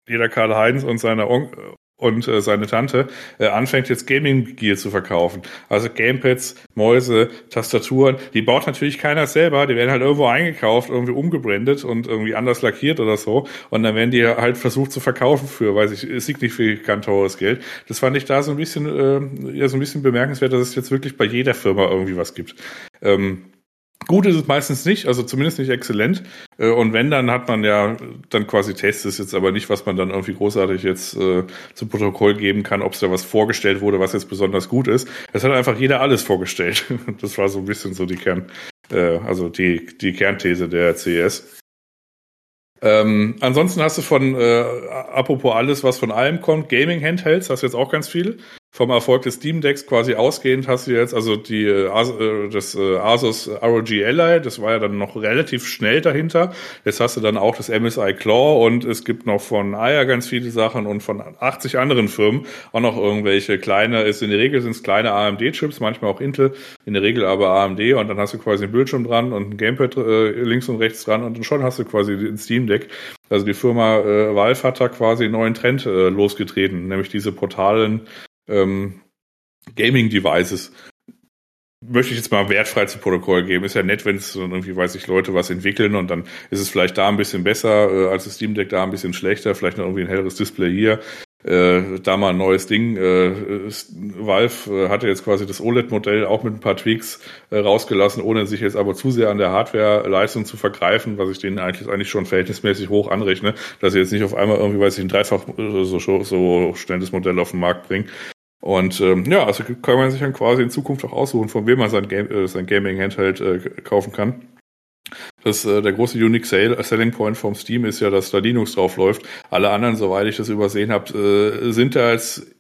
jeder Karl Heinz und seine On und äh, seine Tante äh, anfängt jetzt Gaming Gear zu verkaufen. Also Gamepads, Mäuse, Tastaturen, die baut natürlich keiner selber, die werden halt irgendwo eingekauft, irgendwie umgebrandet und irgendwie anders lackiert oder so und dann werden die halt versucht zu verkaufen für, weiß ich, signifikant teures Geld. Das fand ich da so ein bisschen äh, ja so ein bisschen bemerkenswert, dass es jetzt wirklich bei jeder Firma irgendwie was gibt. Ähm, Gut ist es meistens nicht, also zumindest nicht exzellent. Äh, und wenn, dann hat man ja dann quasi Tests, ist jetzt aber nicht, was man dann irgendwie großartig jetzt äh, zum Protokoll geben kann, ob es da was vorgestellt wurde, was jetzt besonders gut ist. Es hat einfach jeder alles vorgestellt. Das war so ein bisschen so die Kern, äh, also die, die Kernthese der CES. Ähm, ansonsten hast du von, äh, apropos alles, was von allem kommt, Gaming-Handhelds, hast du jetzt auch ganz viel vom Erfolg des Steam Decks quasi ausgehend hast du jetzt also die äh, äh das äh, Asus ROG Ally, das war ja dann noch relativ schnell dahinter. Jetzt hast du dann auch das MSI Claw und es gibt noch von AYA ganz viele Sachen und von 80 anderen Firmen auch noch irgendwelche kleine, ist in der Regel sind es kleine AMD Chips, manchmal auch Intel, in der Regel aber AMD und dann hast du quasi ein Bildschirm dran und ein Gamepad links und rechts dran und schon hast du quasi ein Steam Deck. Also die Firma äh, Valve hat da quasi einen neuen Trend äh, losgetreten, nämlich diese portalen ähm, Gaming-Devices möchte ich jetzt mal wertfrei zu Protokoll geben. Ist ja nett, wenn es irgendwie, weiß ich, Leute was entwickeln und dann ist es vielleicht da ein bisschen besser äh, als das Steam Deck, da ein bisschen schlechter, vielleicht noch irgendwie ein helleres Display hier. Äh, da mal ein neues Ding. Äh, Valve äh, hatte jetzt quasi das OLED-Modell auch mit ein paar Tweaks äh, rausgelassen, ohne sich jetzt aber zu sehr an der Hardware-Leistung zu vergreifen, was ich denen eigentlich, eigentlich schon verhältnismäßig hoch anrechne, dass sie jetzt nicht auf einmal irgendwie, weiß ich, ein dreifach äh, so, so schnelles Modell auf den Markt bringen. Und ähm, ja, also kann man sich dann quasi in Zukunft auch aussuchen, von wem man sein, Game, äh, sein Gaming-Handheld äh, kaufen kann. Das, äh, der große Unique Sale, Selling Point vom Steam ist ja, dass da Linux drauf läuft. Alle anderen, soweit ich das übersehen habe, äh, sind da als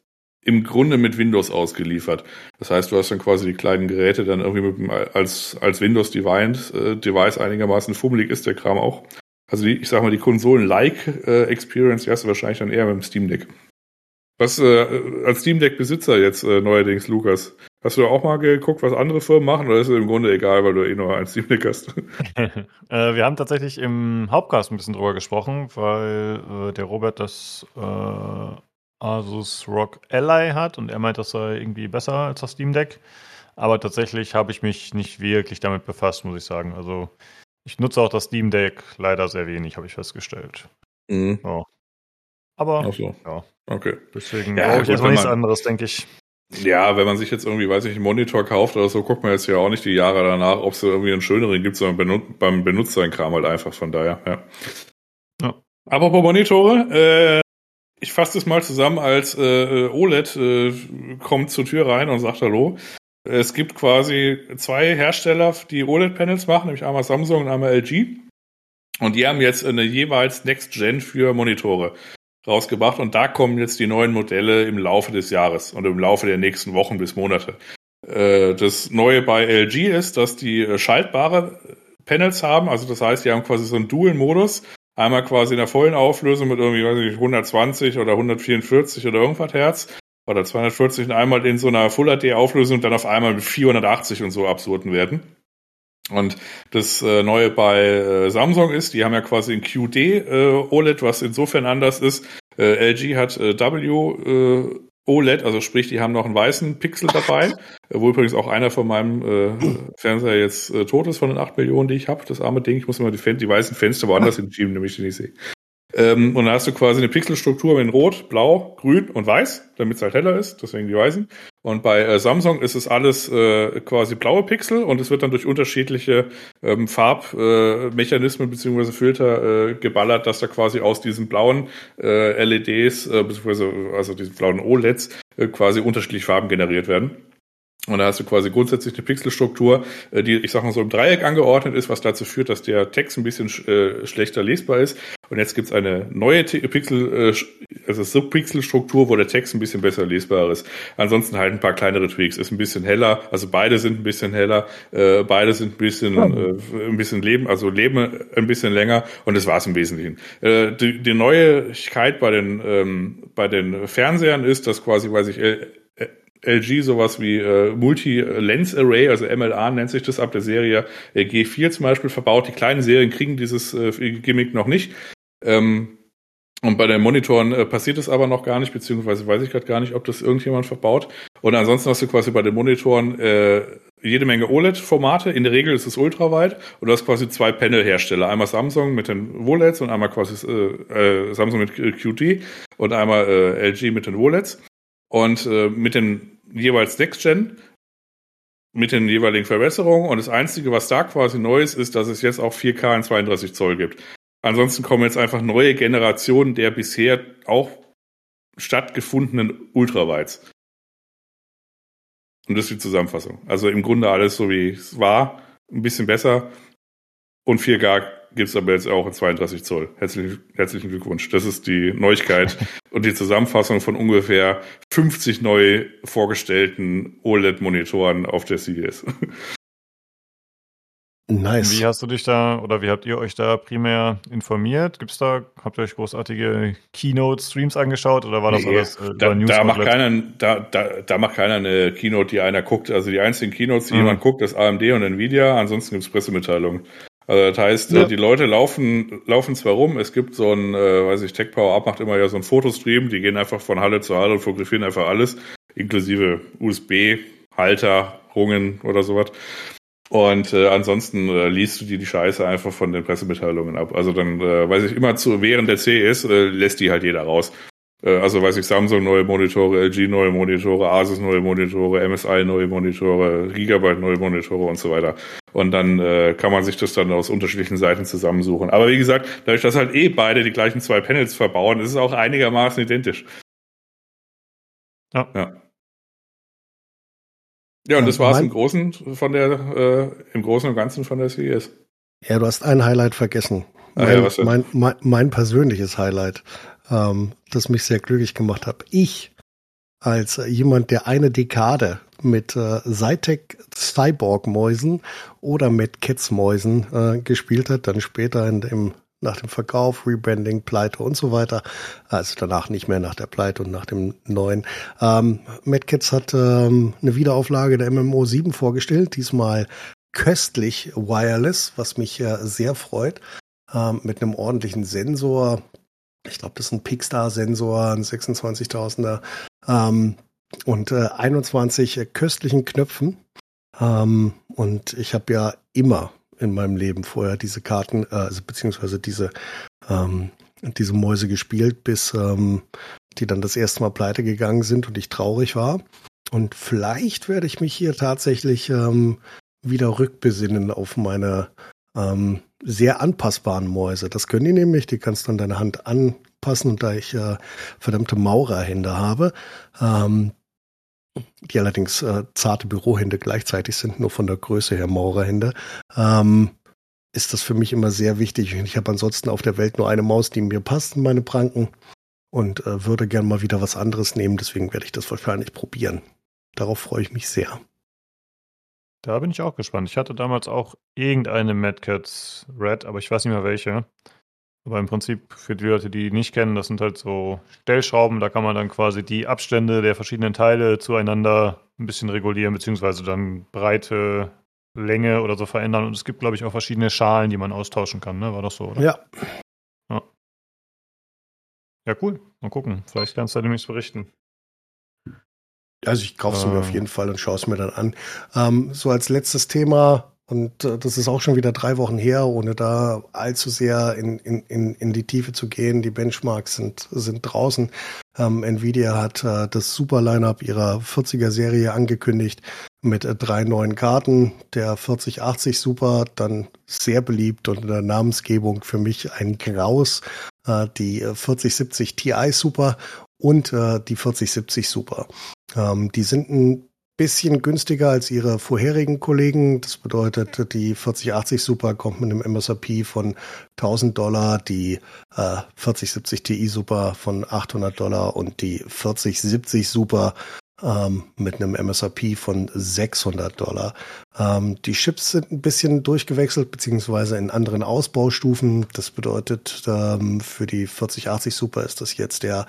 im Grunde mit Windows ausgeliefert. Das heißt, du hast dann quasi die kleinen Geräte dann irgendwie mit, als, als Windows-Device äh, Device einigermaßen fummelig ist der Kram auch. Also die, ich sag mal, die Konsolen-like äh, Experience, die hast du wahrscheinlich dann eher mit dem Steam Deck. Was äh, als Steam Deck Besitzer jetzt äh, neuerdings, Lukas, hast du auch mal geguckt, was andere Firmen machen oder ist es im Grunde egal, weil du eh nur ein Steam Deck hast? äh, wir haben tatsächlich im Hauptcast ein bisschen drüber gesprochen, weil äh, der Robert das äh, Asus Rock Ally hat und er meint, das sei irgendwie besser als das Steam Deck. Aber tatsächlich habe ich mich nicht wirklich damit befasst, muss ich sagen. Also ich nutze auch das Steam Deck leider sehr wenig, habe ich festgestellt. Mhm. Ja. Aber so. ja. Okay. Deswegen ja, brauche ich erstmal nichts anderes, denke ich. Ja, wenn man sich jetzt irgendwie, weiß ich, einen Monitor kauft oder so, guckt man jetzt ja auch nicht die Jahre danach, ob es irgendwie einen schöneren gibt, sondern benut beim Benutzer ein Kram halt einfach, von daher, ja. ja. Apropos Monitore, äh, ich fasse das mal zusammen als äh, OLED äh, kommt zur Tür rein und sagt Hallo. Es gibt quasi zwei Hersteller, die OLED-Panels machen, nämlich einmal Samsung und einmal LG. Und die haben jetzt eine jeweils Next Gen für Monitore rausgebracht und da kommen jetzt die neuen Modelle im Laufe des Jahres und im Laufe der nächsten Wochen bis Monate. Äh, das Neue bei LG ist, dass die äh, schaltbare Panels haben, also das heißt, die haben quasi so einen Dual-Modus, einmal quasi in der vollen Auflösung mit irgendwie weiß ich, 120 oder 144 oder irgendwas Hertz oder 240 und einmal in so einer Full HD Auflösung dann auf einmal mit 480 und so absurden werden. Und das äh, Neue bei äh, Samsung ist, die haben ja quasi ein QD äh, OLED, was insofern anders ist. Äh, LG hat äh, W äh, OLED, also sprich, die haben noch einen weißen Pixel dabei, äh, wo übrigens auch einer von meinem äh, Fernseher jetzt äh, tot ist von den 8 Millionen, die ich habe, das arme Ding. Ich muss immer die, Fen die weißen Fenster woanders hinschieben, nämlich die nicht sehe. Ähm, und dann hast du quasi eine Pixelstruktur mit Rot, Blau, Grün und Weiß, damit es halt heller ist, deswegen die Weißen. Und bei äh, Samsung ist es alles äh, quasi blaue Pixel und es wird dann durch unterschiedliche ähm, Farbmechanismen äh, beziehungsweise Filter äh, geballert, dass da quasi aus diesen blauen äh, LEDs, äh, beziehungsweise also diesen blauen OLEDs, äh, quasi unterschiedliche Farben generiert werden. Und da hast du quasi grundsätzlich eine Pixelstruktur, äh, die, ich sag mal so, im Dreieck angeordnet ist, was dazu führt, dass der Text ein bisschen äh, schlechter lesbar ist. Und jetzt gibt's eine neue Pixel, äh, also Subpixelstruktur, wo der Text ein bisschen besser lesbar ist. Ansonsten halt ein paar kleinere Tweaks. Ist ein bisschen heller, also beide sind ein bisschen heller, äh, beide sind ein bisschen, äh, ein bisschen leben, also leben ein bisschen länger und das war's im Wesentlichen. Äh, die, die Neuigkeit bei den, ähm, bei den Fernsehern ist, dass quasi, weiß ich, LG sowas wie äh, Multi-Lens Array, also MLA nennt sich das ab der Serie äh, G4 zum Beispiel verbaut. Die kleinen Serien kriegen dieses äh, Gimmick noch nicht. Ähm, und bei den Monitoren äh, passiert es aber noch gar nicht, beziehungsweise weiß ich gerade gar nicht, ob das irgendjemand verbaut. Und ansonsten hast du quasi bei den Monitoren äh, jede Menge OLED-Formate. In der Regel ist es ultraweit und du hast quasi zwei Panel-Hersteller. Einmal Samsung mit den WOLEDs und einmal quasi äh, äh, Samsung mit QT und einmal äh, LG mit den WOLEDs. Und äh, mit den jeweils Next Gen mit den jeweiligen Verbesserungen. Und das Einzige, was da quasi neu ist, ist, dass es jetzt auch 4K in 32 Zoll gibt. Ansonsten kommen jetzt einfach neue Generationen der bisher auch stattgefundenen Ultrawides. Und das ist die Zusammenfassung. Also im Grunde alles so wie es war, ein bisschen besser. Und 4K gibt es aber jetzt auch in 32 Zoll. Herzlichen, herzlichen Glückwunsch. Das ist die Neuigkeit und die Zusammenfassung von ungefähr 50 neu vorgestellten OLED-Monitoren auf der CES. Nice. Wie hast du dich da oder wie habt ihr euch da primär informiert? Gibt's da, habt ihr euch großartige Keynote-Streams angeschaut oder war das nee, alles äh, da, da macht keiner, da, da, da macht keiner eine Keynote, die einer guckt. Also die einzigen Keynotes, die mhm. jemand guckt, ist AMD und Nvidia, ansonsten gibt's Pressemitteilungen. Also das heißt, ja. die Leute laufen, laufen zwar rum, es gibt so ein, äh, weiß ich, Tech Power Up macht immer ja so ein Fotostream, die gehen einfach von Halle zu Halle und fotografieren einfach alles, inklusive USB, Halter, Rungen oder sowas. Und äh, ansonsten äh, liest du dir die Scheiße einfach von den Pressemitteilungen ab. Also dann, äh, weiß ich, immer zu, während der CES äh, lässt die halt jeder raus. Äh, also weiß ich, Samsung neue Monitore, LG neue Monitore, Asus neue Monitore, MSI neue Monitore, Gigabyte neue Monitore und so weiter. Und dann äh, kann man sich das dann aus unterschiedlichen Seiten zusammensuchen. Aber wie gesagt, dadurch, dass halt eh beide die gleichen zwei Panels verbauen, ist es auch einigermaßen identisch. Ja. ja. Ja, und das war es im Großen von der, äh, im Großen und Ganzen von der CES. Ja, du hast ein Highlight vergessen. Mein, ah, ja, was mein, mein, mein, persönliches Highlight, ähm, das mich sehr glücklich gemacht hat. Ich als jemand, der eine Dekade mit äh, Zytec Cyborg-Mäusen oder mit Kids-Mäusen äh, gespielt hat, dann später in dem nach dem Verkauf, Rebranding, Pleite und so weiter. Also danach nicht mehr nach der Pleite und nach dem neuen. Ähm, Mad Kids hat ähm, eine Wiederauflage der MMO 7 vorgestellt, diesmal köstlich wireless, was mich äh, sehr freut, ähm, mit einem ordentlichen Sensor. Ich glaube, das ist ein Pixstar-Sensor, ein 26.000er ähm, und äh, 21 köstlichen Knöpfen. Ähm, und ich habe ja immer in meinem Leben vorher diese Karten, äh, also beziehungsweise diese, ähm, diese Mäuse gespielt, bis ähm, die dann das erste Mal pleite gegangen sind und ich traurig war. Und vielleicht werde ich mich hier tatsächlich ähm, wieder rückbesinnen auf meine ähm, sehr anpassbaren Mäuse. Das können die nämlich, die kannst du an deine Hand anpassen und da ich äh, verdammte Maurerhände habe, ähm, die allerdings äh, zarte Bürohände gleichzeitig sind, nur von der Größe her Maurerhände, ähm, ist das für mich immer sehr wichtig. Ich habe ansonsten auf der Welt nur eine Maus, die mir passt in meine Pranken und äh, würde gern mal wieder was anderes nehmen. Deswegen werde ich das wahrscheinlich probieren. Darauf freue ich mich sehr. Da bin ich auch gespannt. Ich hatte damals auch irgendeine Mad Cats Red, aber ich weiß nicht mehr welche. Aber im Prinzip für die Leute, die nicht kennen, das sind halt so Stellschrauben, da kann man dann quasi die Abstände der verschiedenen Teile zueinander ein bisschen regulieren, beziehungsweise dann Breite, Länge oder so verändern. Und es gibt, glaube ich, auch verschiedene Schalen, die man austauschen kann, ne? War das so, oder? Ja. Ja, ja cool. Mal gucken. Vielleicht kannst du da demnächst berichten. Also ich kaufe es äh, mir auf jeden Fall und schaue es mir dann an. Ähm, so als letztes Thema und äh, das ist auch schon wieder drei Wochen her, ohne da allzu sehr in, in, in, in die Tiefe zu gehen. Die Benchmarks sind, sind draußen. Ähm, Nvidia hat äh, das Super Lineup ihrer 40er Serie angekündigt mit äh, drei neuen Karten. Der 4080 Super, dann sehr beliebt und in der Namensgebung für mich ein Graus. Äh, die 4070 Ti Super und äh, die 4070 Super. Ähm, die sind ein bisschen günstiger als ihre vorherigen Kollegen. Das bedeutet, die 4080 Super kommt mit einem MSRP von 1000 Dollar, die äh, 4070 Ti Super von 800 Dollar und die 4070 Super ähm, mit einem MSRP von 600 Dollar. Ähm, die Chips sind ein bisschen durchgewechselt, beziehungsweise in anderen Ausbaustufen. Das bedeutet, ähm, für die 4080 Super ist das jetzt der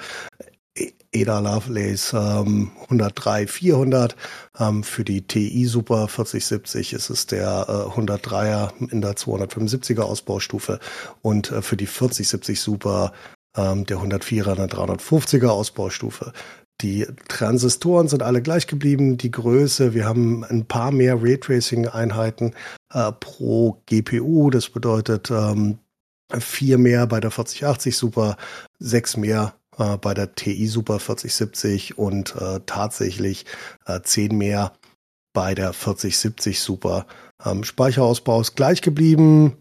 Ada Lovelace ähm, 103 400. Ähm, für die TI Super 4070 ist es der äh, 103er in der 275er Ausbaustufe und äh, für die 4070 Super ähm, der 104er in der 350er Ausbaustufe. Die Transistoren sind alle gleich geblieben. Die Größe, wir haben ein paar mehr Raytracing-Einheiten äh, pro GPU. Das bedeutet ähm, vier mehr bei der 4080 Super, sechs mehr äh, bei der TI Super 4070 und äh, tatsächlich äh, 10 mehr bei der 4070 Super. Ähm, Speicherausbau ist gleich geblieben.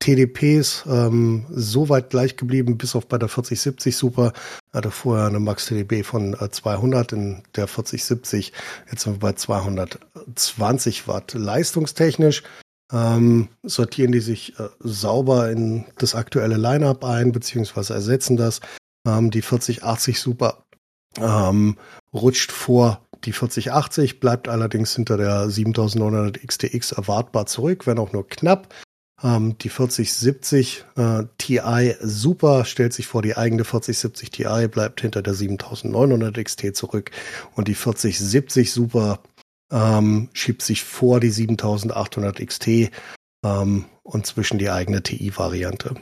TDPs ähm, so weit gleich geblieben, bis auf bei der 4070 Super. Hatte vorher eine Max TDP von äh, 200 in der 4070. Jetzt sind wir bei 220 Watt. Leistungstechnisch ähm, sortieren die sich äh, sauber in das aktuelle Lineup ein, beziehungsweise ersetzen das. Ähm, die 4080 Super ähm, rutscht vor die 4080, bleibt allerdings hinter der 7900 XTX erwartbar zurück, wenn auch nur knapp. Ähm, die 4070 äh, Ti Super stellt sich vor die eigene 4070 Ti, bleibt hinter der 7900 XT zurück und die 4070 Super ähm, schiebt sich vor die 7800 XT ähm, und zwischen die eigene TI-Variante.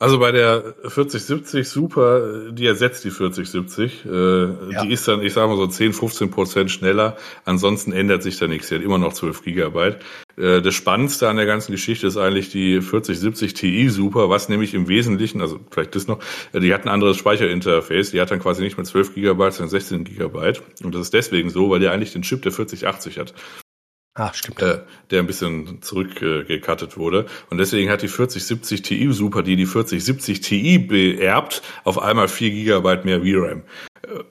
Also bei der 4070 Super, die ersetzt die 4070. Äh, ja. Die ist dann, ich sage mal so 10, 15 Prozent schneller. Ansonsten ändert sich da nichts. Sie hat immer noch 12 Gigabyte. Äh, das Spannendste an der ganzen Geschichte ist eigentlich die 4070 Ti Super, was nämlich im Wesentlichen, also vielleicht das noch, äh, die hat ein anderes Speicherinterface. Die hat dann quasi nicht mehr 12 Gigabyte, sondern 16 Gigabyte. Und das ist deswegen so, weil der eigentlich den Chip der 4080 hat. Ach, stimmt. Äh, der ein bisschen zurückgekattet äh, wurde. Und deswegen hat die 4070 Ti Super, die die 4070 Ti beerbt, auf einmal 4 Gigabyte mehr VRAM. Äh,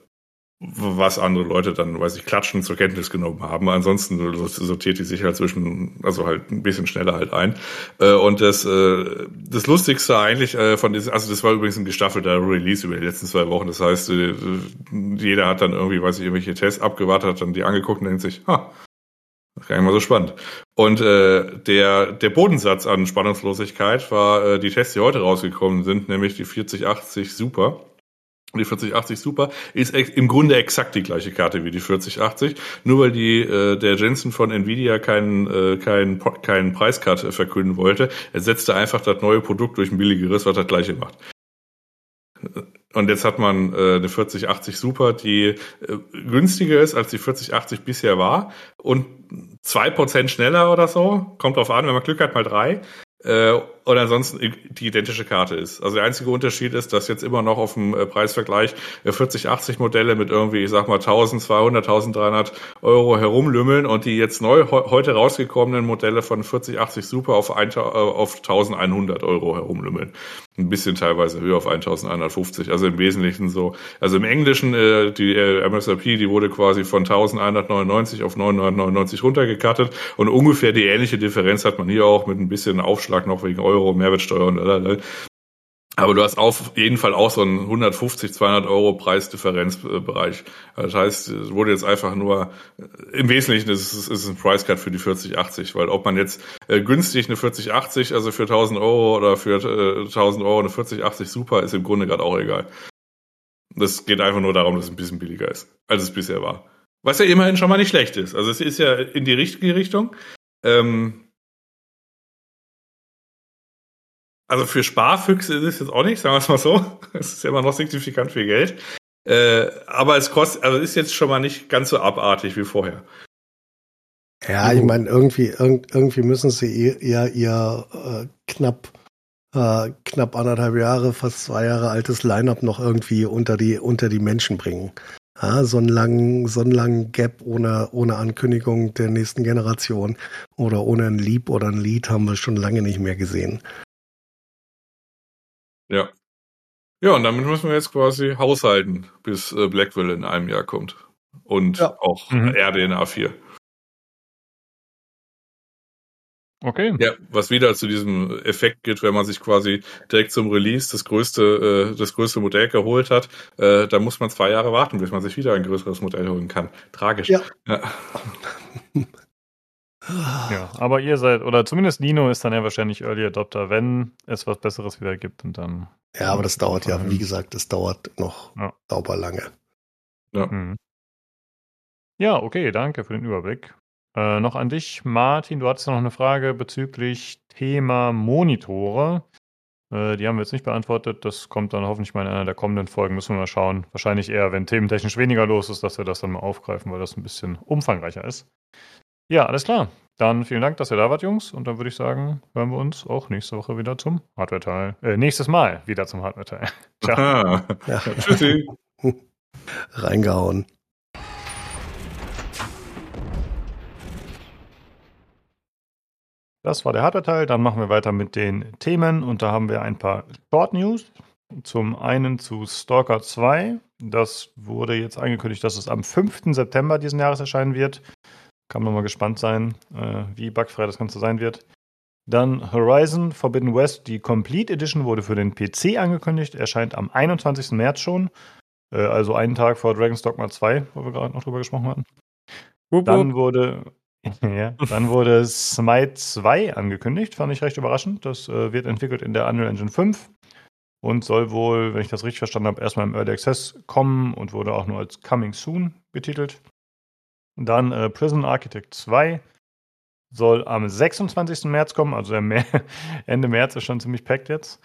was andere Leute dann, weiß ich, klatschen zur Kenntnis genommen haben. Ansonsten sortiert die sich halt zwischen, also halt ein bisschen schneller halt ein. Äh, und das, äh, das Lustigste eigentlich äh, von diesem, also das war übrigens ein gestaffelter Release über die letzten zwei Wochen. Das heißt, jeder hat dann irgendwie, weiß ich, irgendwelche Tests abgewartet, hat dann die angeguckt und denkt sich, ha, gar nicht mal so spannend. Und äh, der, der Bodensatz an Spannungslosigkeit war äh, die Tests, die heute rausgekommen sind, nämlich die 4080 Super. Die 4080 Super ist im Grunde exakt die gleiche Karte wie die 4080, nur weil die äh, der Jensen von Nvidia keinen äh, keinen keinen Preiscut verkünden wollte, er setzte einfach das neue Produkt durch ein billigeres, was das gleiche macht. Und jetzt hat man äh, eine 4080 Super, die äh, günstiger ist, als die 4080 bisher war und zwei Prozent schneller oder so. Kommt drauf an, wenn man Glück hat, mal drei. Äh, und ansonsten die identische Karte ist. Also der einzige Unterschied ist, dass jetzt immer noch auf dem äh, Preisvergleich 4080 äh, Modelle mit irgendwie, ich sag mal 1200, 1300 Euro herumlümmeln und die jetzt neu heute rausgekommenen Modelle von 4080 Super auf, ein, auf 1100 Euro herumlümmeln. Ein bisschen teilweise höher auf 1150. Also im Wesentlichen so. Also im Englischen, äh, die äh, MSRP, die wurde quasi von 1199 auf 999 runtergekattet und ungefähr die ähnliche Differenz hat man hier auch mit ein bisschen Aufschlag noch wegen Euro Euro Mehrwertsteuer und lalala. Aber du hast auf jeden Fall auch so einen 150, 200 Euro Preisdifferenzbereich. Das heißt, es wurde jetzt einfach nur, im Wesentlichen ist es, ist es ein Price Cut für die 4080, weil ob man jetzt äh, günstig eine 4080, also für 1000 Euro oder für äh, 1000 Euro eine 4080 Super, ist im Grunde gerade auch egal. Das geht einfach nur darum, dass es ein bisschen billiger ist, als es bisher war. Was ja immerhin schon mal nicht schlecht ist. Also es ist ja in die richtige Richtung. Ähm, Also für Sparfüchse ist es jetzt auch nicht, sagen wir es mal so. Es ist ja immer noch signifikant viel Geld. Äh, aber es kostet, also ist jetzt schon mal nicht ganz so abartig wie vorher. Ja, ich meine, irgendwie, irgendwie müssen sie ja ihr äh, knapp, äh, knapp anderthalb Jahre, fast zwei Jahre altes Line-up noch irgendwie unter die, unter die Menschen bringen. Ja, so einen langen, so einen langen Gap ohne, ohne Ankündigung der nächsten Generation oder ohne ein Lieb oder ein Lied haben wir schon lange nicht mehr gesehen. Ja. Ja, und damit müssen wir jetzt quasi haushalten, bis äh, Blackwell in einem Jahr kommt. Und ja. auch mhm. RDNA 4. Okay. Ja, was wieder zu diesem Effekt geht, wenn man sich quasi direkt zum Release das größte, äh, das größte Modell geholt hat, äh, da muss man zwei Jahre warten, bis man sich wieder ein größeres Modell holen kann. Tragisch. Ja. ja. Ja, aber ihr seid, oder zumindest Nino ist dann ja wahrscheinlich Early Adopter, wenn es was Besseres wieder gibt und dann. Ja, aber das dauert ja, wie gesagt, das dauert noch ja. sauber lange. Ja. Mhm. Ja, okay, danke für den Überblick. Äh, noch an dich, Martin. Du hattest noch eine Frage bezüglich Thema Monitore. Äh, die haben wir jetzt nicht beantwortet. Das kommt dann hoffentlich mal in einer der kommenden Folgen. Müssen wir mal schauen. Wahrscheinlich eher, wenn thementechnisch weniger los ist, dass wir das dann mal aufgreifen, weil das ein bisschen umfangreicher ist. Ja, alles klar. Dann vielen Dank, dass ihr da wart, Jungs. Und dann würde ich sagen, hören wir uns auch nächste Woche wieder zum Hardware-Teil. Äh, nächstes Mal wieder zum Hardware-Teil. Ciao. Tschüssi. Reingehauen. Das war der Hardware-Teil. Dann machen wir weiter mit den Themen. Und da haben wir ein paar Short-News. Zum einen zu Stalker 2. Das wurde jetzt angekündigt, dass es am 5. September diesen Jahres erscheinen wird. Kann man mal gespannt sein, äh, wie bugfrei das Ganze sein wird. Dann Horizon Forbidden West, die Complete Edition wurde für den PC angekündigt, erscheint am 21. März schon. Äh, also einen Tag vor Dragon's Dogma 2, wo wir gerade noch drüber gesprochen hatten. Dann wurde, ja, dann wurde Smite 2 angekündigt, fand ich recht überraschend. Das äh, wird entwickelt in der Unreal Engine 5 und soll wohl, wenn ich das richtig verstanden habe, erstmal im Early Access kommen und wurde auch nur als Coming Soon betitelt. Dann äh, Prison Architect 2 soll am 26. März kommen, also Ende März ist schon ziemlich packt jetzt.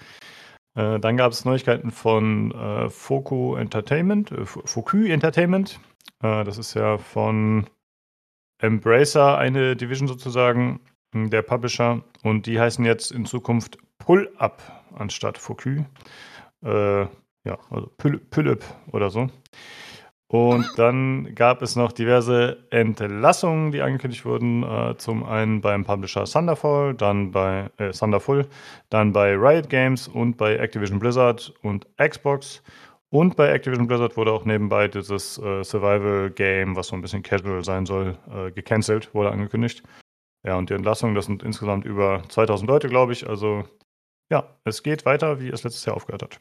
Äh, dann gab es Neuigkeiten von äh, Foku Entertainment, äh, Foku Entertainment. Äh, das ist ja von Embracer eine Division sozusagen, hm, der Publisher. Und die heißen jetzt in Zukunft Pull-Up anstatt Foku. Äh, ja, also Pull-Up oder so. Und dann gab es noch diverse Entlassungen, die angekündigt wurden. Äh, zum einen beim Publisher Thunderfall, dann bei äh, Thunderful, dann bei Riot Games und bei Activision Blizzard und Xbox. Und bei Activision Blizzard wurde auch nebenbei dieses äh, Survival-Game, was so ein bisschen casual sein soll, äh, gecancelt, wurde angekündigt. Ja, und die Entlassungen, das sind insgesamt über 2000 Leute, glaube ich. Also ja, es geht weiter, wie es letztes Jahr aufgehört hat.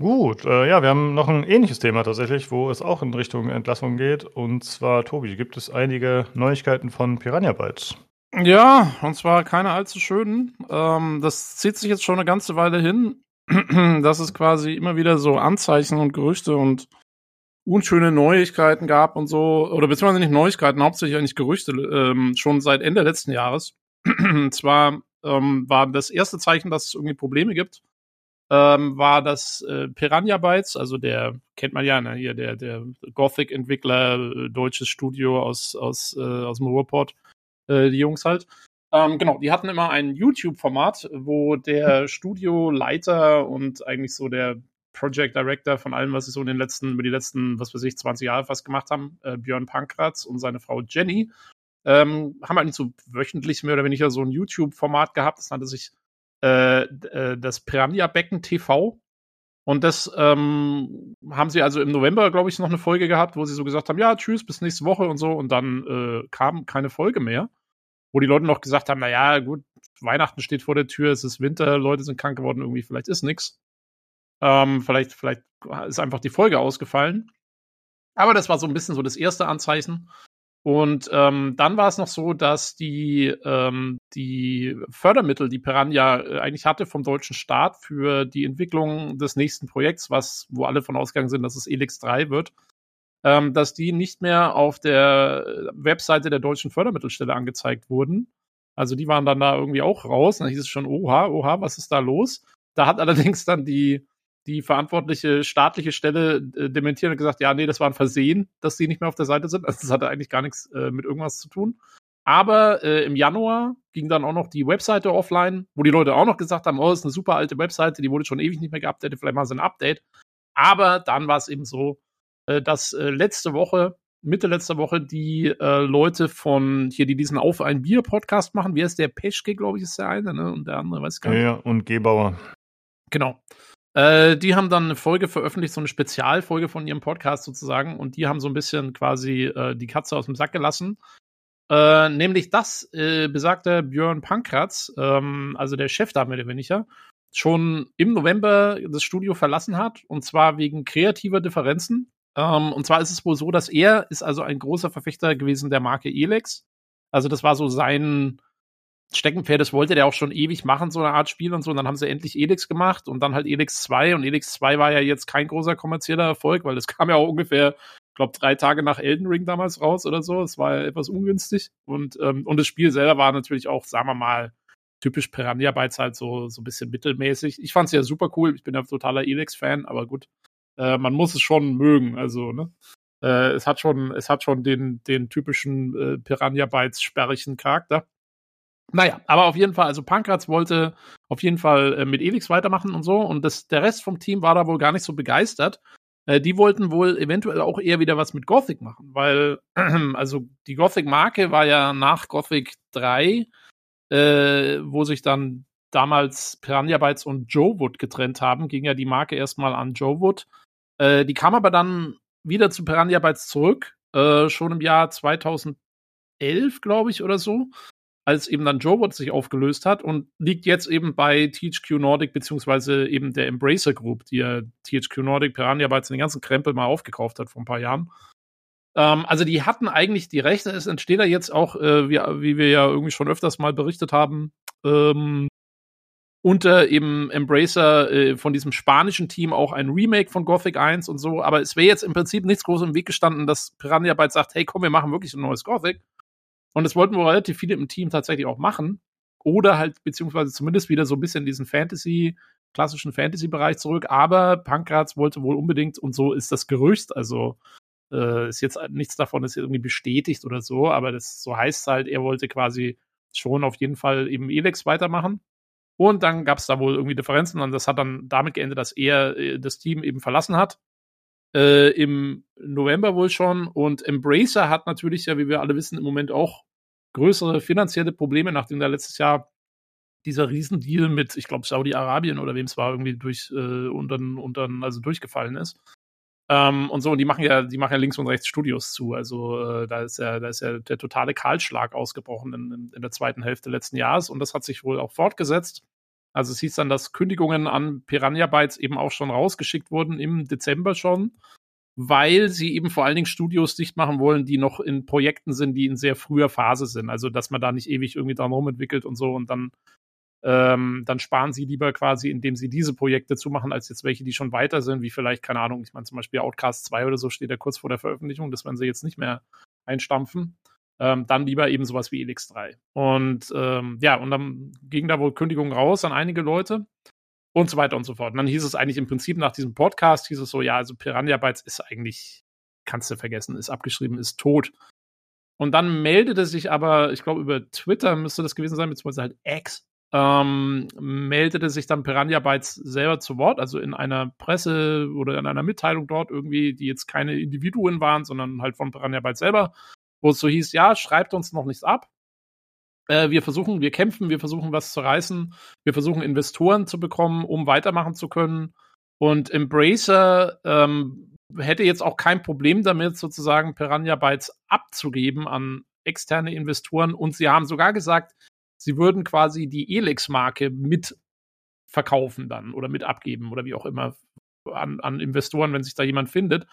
Gut, äh, ja, wir haben noch ein ähnliches Thema tatsächlich, wo es auch in Richtung Entlassung geht. Und zwar, Tobi, gibt es einige Neuigkeiten von Piranha Bytes? Ja, und zwar keine allzu schönen. Ähm, das zieht sich jetzt schon eine ganze Weile hin, dass es quasi immer wieder so Anzeichen und Gerüchte und unschöne Neuigkeiten gab und so, oder beziehungsweise nicht Neuigkeiten, hauptsächlich eigentlich Gerüchte, ähm, schon seit Ende letzten Jahres. und zwar ähm, war das erste Zeichen, dass es irgendwie Probleme gibt ähm, war das äh, Piranha Bytes, also der kennt man ja, ne, hier der der Gothic-Entwickler, äh, deutsches Studio aus aus äh, aus dem Ruhrport, äh, die Jungs halt. Ähm, genau, die hatten immer ein YouTube-Format, wo der Studioleiter und eigentlich so der Project Director von allem, was sie so in den letzten, über die letzten, was weiß ich, 20 Jahre fast gemacht haben, äh, Björn Pankratz und seine Frau Jenny, ähm, haben eigentlich so wöchentlich mehr oder weniger so ein YouTube-Format gehabt. Das nannte sich äh, äh, das Piranha-Becken TV. Und das ähm, haben sie also im November, glaube ich, noch eine Folge gehabt, wo sie so gesagt haben, ja, tschüss, bis nächste Woche und so. Und dann äh, kam keine Folge mehr. Wo die Leute noch gesagt haben, na ja, gut, Weihnachten steht vor der Tür, es ist Winter, Leute sind krank geworden, irgendwie, vielleicht ist nix. Ähm, vielleicht, vielleicht ist einfach die Folge ausgefallen. Aber das war so ein bisschen so das erste Anzeichen. Und ähm, dann war es noch so, dass die, ähm, die Fördermittel, die Piranha äh, eigentlich hatte vom deutschen Staat für die Entwicklung des nächsten Projekts, was, wo alle von ausgegangen sind, dass es Elix 3 wird, ähm, dass die nicht mehr auf der Webseite der deutschen Fördermittelstelle angezeigt wurden. Also die waren dann da irgendwie auch raus. Und dann hieß es schon, oha, oha, was ist da los? Da hat allerdings dann die, die verantwortliche staatliche Stelle äh, dementiert und gesagt, ja, nee, das war ein Versehen, dass die nicht mehr auf der Seite sind. Also das hatte eigentlich gar nichts äh, mit irgendwas zu tun. Aber äh, im Januar ging dann auch noch die Webseite offline, wo die Leute auch noch gesagt haben, oh, das ist eine super alte Webseite, die wurde schon ewig nicht mehr geupdatet, vielleicht mal so ein Update. Aber dann war es eben so, äh, dass äh, letzte Woche, Mitte letzter Woche, die äh, Leute von hier, die diesen Auf ein Bier Podcast machen, wie heißt der? Peschke, glaube ich, ist der eine, ne? Und der andere, weiß ich gar nicht. Ja, und Gebauer. Genau. Äh, die haben dann eine Folge veröffentlicht, so eine Spezialfolge von ihrem Podcast sozusagen, und die haben so ein bisschen quasi äh, die Katze aus dem Sack gelassen. Äh, nämlich das äh, besagte Björn Pankratz, ähm, also der Chef da mehr oder weniger, schon im November das Studio verlassen hat, und zwar wegen kreativer Differenzen. Ähm, und zwar ist es wohl so, dass er ist also ein großer Verfechter gewesen der Marke Elex. Also das war so sein Steckenpferd, das wollte der auch schon ewig machen, so eine Art Spiel und so. Und dann haben sie endlich Elix gemacht und dann halt Elix 2. Und Elix 2 war ja jetzt kein großer kommerzieller Erfolg, weil das kam ja auch ungefähr, ich glaube, drei Tage nach Elden Ring damals raus oder so. Es war ja etwas ungünstig. Und, ähm, und das Spiel selber war natürlich auch, sagen wir mal, typisch Piranha Bytes halt so, so ein bisschen mittelmäßig. Ich fand es ja super cool. Ich bin ja totaler Elix-Fan, aber gut. Äh, man muss es schon mögen. Also, ne? Äh, es hat schon, es hat schon den, den typischen äh, Piranha Bytes sperrigen Charakter. Naja, aber auf jeden Fall, also Pankratz wollte auf jeden Fall äh, mit Elix weitermachen und so und das, der Rest vom Team war da wohl gar nicht so begeistert. Äh, die wollten wohl eventuell auch eher wieder was mit Gothic machen, weil, also die Gothic-Marke war ja nach Gothic 3, äh, wo sich dann damals Piranha Bytes und Joe Wood getrennt haben, ging ja die Marke erstmal an Joe Wood. Äh, die kam aber dann wieder zu Piranha Bytes zurück, äh, schon im Jahr 2011, glaube ich, oder so als eben dann Jobot sich aufgelöst hat und liegt jetzt eben bei THQ Nordic beziehungsweise eben der Embracer Group, die ja THQ Nordic Piranha Bytes den ganzen Krempel mal aufgekauft hat vor ein paar Jahren. Ähm, also die hatten eigentlich die Rechte. Es entsteht da jetzt auch, äh, wie, wie wir ja irgendwie schon öfters mal berichtet haben, ähm, unter eben Embracer äh, von diesem spanischen Team auch ein Remake von Gothic 1 und so. Aber es wäre jetzt im Prinzip nichts groß im Weg gestanden, dass Piranha Bytes sagt, hey komm, wir machen wirklich ein neues Gothic. Und das wollten wohl relativ viele im Team tatsächlich auch machen. Oder halt, beziehungsweise zumindest wieder so ein bisschen diesen Fantasy, klassischen Fantasy-Bereich zurück. Aber Pankratz wollte wohl unbedingt, und so ist das Gerücht, also äh, ist jetzt nichts davon ist irgendwie bestätigt oder so, aber das so heißt halt, er wollte quasi schon auf jeden Fall eben Elex weitermachen. Und dann gab es da wohl irgendwie Differenzen und das hat dann damit geendet, dass er äh, das Team eben verlassen hat äh, im November wohl schon. Und Embracer hat natürlich ja, wie wir alle wissen, im Moment auch größere finanzielle Probleme, nachdem da letztes Jahr dieser Riesendeal mit, ich glaube, Saudi-Arabien oder wem es war, irgendwie durch äh, und dann, und dann also durchgefallen ist. Ähm, und so, und die machen ja, die machen ja links und rechts Studios zu. Also äh, da ist ja, da ist ja der totale Kahlschlag ausgebrochen in, in, in der zweiten Hälfte letzten Jahres und das hat sich wohl auch fortgesetzt. Also es hieß dann, dass Kündigungen an Piranha Bytes eben auch schon rausgeschickt wurden im Dezember schon, weil sie eben vor allen Dingen Studios dicht machen wollen, die noch in Projekten sind, die in sehr früher Phase sind. Also dass man da nicht ewig irgendwie dran rumentwickelt und so und dann ähm, dann sparen sie lieber quasi, indem sie diese Projekte zumachen, als jetzt welche, die schon weiter sind, wie vielleicht, keine Ahnung, ich meine zum Beispiel Outcast 2 oder so steht ja kurz vor der Veröffentlichung, das werden sie jetzt nicht mehr einstampfen ähm, dann lieber eben sowas wie Elix 3. Und ähm, ja, und dann ging da wohl Kündigungen raus an einige Leute und so weiter und so fort. Und dann hieß es eigentlich im Prinzip nach diesem Podcast, hieß es so, ja, also Piranha Bytes ist eigentlich, kannst du vergessen, ist abgeschrieben, ist tot. Und dann meldete sich aber, ich glaube, über Twitter müsste das gewesen sein, beziehungsweise halt X, ähm, meldete sich dann Piranha Bytes selber zu Wort, also in einer Presse oder in einer Mitteilung dort irgendwie, die jetzt keine Individuen waren, sondern halt von Piranha Bytes selber, wo es so hieß, ja, schreibt uns noch nichts ab. Äh, wir versuchen, wir kämpfen, wir versuchen was zu reißen, wir versuchen Investoren zu bekommen, um weitermachen zu können. Und Embracer ähm, hätte jetzt auch kein Problem damit, sozusagen Piranha Bytes abzugeben an externe Investoren. Und sie haben sogar gesagt, sie würden quasi die Elix-Marke mit verkaufen dann oder mit abgeben oder wie auch immer an, an Investoren, wenn sich da jemand findet.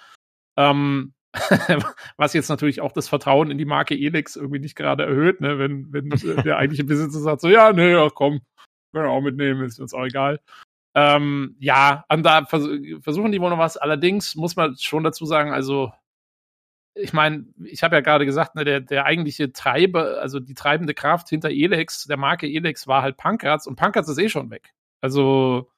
Ähm, Was jetzt natürlich auch das Vertrauen in die Marke Elix irgendwie nicht gerade erhöht, ne? wenn, wenn der eigentliche Besitzer sagt so, ja, nee, ach komm, können wir auch mitnehmen, ist uns auch egal. Ähm, ja, und da vers versuchen die wohl noch was. Allerdings muss man schon dazu sagen, also ich meine, ich habe ja gerade gesagt, ne, der, der eigentliche Treiber, also die treibende Kraft hinter Elex, der Marke Elex, war halt Pankratz und Pankratz ist eh schon weg. Also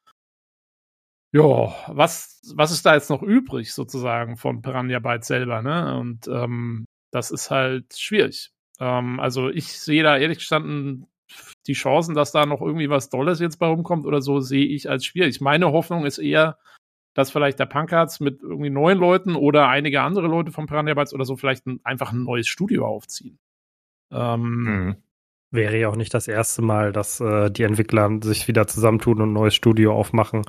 ja, was, was ist da jetzt noch übrig sozusagen von Piranha Bytes selber, ne? Und ähm, das ist halt schwierig. Ähm, also ich sehe da ehrlich gestanden die Chancen, dass da noch irgendwie was Dolles jetzt bei rumkommt oder so, sehe ich als schwierig. Meine Hoffnung ist eher, dass vielleicht der Punkards mit irgendwie neuen Leuten oder einige andere Leute von Piranha Bytes oder so vielleicht ein, einfach ein neues Studio aufziehen. Ähm, mhm. Wäre ja auch nicht das erste Mal, dass äh, die Entwickler sich wieder zusammentun und ein neues Studio aufmachen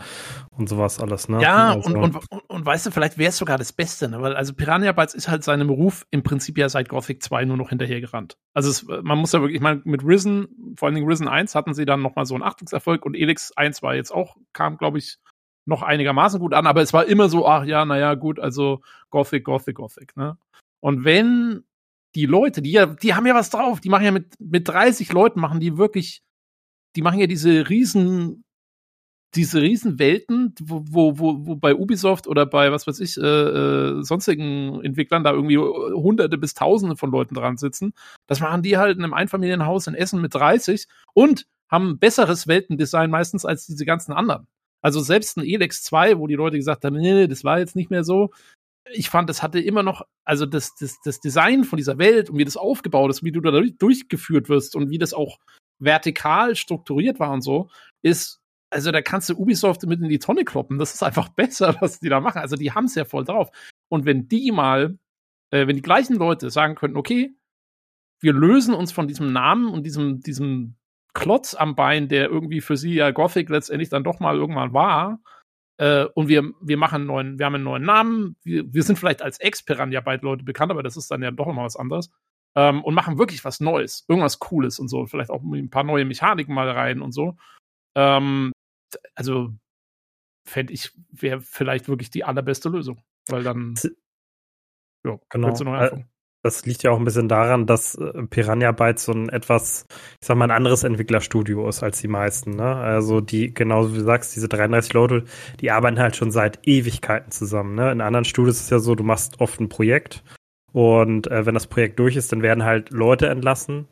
und sowas alles, ne? Ja, also. und, und, und, und, weißt du, vielleicht wäre es sogar das Beste, ne? Weil also Piranha Bytes ist halt seinem Beruf im Prinzip ja seit Gothic 2 nur noch hinterhergerannt. Also es, man muss ja wirklich, ich meine, mit Risen, vor allen Dingen Risen 1 hatten sie dann nochmal so einen Achtungserfolg und Elix 1 war jetzt auch, kam, glaube ich, noch einigermaßen gut an, aber es war immer so, ach ja, naja, gut, also Gothic, Gothic, Gothic, ne? Und wenn die Leute, die ja, die haben ja was drauf. Die machen ja mit, mit 30 Leuten machen die wirklich, die machen ja diese riesen, diese riesen Welten, wo, wo, wo, bei Ubisoft oder bei, was weiß ich, äh, äh, sonstigen Entwicklern da irgendwie hunderte bis tausende von Leuten dran sitzen. Das machen die halt in einem Einfamilienhaus in Essen mit 30 und haben besseres Weltendesign meistens als diese ganzen anderen. Also selbst ein Elex 2, wo die Leute gesagt haben, nee, das war jetzt nicht mehr so, ich fand, es hatte immer noch, also das, das, das Design von dieser Welt und wie das aufgebaut ist, wie du da durchgeführt wirst und wie das auch vertikal strukturiert war und so, ist also da kannst du Ubisoft mit in die Tonne kloppen. Das ist einfach besser, was die da machen. Also die haben es ja voll drauf. Und wenn die mal, äh, wenn die gleichen Leute sagen könnten, okay, wir lösen uns von diesem Namen und diesem, diesem Klotz am Bein, der irgendwie für sie ja Gothic letztendlich dann doch mal irgendwann war, äh, und wir, wir machen einen neuen, wir haben einen neuen Namen, wir, wir sind vielleicht als Ex-Piranha bald Leute bekannt, aber das ist dann ja doch immer was anderes. Ähm, und machen wirklich was Neues, irgendwas Cooles und so, vielleicht auch ein paar neue Mechaniken mal rein und so. Ähm, also fände ich, wäre vielleicht wirklich die allerbeste Lösung. Weil dann. Ja, genau. Du noch äh, das liegt ja auch ein bisschen daran, dass äh, Piranha Bytes so ein etwas, ich sag mal, ein anderes Entwicklerstudio ist als die meisten. Ne? Also die, genauso wie du sagst, diese 33 Leute, die arbeiten halt schon seit Ewigkeiten zusammen. Ne? In anderen Studios ist es ja so, du machst oft ein Projekt und äh, wenn das Projekt durch ist, dann werden halt Leute entlassen.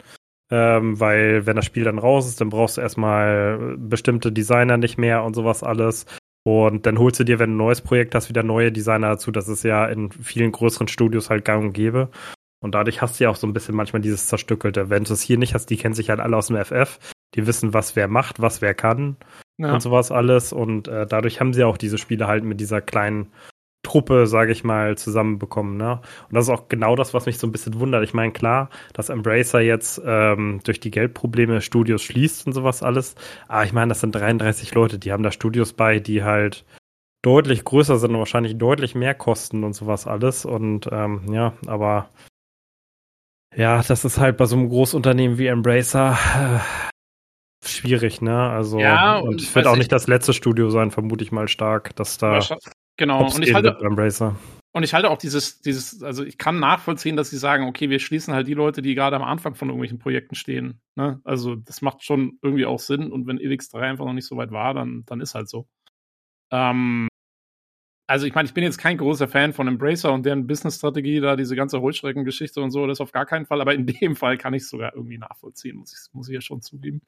Ähm, weil wenn das Spiel dann raus ist, dann brauchst du erstmal bestimmte Designer nicht mehr und sowas alles. Und dann holst du dir, wenn du ein neues Projekt hast, wieder neue Designer dazu. Das ist ja in vielen größeren Studios halt gang und gäbe. Und dadurch hast du ja auch so ein bisschen manchmal dieses zerstückelte. Wenn du es hier nicht hast, die kennen sich halt alle aus dem FF. Die wissen, was wer macht, was wer kann ja. und sowas alles. Und äh, dadurch haben sie auch diese Spiele halt mit dieser kleinen Truppe, sage ich mal, zusammenbekommen. Ne? Und das ist auch genau das, was mich so ein bisschen wundert. Ich meine, klar, dass Embracer jetzt ähm, durch die Geldprobleme Studios schließt und sowas alles. Aber ich meine, das sind 33 Leute, die haben da Studios bei, die halt deutlich größer sind und wahrscheinlich deutlich mehr kosten und sowas alles. Und ähm, ja, aber ja, das ist halt bei so einem Großunternehmen wie Embracer äh, schwierig, ne? Also ja, und, und wird auch nicht das letzte Studio sein, vermute ich mal stark, dass da Genau, und ich halte und ich halte auch dieses, dieses, also ich kann nachvollziehen, dass sie sagen, okay, wir schließen halt die Leute, die gerade am Anfang von irgendwelchen Projekten stehen. Ne? Also das macht schon irgendwie auch Sinn und wenn Elix 3 einfach noch nicht so weit war, dann, dann ist halt so. Ähm, also ich meine, ich bin jetzt kein großer Fan von Embracer und deren Business-Strategie, da diese ganze Holzschrecken-Geschichte und so, das auf gar keinen Fall, aber in dem Fall kann ich es sogar irgendwie nachvollziehen, muss ich, muss ich ja schon zugeben.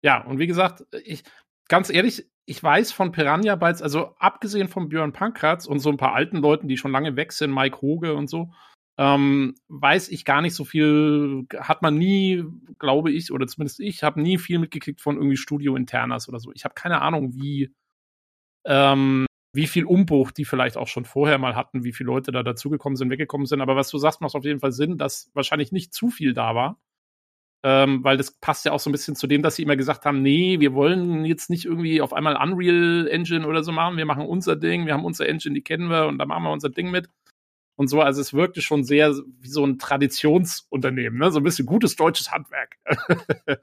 Ja, und wie gesagt, ich, ganz ehrlich, ich weiß von Piranha Bytes, also abgesehen von Björn Pankratz und so ein paar alten Leuten, die schon lange weg sind, Mike Hoge und so, ähm, weiß ich gar nicht so viel, hat man nie, glaube ich, oder zumindest ich, habe nie viel mitgekriegt von irgendwie Studio Internas oder so. Ich habe keine Ahnung, wie, ähm, wie viel Umbruch die vielleicht auch schon vorher mal hatten, wie viele Leute da dazugekommen sind, weggekommen sind. Aber was du sagst, macht auf jeden Fall Sinn, dass wahrscheinlich nicht zu viel da war ähm, weil das passt ja auch so ein bisschen zu dem, dass sie immer gesagt haben, nee, wir wollen jetzt nicht irgendwie auf einmal Unreal Engine oder so machen, wir machen unser Ding, wir haben unser Engine, die kennen wir und da machen wir unser Ding mit. Und so, also es wirkte schon sehr wie so ein Traditionsunternehmen, ne? so ein bisschen gutes deutsches Handwerk.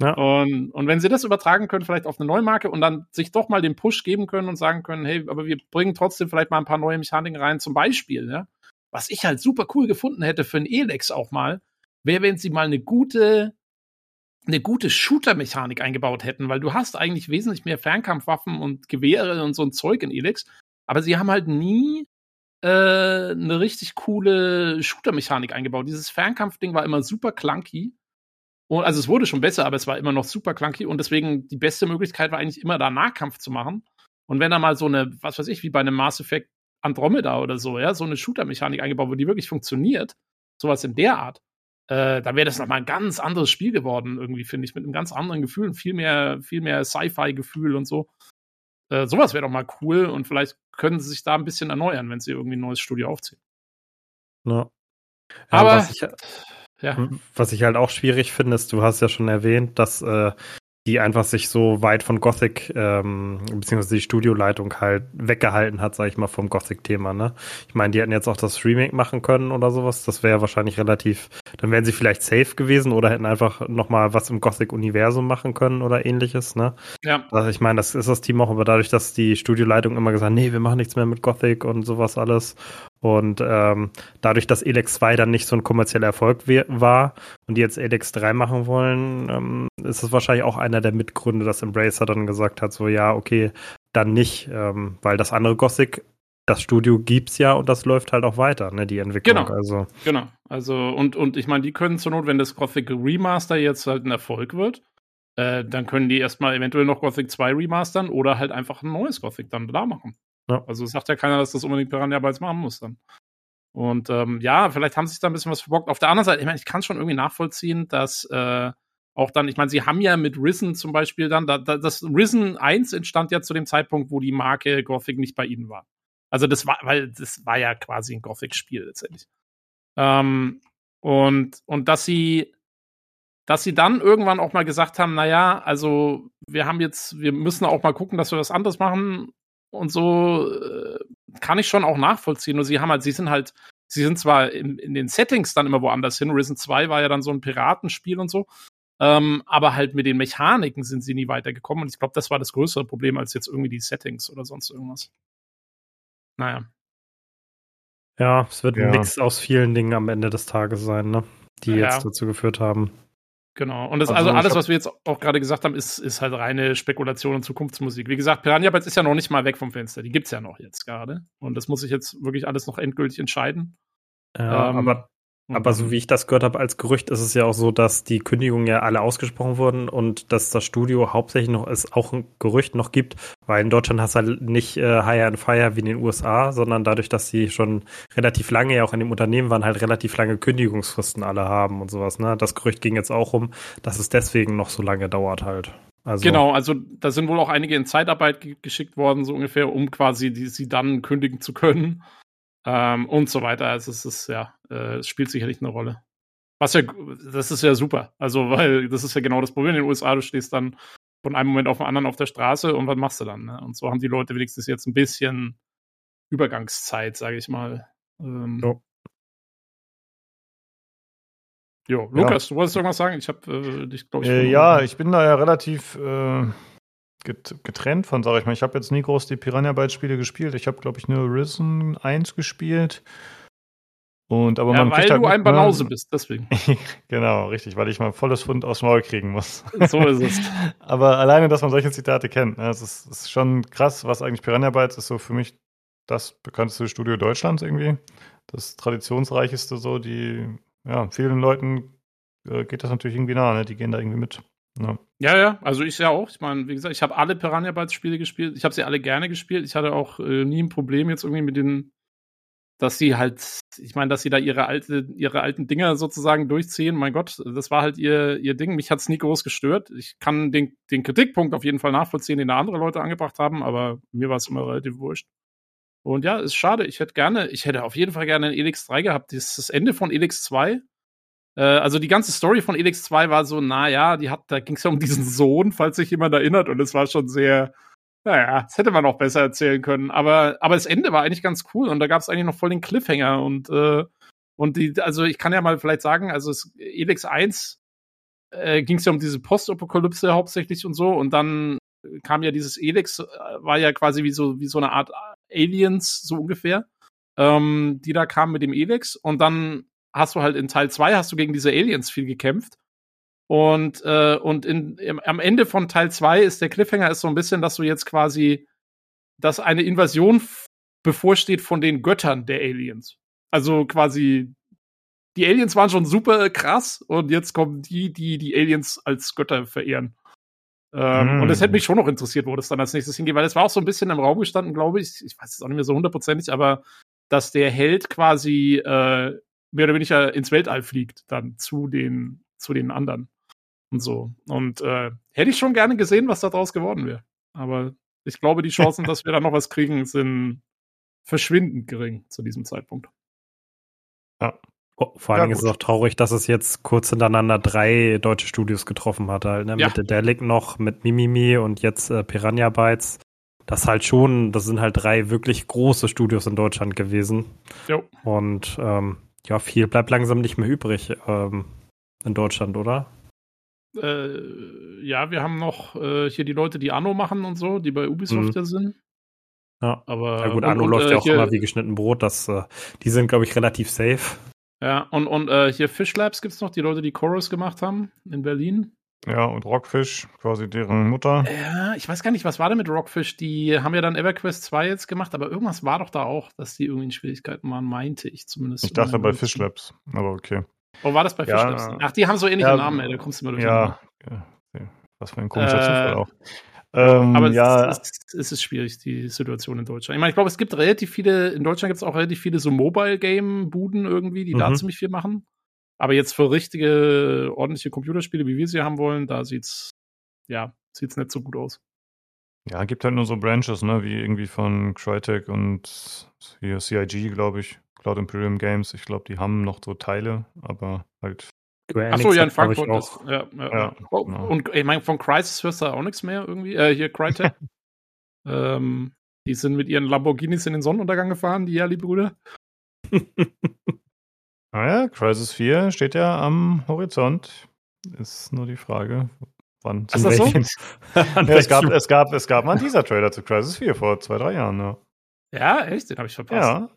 ja. und, und wenn sie das übertragen können, vielleicht auf eine neue Marke und dann sich doch mal den Push geben können und sagen können, hey, aber wir bringen trotzdem vielleicht mal ein paar neue Mechaniken rein, zum Beispiel, ne? was ich halt super cool gefunden hätte für ein Elex auch mal, wäre, wenn sie mal eine gute, eine gute Shooter-Mechanik eingebaut hätten, weil du hast eigentlich wesentlich mehr Fernkampfwaffen und Gewehre und so ein Zeug in Elix, aber sie haben halt nie äh, eine richtig coole Shooter-Mechanik eingebaut. Dieses Fernkampfding war immer super clunky. Und, also es wurde schon besser, aber es war immer noch super clunky und deswegen die beste Möglichkeit war eigentlich immer da Nahkampf zu machen. Und wenn da mal so eine, was weiß ich, wie bei einem Mass Effect Andromeda oder so, ja, so eine Shooter-Mechanik eingebaut wird, die wirklich funktioniert, sowas in der Art, äh, da wäre das nochmal ein ganz anderes Spiel geworden, irgendwie, finde ich, mit einem ganz anderen Gefühl und viel mehr, viel mehr Sci-Fi-Gefühl und so. Äh, sowas wäre doch mal cool und vielleicht können sie sich da ein bisschen erneuern, wenn sie irgendwie ein neues Studio aufziehen. Ja. ja Aber ich, ja. was ich halt auch schwierig finde, ist, du hast ja schon erwähnt, dass äh, die einfach sich so weit von Gothic, ähm, beziehungsweise die Studioleitung halt weggehalten hat, sag ich mal, vom Gothic-Thema, ne? Ich meine, die hätten jetzt auch das Remake machen können oder sowas. Das wäre wahrscheinlich relativ, dann wären sie vielleicht safe gewesen oder hätten einfach nochmal was im Gothic-Universum machen können oder ähnliches, ne? Ja. Also ich meine, das ist das Team auch, aber dadurch, dass die Studioleitung immer gesagt, nee, wir machen nichts mehr mit Gothic und sowas alles und ähm, dadurch, dass Elex 2 dann nicht so ein kommerzieller Erfolg war und die jetzt Elex 3 machen wollen, ähm, ist es wahrscheinlich auch einer der Mitgründe, dass Embracer dann gesagt hat, so ja, okay, dann nicht, ähm, weil das andere Gothic, das Studio gibt's ja und das läuft halt auch weiter, ne, die Entwicklung. Genau, also. genau. Also und, und ich meine, die können zur Not, wenn das Gothic Remaster jetzt halt ein Erfolg wird, äh, dann können die erstmal eventuell noch Gothic 2 remastern oder halt einfach ein neues Gothic dann da machen. Ja. Also sagt ja keiner, dass das unbedingt Piranha Bytes machen muss dann. Und ähm, ja, vielleicht haben sie sich da ein bisschen was verbockt. Auf der anderen Seite, ich meine, ich kann schon irgendwie nachvollziehen, dass äh, auch dann, ich meine, sie haben ja mit Risen zum Beispiel dann, da, da, das Risen 1 entstand ja zu dem Zeitpunkt, wo die Marke Gothic nicht bei ihnen war. Also das war, weil das war ja quasi ein Gothic-Spiel letztendlich. Ähm, und, und dass sie, dass sie dann irgendwann auch mal gesagt haben, naja, also wir haben jetzt, wir müssen auch mal gucken, dass wir was anderes machen und so, äh, kann ich schon auch nachvollziehen. Nur sie haben halt, sie sind halt, sie sind zwar in, in den Settings dann immer woanders hin. Risen 2 war ja dann so ein Piratenspiel und so. Ähm, aber halt mit den Mechaniken sind sie nie weitergekommen. Und ich glaube, das war das größere Problem als jetzt irgendwie die Settings oder sonst irgendwas. Naja. Ja, es wird Ja. ein Mix aus vielen Dingen am Ende des Tages sein, ne? Die Ja. jetzt dazu geführt haben. Genau. Und das, Also, also, ich alles, hab- was wir jetzt auch gerade gesagt haben, ist, ist halt reine Spekulation und Zukunftsmusik. Wie gesagt, Piranha Bytes ist ja noch nicht mal weg vom Fenster. Die gibt's ja noch jetzt gerade. Und das muss sich jetzt wirklich alles noch endgültig entscheiden. Ja, Ähm, aber Aber so wie ich das gehört habe als Gerücht, ist es ja auch so, dass die Kündigungen ja alle ausgesprochen wurden und dass das Studio hauptsächlich noch es auch ein Gerücht noch gibt, weil in Deutschland hast du halt nicht äh, Hire and Fire wie in den USA, sondern dadurch, dass sie schon relativ lange ja auch in dem Unternehmen waren, halt relativ lange Kündigungsfristen alle haben und sowas. Ne? Das Gerücht ging jetzt auch um, dass es deswegen noch so lange dauert halt. Also, Genau, also da sind wohl auch einige in Zeitarbeit ge geschickt worden, so ungefähr, um quasi die, sie dann kündigen zu können. Ähm, und so weiter. Also es ist ja, äh, es spielt sicherlich eine Rolle. Was ja, das ist ja super. Also, weil das ist ja genau das Problem in den USA. Du stehst dann von einem Moment auf den anderen auf der Straße und was machst du dann? Ne? Und so haben die Leute wenigstens jetzt ein bisschen Übergangszeit, sage ich mal. Ähm, Jo. Jo, Lukas, du wolltest irgendwas sagen? Ich habe äh, dich, glaube ich. Äh, ja, ich bin da ja relativ äh, getrennt von, sag ich mal. Ich habe jetzt nie groß die Piranha Bytes Spiele gespielt. Ich habe, glaube ich, nur Risen 1 gespielt. Und aber ja, man weil kriegt halt du ein? Banause bist, deswegen. genau, richtig, weil ich mal volles Fund aufs Maul kriegen muss. So ist es. Aber alleine, dass man solche Zitate kennt, ne, das ist, ist schon krass, was eigentlich Piranha Bytes ist so für mich das bekannteste Studio Deutschlands irgendwie. Das traditionsreicheste so, die, ja, vielen Leuten äh, geht das natürlich irgendwie nah, ne? Die gehen da irgendwie mit. Ja. Ja, ja, also ich ja auch. Ich meine, wie gesagt, ich habe alle Piranha Bytes Spiele gespielt. Ich habe sie alle gerne gespielt. Ich hatte auch äh, nie ein Problem jetzt irgendwie mit den, dass sie halt, ich meine, dass sie da ihre alte, ihre alten Dinger sozusagen durchziehen. Mein Gott, das war halt ihr, ihr Ding. Mich hat's nie groß gestört. Ich kann den, den Kritikpunkt auf jeden Fall nachvollziehen, den da andere Leute angebracht haben, aber mir war es immer relativ wurscht. Und ja, ist schade. Ich hätte gerne, ich hätte auf jeden Fall gerne ein Elix 3 gehabt. Das, das Ende von Elix 2 äh, also die ganze Story von Elix 2 war so, naja, die hat, da ging es ja um diesen Sohn, falls sich jemand erinnert, und es war schon sehr, naja, das hätte man auch besser erzählen können. Aber, aber das Ende war eigentlich ganz cool und da gab es eigentlich noch voll den Cliffhanger und, äh, und die, also ich kann ja mal vielleicht sagen, also es, Elix 1 äh, ging es ja um diese Postapokalypse hauptsächlich und so und dann kam ja dieses Elix, äh, war ja quasi wie so, wie so eine Art Aliens, so ungefähr, ähm, die da kamen mit dem Elix und dann hast du halt in Teil 2 hast du gegen diese Aliens viel gekämpft. Und, äh, und in, im, am Ende von Teil 2 ist der Cliffhanger ist so ein bisschen, dass du jetzt quasi, dass eine Invasion bevorsteht von den Göttern der Aliens. Also quasi, die Aliens waren schon super krass und jetzt kommen die, die die Aliens als Götter verehren. Ähm, Mm. Und es hätte mich schon noch interessiert, wo das dann als nächstes hingeht, weil es war auch so ein bisschen im Raum gestanden, glaube ich. Ich weiß es auch nicht mehr so hundertprozentig, aber dass der Held quasi äh, mehr oder weniger ins Weltall fliegt, dann zu den, zu den anderen. Und so. Und äh, hätte ich schon gerne gesehen, was da draus geworden wäre. Aber ich glaube, die Chancen, dass wir da noch was kriegen, sind verschwindend gering zu diesem Zeitpunkt. Oh, vor Ja, allen Dingen ist es auch traurig, dass es jetzt kurz hintereinander drei deutsche Studios getroffen hat. Halt, ne? Ja. Mit Dedelic noch, mit Mimimi und jetzt äh, Piranha Bytes. Das halt schon, das sind halt drei wirklich große Studios in Deutschland gewesen. Jo. Und ähm, ja, viel bleibt langsam nicht mehr übrig ähm, in Deutschland, oder? Äh, ja, wir haben noch äh, hier die Leute, die Anno machen und so, die bei Ubisoft Mhm. ja sind. Ja. Aber Ja gut, und- Anno und, läuft äh, ja auch hier- immer wie geschnitten Brot. Das, äh, die sind, glaube ich, relativ safe. Ja, und, und äh, hier Fish Labs gibt's noch, die Leute, die Chorus gemacht haben in Berlin. Ja, und Rockfish, quasi deren Mutter. Ja, ich weiß gar nicht, was war denn mit Rockfish? Die haben ja dann EverQuest 2 jetzt gemacht, aber irgendwas war doch da auch, dass die irgendwie in Schwierigkeiten waren, meinte ich zumindest. Ich dachte bei Fish Labs, aber okay. Oh, war das bei Fish Ja, Labs? Ach, die haben so ähnliche ja, Namen, ey, da kommst du mal durcheinander. Ja, ja, was für ein komischer Äh, Zufall auch. Ähm, Aber es, ja, es, es, es ist schwierig, die Situation in Deutschland. Ich meine, ich glaube, es gibt relativ viele, in Deutschland gibt es auch relativ viele so Mobile-Game-Buden irgendwie, die da Mhm. ziemlich viel machen. Aber jetzt für richtige, ordentliche Computerspiele, wie wir sie haben wollen, da sieht's, ja, sieht's nicht so gut aus. Ja, gibt halt nur so Branches, ne, wie irgendwie von Crytek und hier CIG, glaube ich, Cloud Imperium Games. Ich glaube, die haben noch so Teile, aber halt. Achso, ja, in Frankfurt ist. Ja, ja, ja oh, genau. Und ich meine, von Crysis hörst du auch nichts mehr irgendwie. Äh, hier Crytek. ähm, die sind mit ihren Lamborghinis in den Sonnenuntergang gefahren, die Jali-Brüder. naja, ah Crisis 4 steht ja am Horizont. Ist nur die Frage, wann. Ist das so? ja, es, gab, es, gab, es gab mal einen Teaser-Trailer zu Crisis 4 vor zwei, drei Jahren. Ja, ja echt? Den habe ich verpasst. Ja.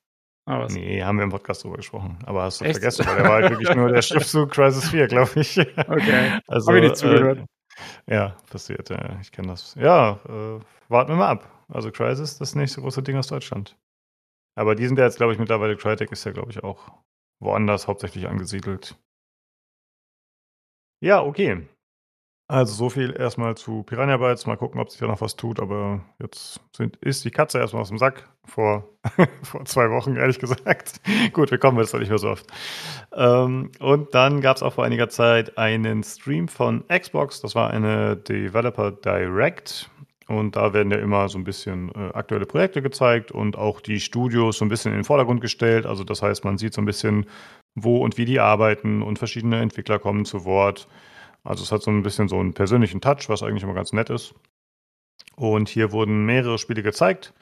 Ah, nee, haben wir im Podcast drüber gesprochen. Aber hast du echt? vergessen, weil der war halt wirklich nur der Schriftzug Crisis 4, glaube ich. Okay. Also, ich nicht zugehört. Äh, ja, passiert. Ja, ich kenne das. Ja, äh, warten wir mal ab. Also Crisis, das nächste große Ding aus Deutschland. Aber die sind ja jetzt, glaube ich, mittlerweile, Crytek ist ja, glaube ich, auch woanders hauptsächlich angesiedelt. Ja, okay. Also so viel erstmal zu Piranha Bytes. Mal gucken, ob sich da noch was tut. Aber jetzt sind, ist die Katze erstmal aus dem Sack. Vor, vor zwei Wochen, ehrlich gesagt. Gut, wir kommen jetzt nicht mehr so oft. Ähm, und dann gab es auch vor einiger Zeit einen Stream von Xbox. Das war eine Developer Direct. Und da werden ja immer so ein bisschen äh, aktuelle Projekte gezeigt und auch die Studios so ein bisschen in den Vordergrund gestellt. Also das heißt, man sieht so ein bisschen, wo und wie die arbeiten und verschiedene Entwickler kommen zu Wort. Also es hat so ein bisschen so einen persönlichen Touch, was eigentlich immer ganz nett ist. Und hier wurden mehrere Spiele gezeigt.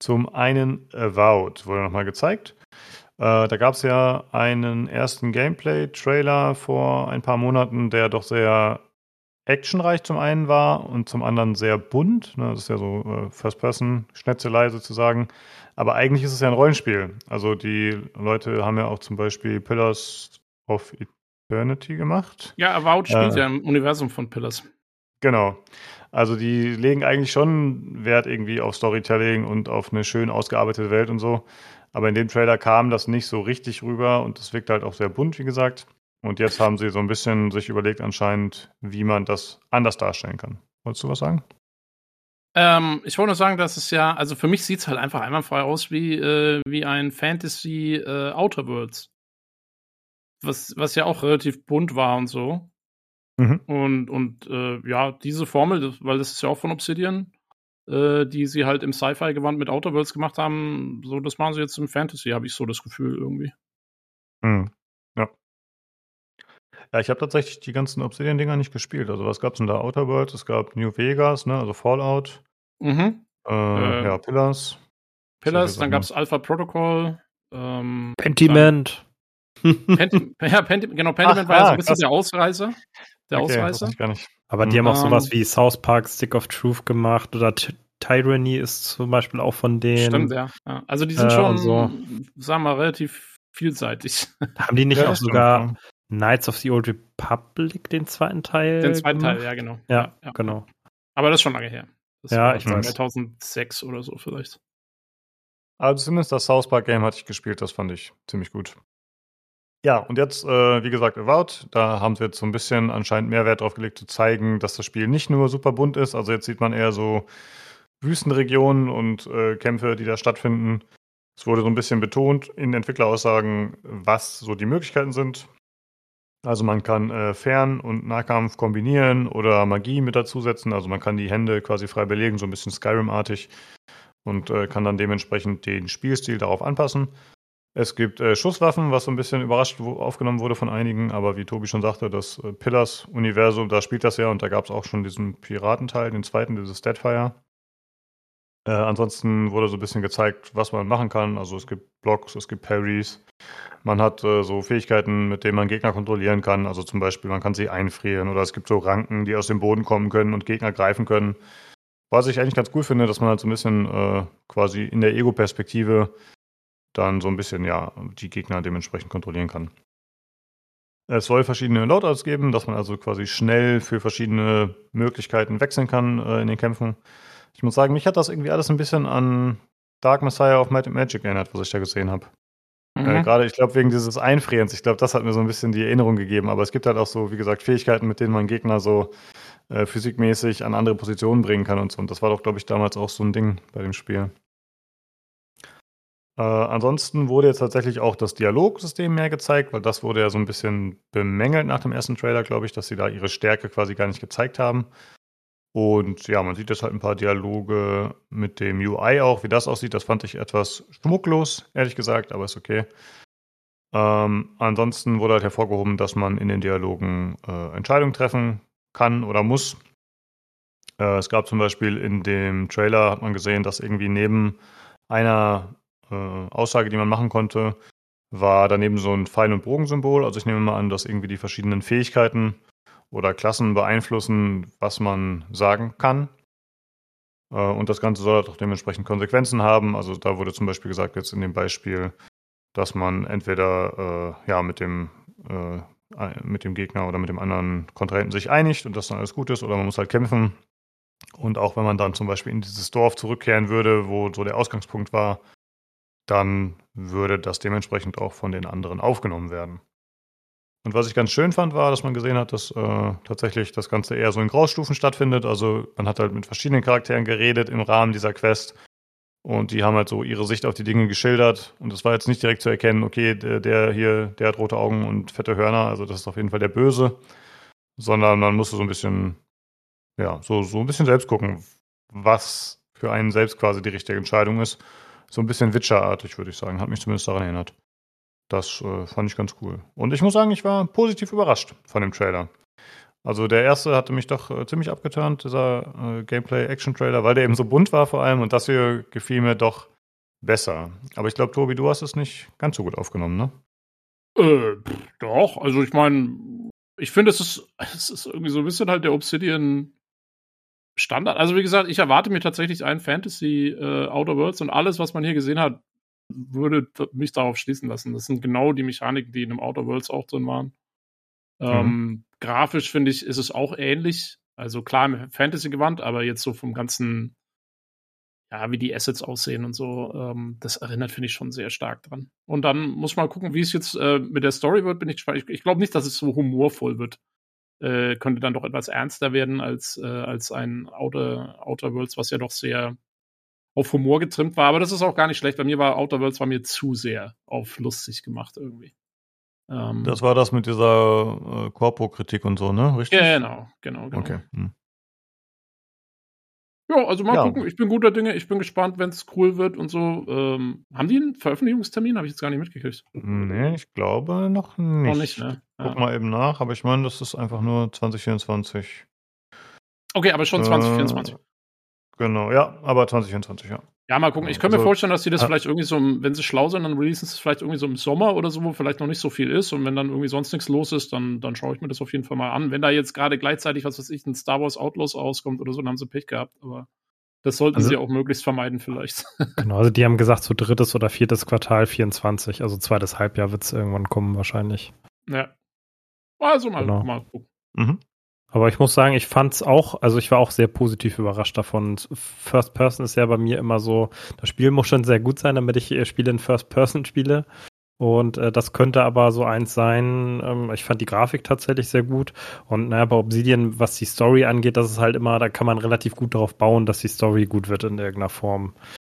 Zum einen Avowed wurde nochmal gezeigt. Äh, da gab es ja einen ersten Gameplay-Trailer vor ein paar Monaten, der doch sehr actionreich zum einen war und zum anderen sehr bunt. Ne? Das ist ja so äh, First-Person-Schnetzelei sozusagen. Aber eigentlich ist es ja ein Rollenspiel. Also die Leute haben ja auch zum Beispiel Pillars of Eternity gemacht. Ja, Avowed spielt äh, ja im Universum von Pillars. Genau. Also die legen eigentlich schon Wert irgendwie auf Storytelling und auf eine schön ausgearbeitete Welt und so. Aber in dem Trailer kam das nicht so richtig rüber und es wirkt halt auch sehr bunt, wie gesagt. Und jetzt haben sie so ein bisschen sich überlegt anscheinend, wie man das anders darstellen kann. Wolltest du was sagen? Ähm, ich wollte nur sagen, dass es ja, also für mich sieht es halt einfach einwandfrei aus wie, äh, wie ein Fantasy äh, Outer Worlds. Was, was ja auch relativ bunt war und so. Mhm. Und, und äh, ja, diese Formel, weil das ist ja auch von Obsidian, äh, die sie halt im Sci-Fi-Gewand mit Outer Worlds gemacht haben, so das machen sie jetzt im Fantasy, habe ich so das Gefühl irgendwie. Mhm. Ja, ich habe tatsächlich die ganzen Obsidian-Dinger nicht gespielt. Also was gab es denn da? Outer Worlds, es gab New Vegas, ne? also Fallout. Mhm. Äh, äh, ja, Pillars. Pillars, dann gab es Alpha Protocol. Ähm, Pentiment. Penti ja, Penti genau, Pentiment Ach, war ja so ein bisschen krass. der Ausreißer. Der okay, Ausreißer. Gar nicht. Aber die haben auch sowas wie South Park Stick of Truth gemacht oder T Tyranny ist zum Beispiel auch von denen. Stimmt, ja. ja. Also die sind äh, schon, so. sagen wir mal, relativ vielseitig. Haben die nicht ja, auch sogar Knights of the Old Republic, den zweiten Teil. Den zweiten gemacht? Teil, ja, genau. Ja, ja, genau. Aber das ist schon lange her. Das ja, ich weiß. 2006 oder so vielleicht. Also zumindest das South Park Game hatte ich gespielt, das fand ich ziemlich gut. Ja, und jetzt, äh, wie gesagt, Avowed, da haben sie jetzt so ein bisschen anscheinend mehr Wert drauf gelegt, zu zeigen, dass das Spiel nicht nur super bunt ist. Also jetzt sieht man eher so Wüstenregionen und äh, Kämpfe, die da stattfinden. Es wurde so ein bisschen betont in Entwickleraussagen, was so die Möglichkeiten sind. Also man kann äh, Fern- und Nahkampf kombinieren oder Magie mit dazusetzen. Also man kann die Hände quasi frei belegen, so ein bisschen Skyrim-artig und äh, kann dann dementsprechend den Spielstil darauf anpassen. Es gibt äh, Schusswaffen, was so ein bisschen überrascht aufgenommen wurde von einigen, aber wie Tobi schon sagte, das äh, Pillars-Universum, da spielt das ja und da gab es auch schon diesen Piratenteil, den zweiten, dieses Deadfire. Äh, ansonsten wurde so ein bisschen gezeigt, was man machen kann. Also es gibt Blocks, es gibt Parries. Man hat äh, so Fähigkeiten, mit denen man Gegner kontrollieren kann. Also zum Beispiel, man kann sie einfrieren oder es gibt so Ranken, die aus dem Boden kommen können und Gegner greifen können. Was ich eigentlich ganz cool finde, dass man halt so ein bisschen äh, quasi in der Ego-Perspektive dann so ein bisschen, ja, die Gegner dementsprechend kontrollieren kann. Es soll verschiedene Loadouts geben, dass man also quasi schnell für verschiedene Möglichkeiten wechseln kann äh, in den Kämpfen. Ich muss sagen, mich hat das irgendwie alles ein bisschen an Dark Messiah of Might and Magic erinnert, was ich da gesehen habe. Äh, mhm. Äh, Gerade, ich glaube, wegen dieses Einfrierens. Ich glaube, das hat mir so ein bisschen die Erinnerung gegeben. Aber es gibt halt auch so, wie gesagt, Fähigkeiten, mit denen man Gegner so äh, physikmäßig an andere Positionen bringen kann und so. Und das war doch, glaube ich, damals auch so ein Ding bei dem Spiel. Äh, ansonsten wurde jetzt tatsächlich auch das Dialogsystem mehr gezeigt, weil das wurde ja so ein bisschen bemängelt nach dem ersten Trailer, glaube ich, dass sie da ihre Stärke quasi gar nicht gezeigt haben. Und ja, man sieht jetzt halt ein paar Dialoge mit dem UI auch, wie das aussieht. Das fand ich etwas schmucklos, ehrlich gesagt, aber ist okay. Ähm, ansonsten wurde halt hervorgehoben, dass man in den Dialogen äh, Entscheidungen treffen kann oder muss. Äh, es gab zum Beispiel in dem Trailer, hat man gesehen, dass irgendwie neben einer äh, Aussage, die man machen konnte, war daneben so ein Pfeil- und Bogensymbol. Also ich nehme mal an, dass irgendwie die verschiedenen Fähigkeiten oder Klassen beeinflussen, was man sagen kann. Äh, und das Ganze soll halt auch dementsprechend Konsequenzen haben. Also da wurde zum Beispiel gesagt jetzt in dem Beispiel, dass man entweder äh, ja mit dem äh, mit dem Gegner oder mit dem anderen Kontrahenten sich einigt und das dann alles gut ist, oder man muss halt kämpfen. Und auch wenn man dann zum Beispiel in dieses Dorf zurückkehren würde, wo so der Ausgangspunkt war, dann würde das dementsprechend auch von den anderen aufgenommen werden. Und was ich ganz schön fand, war, dass man gesehen hat, dass äh, tatsächlich das Ganze eher so in Graustufen stattfindet. Also man hat halt mit verschiedenen Charakteren geredet im Rahmen dieser Quest. Und die haben halt so ihre Sicht auf die Dinge geschildert. Und es war jetzt nicht direkt zu erkennen, okay, der, der, hier, der hat rote Augen und fette Hörner, also das ist auf jeden Fall der Böse. Sondern man musste so ein bisschen, ja, so, so ein bisschen selbst gucken, was für einen selbst quasi die richtige Entscheidung ist. So ein bisschen Witcher-artig, würde ich sagen. Hat mich zumindest daran erinnert. Das äh, fand ich ganz cool. Und ich muss sagen, ich war positiv überrascht von dem Trailer. Also der erste hatte mich doch äh, ziemlich abgeturnt, dieser äh, Gameplay-Action-Trailer, weil der eben so bunt war vor allem und das hier gefiel mir doch besser. Aber ich glaube, Tobi, du hast es nicht ganz so gut aufgenommen, ne? Äh, doch, also ich meine, ich finde, es ist, es ist irgendwie so ein bisschen halt der Obsidian Standard. Also wie gesagt, ich erwarte mir tatsächlich ein Fantasy äh, Outer Worlds und alles, was man hier gesehen hat, würde mich darauf schließen lassen. Das sind genau die Mechaniken, die in dem Outer Worlds auch drin waren. Mhm. Ähm, grafisch finde ich, ist es auch ähnlich. Also klar im Fantasy-Gewand, aber jetzt so vom ganzen, ja, wie die Assets aussehen und so, ähm, das erinnert, finde ich, schon sehr stark dran. Und dann muss man gucken, wie es jetzt äh, mit der Story wird, bin ich gespannt. Ich, ich glaube nicht, dass es so humorvoll wird. Äh, könnte dann doch etwas ernster werden als, äh, als ein Outer, Outer Worlds, was ja doch sehr auf Humor getrimmt war. Aber das ist auch gar nicht schlecht. Bei mir war Outer Worlds war mir zu sehr auf lustig gemacht irgendwie. Ähm, das war das mit dieser äh, Korpo-Kritik und so, ne? Richtig? Genau, genau, genau. Okay. Hm. Ja, also mal ja. gucken. Ich bin guter Dinge. Ich bin gespannt, wenn es cool wird und so. Ähm, haben die einen Veröffentlichungstermin? Habe ich jetzt gar nicht mitgekriegt. Nee, ich glaube noch nicht. Noch nicht, ne? Ja. Guck mal eben nach, aber ich meine, das ist einfach nur 2024. Okay, aber schon 2024. Äh, Genau, ja, aber 2024, ja. Ja, mal gucken. Ich könnte also, mir vorstellen, dass die das ah, vielleicht irgendwie so, wenn sie schlau sind, dann releasen sie es vielleicht irgendwie so im Sommer oder so, wo vielleicht noch nicht so viel ist. Und wenn dann irgendwie sonst nichts los ist, dann, dann schaue ich mir das auf jeden Fall mal an. Wenn da jetzt gerade gleichzeitig, was weiß ich, ein Star Wars Outlaws auskommt oder so, dann haben sie Pech gehabt. Aber das sollten also, sie auch möglichst vermeiden, vielleicht. Genau, also die haben gesagt, so drittes oder viertes Quartal 24, also zweites Halbjahr wird es irgendwann kommen, wahrscheinlich. Ja. Also mal, genau. mal gucken. Mhm. Aber ich muss sagen, ich fand's auch, also ich war auch sehr positiv überrascht davon. First Person ist ja bei mir immer so, das Spiel muss schon sehr gut sein, damit ich äh, Spiele in First Person spiele. Und äh, das könnte aber so eins sein. Ähm, ich fand die Grafik tatsächlich sehr gut. Und naja, bei Obsidian, was die Story angeht, das ist halt immer, da kann man relativ gut darauf bauen, dass die Story gut wird in irgendeiner Form.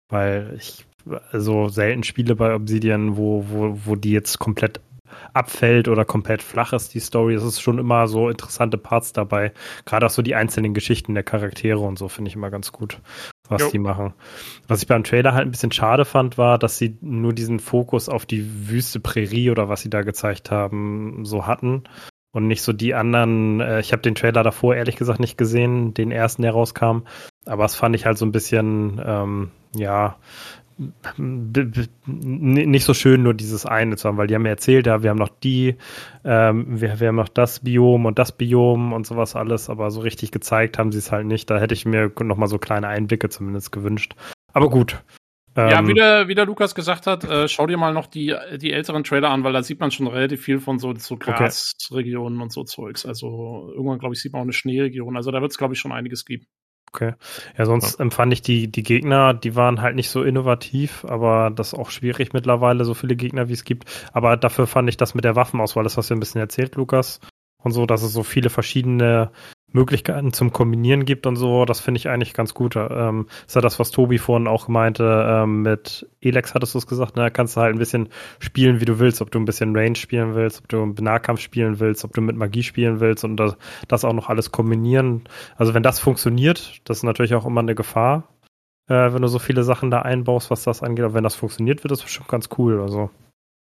Weil ich also selten Spiele bei Obsidian, wo, wo, wo die jetzt komplett abfällt oder komplett flach ist, die Story. Es ist schon immer so interessante Parts dabei. Gerade auch so die einzelnen Geschichten der Charaktere und so finde ich immer ganz gut, was jo. die machen. Was ich beim Trailer halt ein bisschen schade fand, war, dass sie nur diesen Fokus auf die Wüste Prärie oder was sie da gezeigt haben, so hatten. Und nicht so die anderen, äh, ich habe den Trailer davor ehrlich gesagt nicht gesehen, den ersten, der rauskam. Aber es fand ich halt so ein bisschen, ähm, ja, nicht so schön, nur dieses eine zu haben, weil die haben mir erzählt, ja, wir haben noch die, ähm, wir, wir haben noch das Biom und das Biom und sowas alles, aber so richtig gezeigt haben sie es halt nicht. Da hätte ich mir noch mal so kleine Einblicke zumindest gewünscht. Aber gut. ja, ähm, wie der, wie der Lukas gesagt hat, äh, schau dir mal noch die, die älteren Trailer an, weil da sieht man schon relativ viel von so, so Grasregionen okay. und so Zeugs. Also irgendwann, glaube ich, sieht man auch eine Schneeregion. Also da wird es, glaube ich, schon einiges geben. Okay. Ja, sonst ja. empfand ich die, die Gegner, die waren halt nicht so innovativ, aber das ist auch schwierig mittlerweile, so viele Gegner wie es gibt. Aber dafür fand ich das mit der Waffenauswahl, das hast du ein bisschen erzählt, Lukas, und so, dass es so viele verschiedene Möglichkeiten zum Kombinieren gibt und so, das finde ich eigentlich ganz gut. Ähm, ist ja das, was Tobi vorhin auch meinte, ähm, mit Elex hattest du es gesagt, ne? kannst du halt ein bisschen spielen, wie du willst, ob du ein bisschen Range spielen willst, ob du Nahkampf spielen willst, ob du mit Magie spielen willst und das, das auch noch alles kombinieren. Also wenn das funktioniert, das ist natürlich auch immer eine Gefahr, äh, wenn du so viele Sachen da einbaust, was das angeht. Aber wenn das funktioniert, wird das bestimmt ganz cool. Also.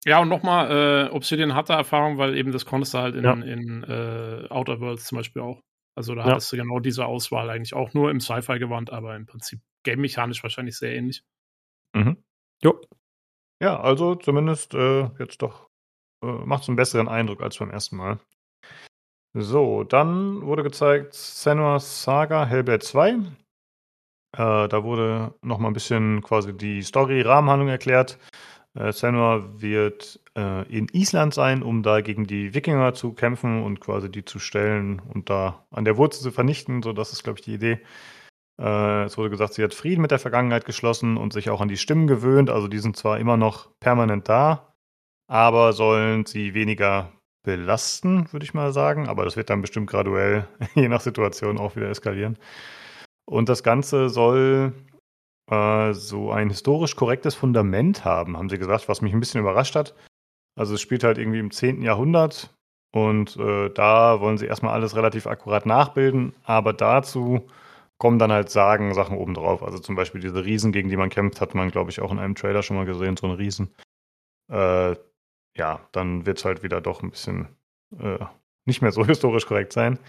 Ja, und nochmal, äh, Obsidian hatte Erfahrung, weil eben das konntest du halt in, ja. in äh, Outer Worlds zum Beispiel auch. Also da ja. hattest du genau diese Auswahl eigentlich auch nur im Sci-Fi gewandt, aber im Prinzip game-mechanisch wahrscheinlich sehr ähnlich. Mhm. Jo. Ja, also zumindest äh, jetzt doch äh, macht es einen besseren Eindruck als beim ersten Mal. So, dann wurde gezeigt Senua Saga Hellblade 2. Äh, da wurde nochmal ein bisschen quasi die Story-Rahmenhandlung erklärt. Äh, Senua wird äh, in Island sein, um da gegen die Wikinger zu kämpfen und quasi die zu stellen und da an der Wurzel zu vernichten. So, das ist, glaube ich, die Idee. Äh, es wurde gesagt, sie hat Frieden mit der Vergangenheit geschlossen und sich auch an die Stimmen gewöhnt. Also die sind zwar immer noch permanent da, aber sollen sie weniger belasten, würde ich mal sagen. Aber das wird dann bestimmt graduell, je nach Situation, auch wieder eskalieren. Und das Ganze soll äh, so ein historisch korrektes Fundament haben, haben sie gesagt, was mich ein bisschen überrascht hat. Also es spielt halt irgendwie im 10. Jahrhundert und äh, da wollen sie erstmal alles relativ akkurat nachbilden, aber dazu kommen dann halt Sagen Sachen obendrauf. Also zum Beispiel diese Riesen, gegen die man kämpft, hat man, glaube ich, auch in einem Trailer schon mal gesehen, so ein Riesen. Äh, ja, dann wird es halt wieder doch ein bisschen äh, nicht mehr so historisch korrekt sein.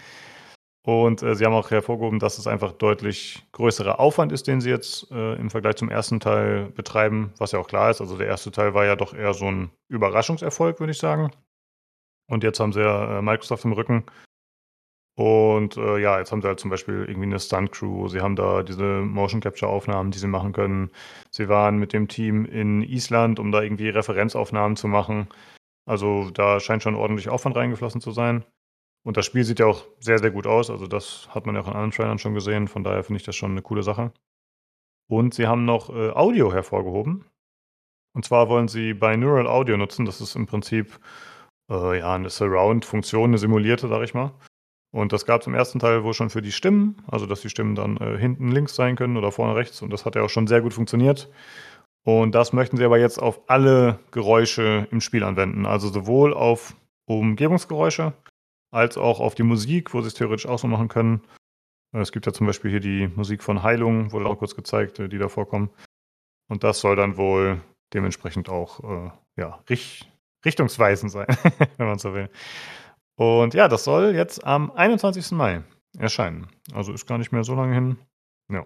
Und äh, sie haben auch hervorgehoben, dass es einfach deutlich größerer Aufwand ist, den sie jetzt äh, im Vergleich zum ersten Teil betreiben, was ja auch klar ist. Also der erste Teil war ja doch eher so ein Überraschungserfolg, würde ich sagen. Und jetzt haben sie ja äh, Microsoft im Rücken. Und äh, ja, jetzt haben sie halt zum Beispiel irgendwie eine Stunt-Crew. Sie haben da diese Motion Capture-Aufnahmen, die sie machen können. Sie waren mit dem Team in Island, um da irgendwie Referenzaufnahmen zu machen. Also da scheint schon ordentlich Aufwand reingeflossen zu sein. Und das Spiel sieht ja auch sehr, sehr gut aus. Also das hat man ja auch in anderen Trailern schon gesehen. Von daher finde ich das schon eine coole Sache. Und sie haben noch äh, Audio hervorgehoben. Und zwar wollen sie bei Neural Audio nutzen. Das ist im Prinzip äh, ja eine Surround-Funktion, eine simulierte, sag ich mal. Und das gab es im ersten Teil wohl schon für die Stimmen, also dass die Stimmen dann äh, hinten links sein können oder vorne rechts. Und das hat ja auch schon sehr gut funktioniert. Und das möchten sie aber jetzt auf alle Geräusche im Spiel anwenden. Also sowohl auf Umgebungsgeräusche als auch auf die Musik, wo sie es theoretisch auch so machen können. Es gibt ja zum Beispiel hier die Musik von Heilung, wurde auch kurz gezeigt, äh, die da vorkommen. Und das soll dann wohl dementsprechend auch äh, ja, richt richtungsweisend sein, wenn man so will. Und ja, das soll jetzt am 21. Mai erscheinen. Also ist gar nicht mehr so lange hin. Ja.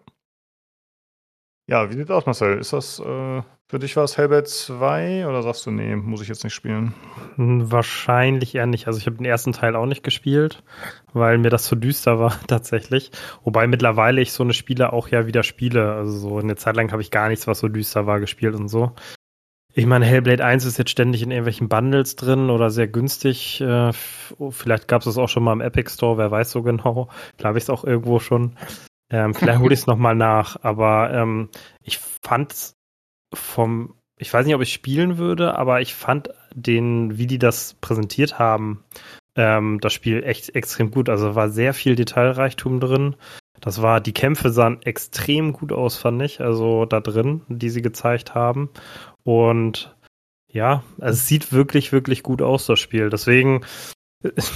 Ja, wie sieht's aus, Marcel? Ist das äh, für dich was Hellblade 2 oder sagst du, nee, muss ich jetzt nicht spielen? Hm, wahrscheinlich eher nicht. Also ich habe den ersten Teil auch nicht gespielt, weil mir das zu düster war tatsächlich. Wobei mittlerweile ich so eine Spiele auch ja wieder spiele. Also so eine Zeit lang habe ich gar nichts, was so düster war, gespielt und so. Ich meine, Hellblade 1 ist jetzt ständig in irgendwelchen Bundles drin oder sehr günstig. Äh, vielleicht gab es das auch schon mal im Epic Store, wer weiß so genau. Glaube ich es auch irgendwo schon. Ähm, vielleicht hole ich es nochmal nach, aber ähm, ich fand vom, ich weiß nicht, ob ich spielen würde, aber ich fand den, wie die das präsentiert haben, ähm, das Spiel echt extrem gut. Also war sehr viel Detailreichtum drin. Das war, die Kämpfe sahen extrem gut aus, fand ich, also da drin, die sie gezeigt haben. Und ja, es sieht wirklich, wirklich gut aus, das Spiel. Deswegen es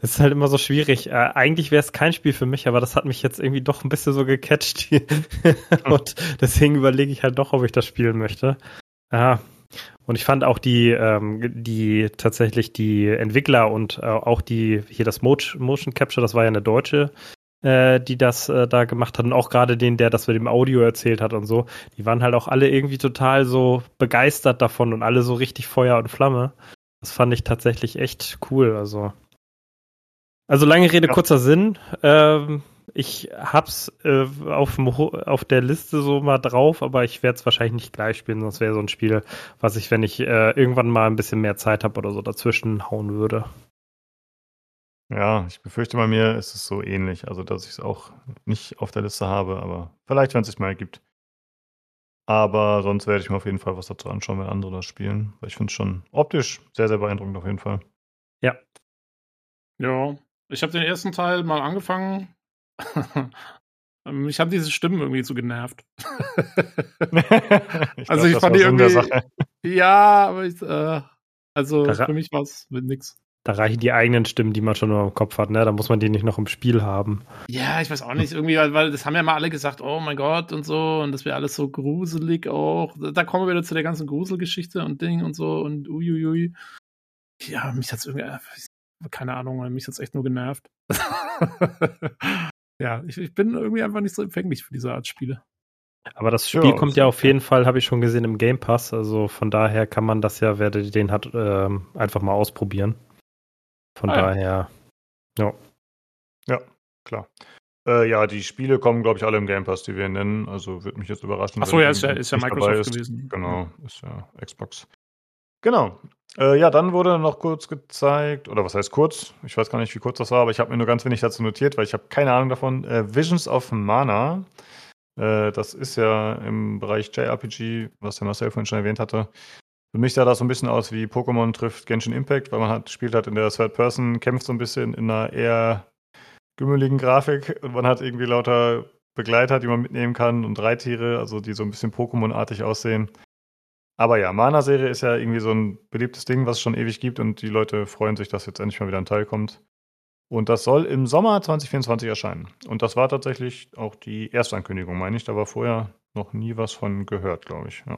ist halt immer so schwierig. Äh, eigentlich wäre es kein Spiel für mich, aber das hat mich jetzt irgendwie doch ein bisschen so gecatcht. und deswegen überlege ich halt doch, ob ich das spielen möchte. Ja. Und ich fand auch die, ähm, die tatsächlich die Entwickler und äh, auch die, hier das Motion Capture, das war ja eine deutsche, äh, die das äh, da gemacht hat und auch gerade den, der das mit dem Audio erzählt hat und so, die waren halt auch alle irgendwie total so begeistert davon und alle so richtig Feuer und Flamme. Das fand ich tatsächlich echt cool. Also, also lange Rede, ja. kurzer Sinn. Ähm, ich hab's äh, auf, auf der Liste so mal drauf, aber ich werde es wahrscheinlich nicht gleich spielen, sonst wäre so ein Spiel, was ich, wenn ich äh, irgendwann mal ein bisschen mehr Zeit habe oder so, dazwischen hauen würde. Ja, ich befürchte bei mir ist es so ähnlich, also dass ich es auch nicht auf der Liste habe, aber vielleicht, wenn es sich mal ergibt. Aber sonst werde ich mir auf jeden Fall was dazu anschauen, wenn andere das spielen. Weil ich finde es schon optisch sehr, sehr beeindruckend auf jeden Fall. Ja. Ja. Ich habe den ersten Teil mal angefangen. Mich haben diese Stimmen irgendwie so genervt. ich also glaub, ich fand das die irgendwie. Sache. Ja, aber ich, äh, also ra- für mich war es nix. Da reichen die eigenen Stimmen, die man schon nur im Kopf hat, ne? Da muss man die nicht noch im Spiel haben. Ja, ich weiß auch nicht, irgendwie, weil, weil das haben ja mal alle gesagt, oh mein Gott und so, und das wäre alles so gruselig auch. Da kommen wir wieder zu der ganzen Gruselgeschichte und Ding und so und uiuiui. Ja, mich hat's irgendwie, äh, keine Ahnung, mich hat's echt nur genervt. ja, ich, ich bin irgendwie einfach nicht so empfänglich für diese Art Spiele. Aber das Spiel Ja, kommt ja auf jeden Fall, habe ich schon gesehen, im Game Pass. Also von daher kann man das ja, wer den hat, ähm, einfach mal ausprobieren. Von Ah, ja. daher, Ja, klar. Äh, ja, die Spiele kommen, glaube ich, alle im Game Pass, die wir nennen. Also würde mich jetzt überraschen. Achso, ja, ist ja, ist ja Microsoft ist. gewesen. Genau, ist ja Xbox. Genau. Äh, ja, dann wurde noch kurz gezeigt, oder was heißt kurz? Ich weiß gar nicht, wie kurz das war, aber ich habe mir nur ganz wenig dazu notiert, weil ich habe keine Ahnung davon. Äh, Visions of Mana. Äh, das ist ja im Bereich JRPG, was der Marcel vorhin schon erwähnt hatte. Für mich sah das so ein bisschen aus wie Pokémon trifft Genshin Impact, weil man hat, spielt halt in der Third Person, kämpft so ein bisschen in einer eher gümmeligen Grafik und man hat irgendwie lauter Begleiter, die man mitnehmen kann und Reittiere, also die so ein bisschen Pokémon-artig aussehen. Aber ja, Mana-Serie ist ja irgendwie so ein beliebtes Ding, was es schon ewig gibt und die Leute freuen sich, dass jetzt endlich mal wieder ein Teil kommt. Und das soll im Sommer 2024 erscheinen. Und das war tatsächlich auch die Erstankündigung, meine ich. Da war vorher noch nie was von gehört, glaube ich. Ja.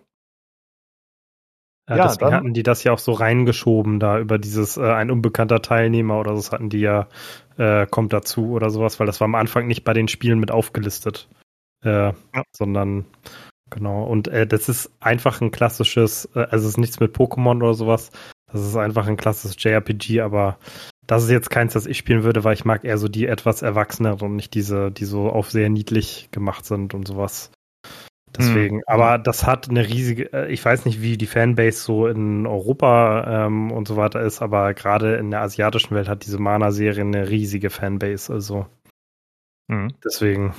Äh, Ja, deswegen dann- hatten die das ja auch so reingeschoben, da über dieses äh, ein unbekannter Teilnehmer oder so, das hatten die ja, äh, kommt dazu oder sowas, weil das war am Anfang nicht bei den Spielen mit aufgelistet. Äh, sondern genau. Und äh, das ist einfach ein klassisches, äh, also es ist nichts mit Pokémon oder sowas. Das ist einfach ein klassisches JRPG, aber das ist jetzt keins, das ich spielen würde, weil ich mag eher so die etwas erwachseneren und nicht diese, die so auf sehr niedlich gemacht sind und sowas. Deswegen, Hm. aber das hat eine riesige, äh, ich weiß nicht, wie die Fanbase so in Europa ähm, und so weiter ist, aber gerade in der asiatischen Welt hat diese Mana-Serie eine riesige Fanbase, also Mhm. deswegen.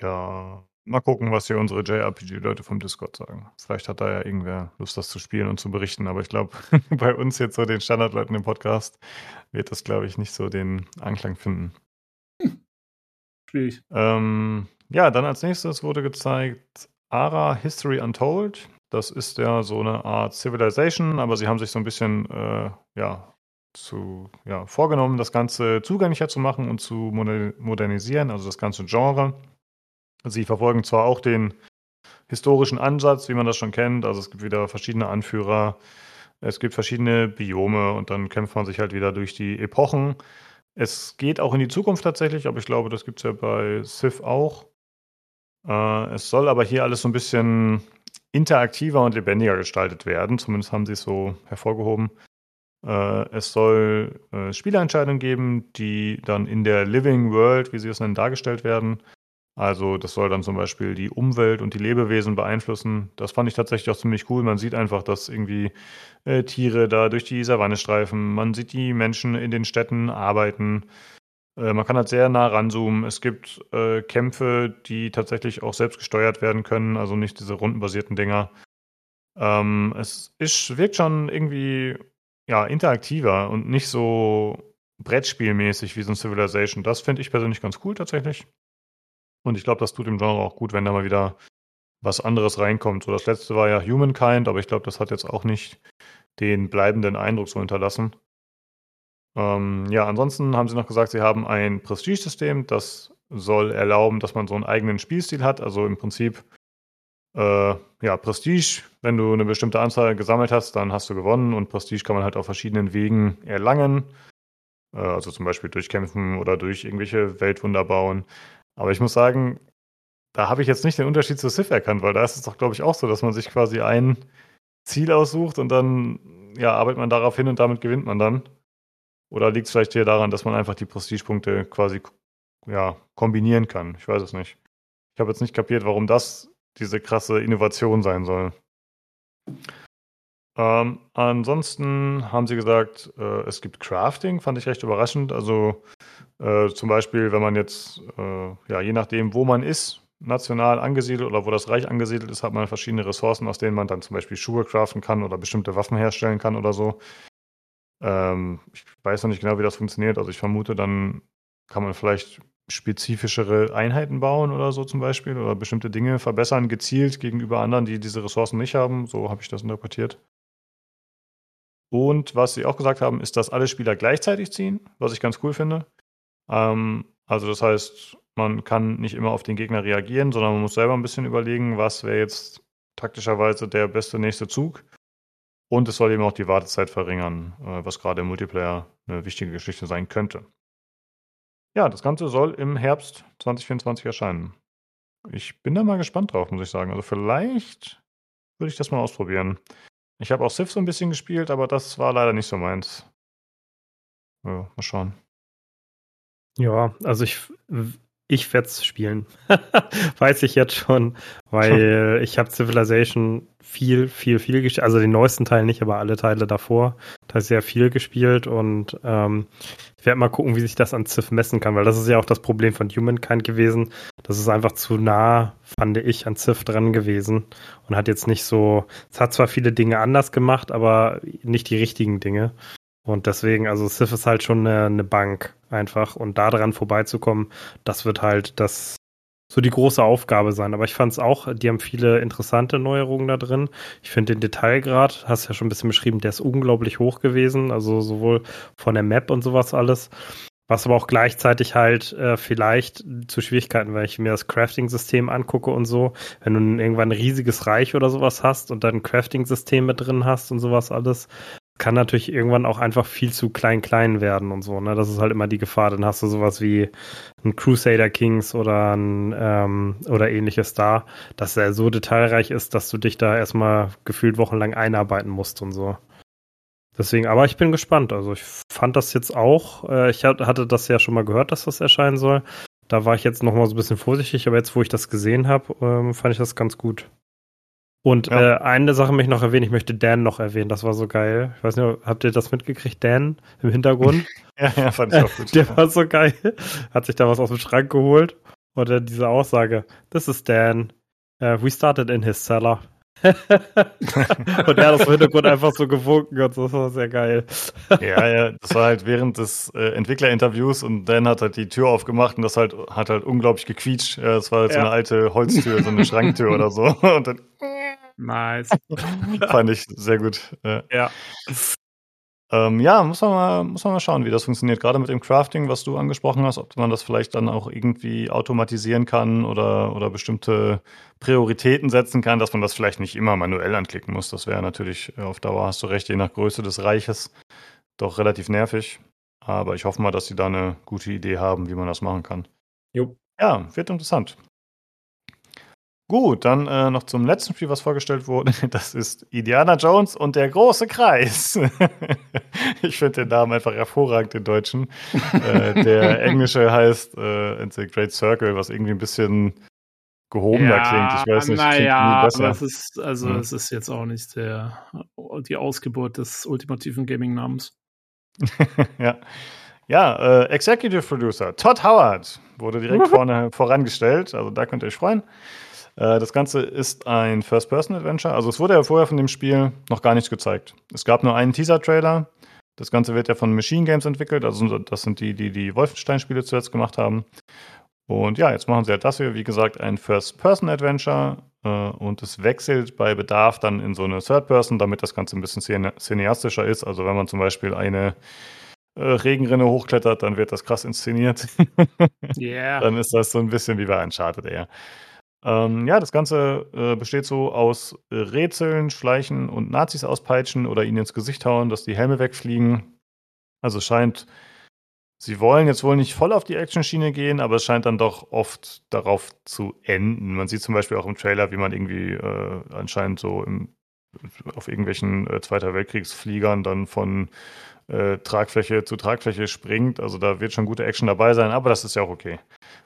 Ja, mal gucken, was hier unsere JRPG-Leute vom Discord sagen. Vielleicht hat da ja irgendwer Lust, das zu spielen und zu berichten, aber ich glaube, bei uns jetzt so den Standardleuten im Podcast wird das, glaube ich, nicht so den Anklang finden. Schwierig. Ähm, ja, dann als nächstes wurde gezeigt Ara History Untold. Das ist ja so eine Art Civilization, aber sie haben sich so ein bisschen äh, ja, zu, ja, vorgenommen, das Ganze zugänglicher zu machen und zu moder- modernisieren, also das ganze Genre. Sie verfolgen zwar auch den historischen Ansatz, wie man das schon kennt, also es gibt wieder verschiedene Anführer, es gibt verschiedene Biome und dann kämpft man sich halt wieder durch die Epochen. Es geht auch in die Zukunft tatsächlich, aber ich glaube, das gibt es ja bei Civ auch. Äh, es soll aber hier alles so ein bisschen interaktiver und lebendiger gestaltet werden. Zumindest haben sie es so hervorgehoben. Äh, es soll äh, Spielentscheidungen geben, die dann in der Living World, wie sie es nennen, dargestellt werden. Also das soll dann zum Beispiel die Umwelt und die Lebewesen beeinflussen. Das fand ich tatsächlich auch ziemlich cool. Man sieht einfach, dass irgendwie äh, Tiere da durch die Savanne streifen. Man sieht die Menschen in den Städten arbeiten. Äh, man kann halt sehr nah ranzoomen. Es gibt äh, Kämpfe, die tatsächlich auch selbst gesteuert werden können, also nicht diese rundenbasierten Dinger. Ähm, es ist, wirkt schon irgendwie ja, interaktiver und nicht so Brettspielmäßig wie so ein Civilization. Das finde ich persönlich ganz cool tatsächlich. Und ich glaube, das tut dem Genre auch gut, wenn da mal wieder was anderes reinkommt. So, das letzte war ja Humankind, aber ich glaube, das hat jetzt auch nicht den bleibenden Eindruck so hinterlassen. Ähm, ja, ansonsten haben sie noch gesagt, sie haben ein Prestige-System, das soll erlauben, dass man so einen eigenen Spielstil hat. Also im Prinzip, äh, ja, Prestige, wenn du eine bestimmte Anzahl gesammelt hast, dann hast du gewonnen und Prestige kann man halt auf verschiedenen Wegen erlangen. Äh, also zum Beispiel durch Kämpfen oder durch irgendwelche Weltwunder bauen. Aber ich muss sagen, da habe ich jetzt nicht den Unterschied zu Civ erkannt, weil da ist es doch, glaube ich, auch so, dass man sich quasi ein Ziel aussucht und dann ja, arbeitet man darauf hin und damit gewinnt man dann. Oder liegt es vielleicht hier daran, dass man einfach die Prestigepunkte quasi ja, kombinieren kann? Ich weiß es nicht. Ich habe jetzt nicht kapiert, warum das diese krasse Innovation sein soll. Ähm, ansonsten haben sie gesagt, äh, es gibt Crafting, fand ich recht überraschend. Also äh, zum Beispiel, wenn man jetzt, äh, ja, je nachdem, wo man ist, national angesiedelt oder wo das Reich angesiedelt ist, hat man verschiedene Ressourcen, aus denen man dann zum Beispiel Schuhe craften kann oder bestimmte Waffen herstellen kann oder so. Ähm, ich weiß noch nicht genau, wie das funktioniert. Also ich vermute, dann kann man vielleicht spezifischere Einheiten bauen oder so zum Beispiel oder bestimmte Dinge verbessern, gezielt gegenüber anderen, die diese Ressourcen nicht haben. So habe ich das interpretiert. Und was sie auch gesagt haben, ist, dass alle Spieler gleichzeitig ziehen, was ich ganz cool finde. Ähm, also das heißt, man kann nicht immer auf den Gegner reagieren, sondern man muss selber ein bisschen überlegen, was wäre jetzt taktischerweise der beste nächste Zug. Und es soll eben auch die Wartezeit verringern, äh, was gerade im Multiplayer eine wichtige Geschichte sein könnte. Ja, das Ganze soll im Herbst 2024 erscheinen. Ich bin da mal gespannt drauf, muss ich sagen. Also vielleicht würde ich das mal ausprobieren. Ich habe auch Civ so ein bisschen gespielt, aber das war leider nicht so meins. Ja, mal schauen. Ja, also ich, ich werde es spielen. Weiß ich jetzt schon, weil ich habe Civilization viel, viel, viel gespielt. Also den neuesten Teil nicht, aber alle Teile davor. Da sehr viel gespielt und ähm, ich werde mal gucken, wie sich das an Civ messen kann, weil das ist ja auch das Problem von Humankind gewesen. Das ist einfach zu nah, fand ich, an Civ dran gewesen und hat jetzt nicht so, es hat zwar viele Dinge anders gemacht, aber nicht die richtigen Dinge. Und deswegen, also Civ ist halt schon eine, eine Bank einfach. Und da dran vorbeizukommen, das wird halt das so die große Aufgabe sein. Aber ich fand es auch, die haben viele interessante Neuerungen da drin. Ich finde den Detailgrad, hast ja schon ein bisschen beschrieben, der ist unglaublich hoch gewesen. Also sowohl von der Map und sowas alles. Was aber auch gleichzeitig halt äh, vielleicht zu Schwierigkeiten, wenn ich mir das Crafting-System angucke und so, wenn du irgendwann ein riesiges Reich oder sowas hast und dann ein Crafting-System mit drin hast und sowas alles, kann natürlich irgendwann auch einfach viel zu klein-klein werden und so, ne? Das ist halt immer die Gefahr. Dann hast du sowas wie ein Crusader Kings oder ein ähm, oder ähnliches da, dass er so detailreich ist, dass du dich da erstmal gefühlt wochenlang einarbeiten musst und so. Deswegen, aber ich bin gespannt. Also ich fand das jetzt auch, äh, ich hatte das ja schon mal gehört, dass das erscheinen soll. Da war ich jetzt noch mal so ein bisschen vorsichtig, aber jetzt, wo ich das gesehen habe, ähm, fand ich das ganz gut. Und ja. äh, eine Sache möchte ich noch erwähnen, ich möchte Dan noch erwähnen, das war so geil. Ich weiß nicht, habt ihr das mitgekriegt, Dan im Hintergrund? ja, ja, fand ich auch gut. Der war so geil. Hat sich da was aus dem Schrank geholt. Und dann diese Aussage, this is Dan. Uh, we started in his cellar. und er hat das im Hintergrund einfach so gewunken und so, das war sehr geil. ja, ja, das war halt während des äh, Entwicklerinterviews und Dan hat halt die Tür aufgemacht und das halt hat halt unglaublich gequietscht. Das war halt ja. so eine alte Holztür, so eine Schranktür oder so. Und dann Nice. Fand ich sehr gut. Ja. ja. Ähm, ja, muss man, mal, muss man mal schauen, wie das funktioniert. Gerade mit dem Crafting, was du angesprochen hast, ob man das vielleicht dann auch irgendwie automatisieren kann oder, oder bestimmte Prioritäten setzen kann, dass man das vielleicht nicht immer manuell anklicken muss. Das wäre natürlich äh, auf Dauer, hast du recht, je nach Größe des Reiches doch relativ nervig. Aber ich hoffe mal, dass sie da eine gute Idee haben, wie man das machen kann. Jo. Ja, wird interessant. Gut, dann äh, noch zum letzten Spiel, was vorgestellt wurde. Das ist Indiana Jones und der große Kreis. ich finde den Namen einfach hervorragend, den deutschen. äh, der englische heißt äh, The Great Circle, was irgendwie ein bisschen gehobener ja, klingt. Ich weiß nicht, klingt ja, besser. Aber es ist, also hm. es ist jetzt auch nicht der, die Ausgeburt des ultimativen Gaming-Namens. ja. Ja, äh, Executive Producer Todd Howard wurde direkt vorne vorangestellt. Also da könnt ihr euch freuen. Äh, das Ganze ist ein First-Person-Adventure. Also es wurde ja vorher von dem Spiel noch gar nichts gezeigt. Es gab nur einen Teaser-Trailer. Das Ganze wird ja von Machine Games entwickelt. Also das sind die, die die Wolfenstein-Spiele zuletzt gemacht haben. Und ja, jetzt machen sie halt das hier, wie gesagt, ein First-Person-Adventure. Äh, und es wechselt bei Bedarf dann in so eine Third-Person, damit das Ganze ein bisschen cineastischer ist. Also wenn man zum Beispiel eine äh, Regenrinne hochklettert, dann wird das krass inszeniert. Yeah. dann ist das so ein bisschen wie bei Uncharted eher. Ähm, ja, das Ganze äh, besteht so aus äh, Rätseln, Schleichen und Nazis auspeitschen oder ihnen ins Gesicht hauen, dass die Helme wegfliegen. Also scheint, sie wollen jetzt wohl nicht voll auf die Action-Schiene gehen, aber es scheint dann doch oft darauf zu enden. Man sieht zum Beispiel auch im Trailer, wie man irgendwie äh, anscheinend so im, auf irgendwelchen äh, Zweiter Weltkriegsfliegern dann von äh, Tragfläche zu Tragfläche springt. Also da wird schon gute Action dabei sein, aber das ist ja auch okay.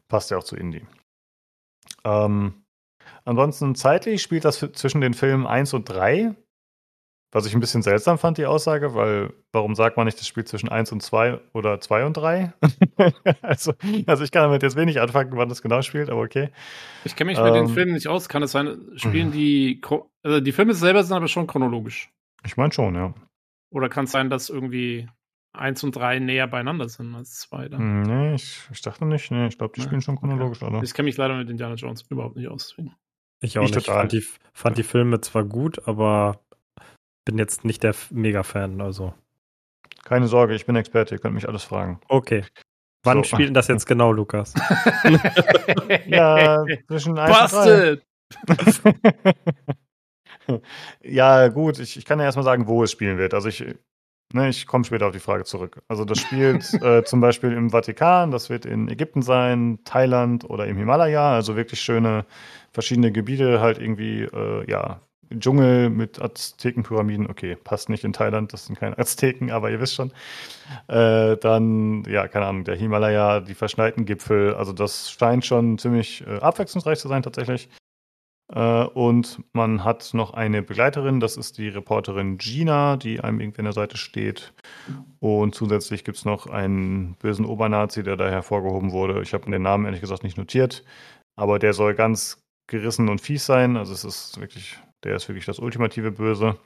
Passt ja auch zu Indie. Ähm, ansonsten zeitlich spielt das zwischen den Filmen 1 und 3. Was ich ein bisschen seltsam fand, die Aussage, weil warum sagt man nicht, das spielt zwischen 1 und 2 oder 2 und 3? also, also ich kann damit jetzt wenig anfangen, wann das genau spielt, aber okay. Ich kenne mich ähm, mit den ähm, Filmen nicht aus. Kann es sein, spielen die, also die Filme selber sind aber schon chronologisch. Ich meine schon, ja. Oder kann es sein, dass irgendwie eins und drei näher beieinander sind als zwei? Dann? Hm, nee, ich, ich dachte nicht. Nee, ich glaube, die Nee, spielen schon chronologisch, alle. Ich kenne mich leider mit Indiana Jones überhaupt nicht aus. Ich auch Ich nicht. total. Fand die, fand die Filme zwar gut, aber bin jetzt nicht der Mega-Fan. Also, Keine Sorge, ich bin Experte, ihr könnt mich alles fragen. okay. Wann So. spielt denn das jetzt genau, Lukas? Ja, zwischen 1 und 3. Busted! ja, gut, ich, ich kann ja erstmal sagen, wo es spielen wird. Also ich, ne, ich komme später auf die Frage zurück. Also das spielt äh, zum Beispiel im Vatikan, das wird in Ägypten sein, Thailand oder im Himalaya, also wirklich schöne verschiedene Gebiete, halt irgendwie, äh, ja, Dschungel mit Aztekenpyramiden, okay, passt nicht in Thailand, das sind keine Azteken, aber ihr wisst schon. Äh, dann, ja, keine Ahnung, der Himalaya, die verschneiten Gipfel, also das scheint schon ziemlich äh, abwechslungsreich zu sein tatsächlich. Äh, und man hat noch eine Begleiterin, das ist die Reporterin Gina, die einem irgendwie an der Seite steht. Und zusätzlich gibt es noch einen bösen Obernazi, der da hervorgehoben wurde. Ich habe den Namen ehrlich gesagt nicht notiert, aber der soll ganz gerissen und fies sein. Also es ist wirklich, der ist wirklich das ultimative Böse.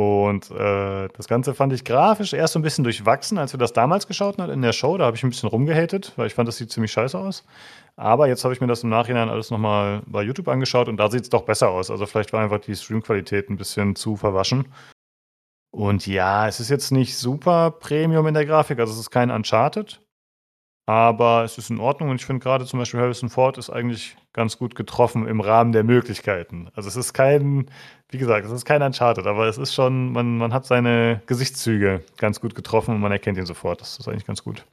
Und äh, das Ganze fand ich grafisch erst so ein bisschen durchwachsen, als wir das damals geschaut haben in der Show. Da habe ich ein bisschen rumgehatet, weil ich fand, das sieht ziemlich scheiße aus. Aber jetzt habe ich mir das im Nachhinein alles nochmal bei YouTube angeschaut und da sieht es doch besser aus. Also vielleicht war einfach die Streamqualität ein bisschen zu verwaschen. Und ja, es ist jetzt nicht super Premium in der Grafik, also es ist kein Uncharted. Aber es ist in Ordnung und ich finde gerade zum Beispiel Harrison Ford ist eigentlich ganz gut getroffen im Rahmen der Möglichkeiten. Also es ist kein, wie gesagt, es ist kein Uncharted, aber es ist schon, man, man hat seine Gesichtszüge ganz gut getroffen und man erkennt ihn sofort. Das ist eigentlich ganz gut.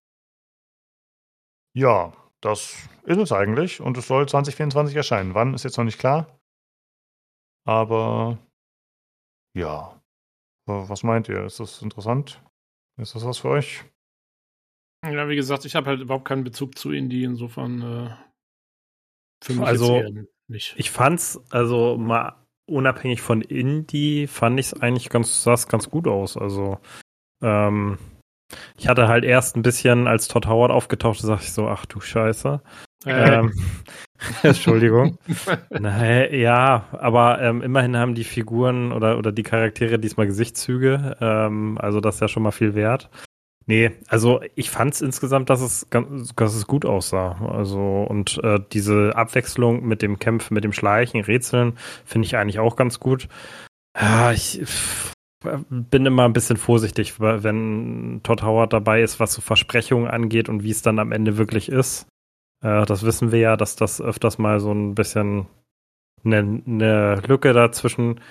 Ja, das ist es eigentlich und es soll 2024 erscheinen. Wann ist jetzt noch nicht klar. Aber ja, was meint ihr? Ist das interessant? Ist das was für euch? Ja, wie gesagt, ich habe halt überhaupt keinen Bezug zu Indie, insofern äh, für mich Also, jetzt eher nicht. Ich fand's, also mal unabhängig von Indie, fand ich es eigentlich ganz, sah es ganz gut aus. Also, ähm, ich hatte halt erst ein bisschen, als Todd Howard aufgetaucht ist, dachte ich so, ach du Scheiße. Äh, Ähm, Entschuldigung. Naja, ja, aber ähm, immerhin haben die Figuren oder, oder die Charaktere diesmal Gesichtszüge. Ähm, also das ist ja schon mal viel wert. Nee, also ich fand es insgesamt, dass es, dass es gut aussah. Also und äh, diese Abwechslung mit dem Kämpfen, mit dem Schleichen, Rätseln, finde ich eigentlich auch ganz gut. Ja, ich bin immer ein bisschen vorsichtig, wenn Todd Howard dabei ist, was so Versprechungen angeht und wie es dann am Ende wirklich ist. Äh, das wissen wir ja, dass das öfters mal so ein bisschen eine, eine Lücke dazwischen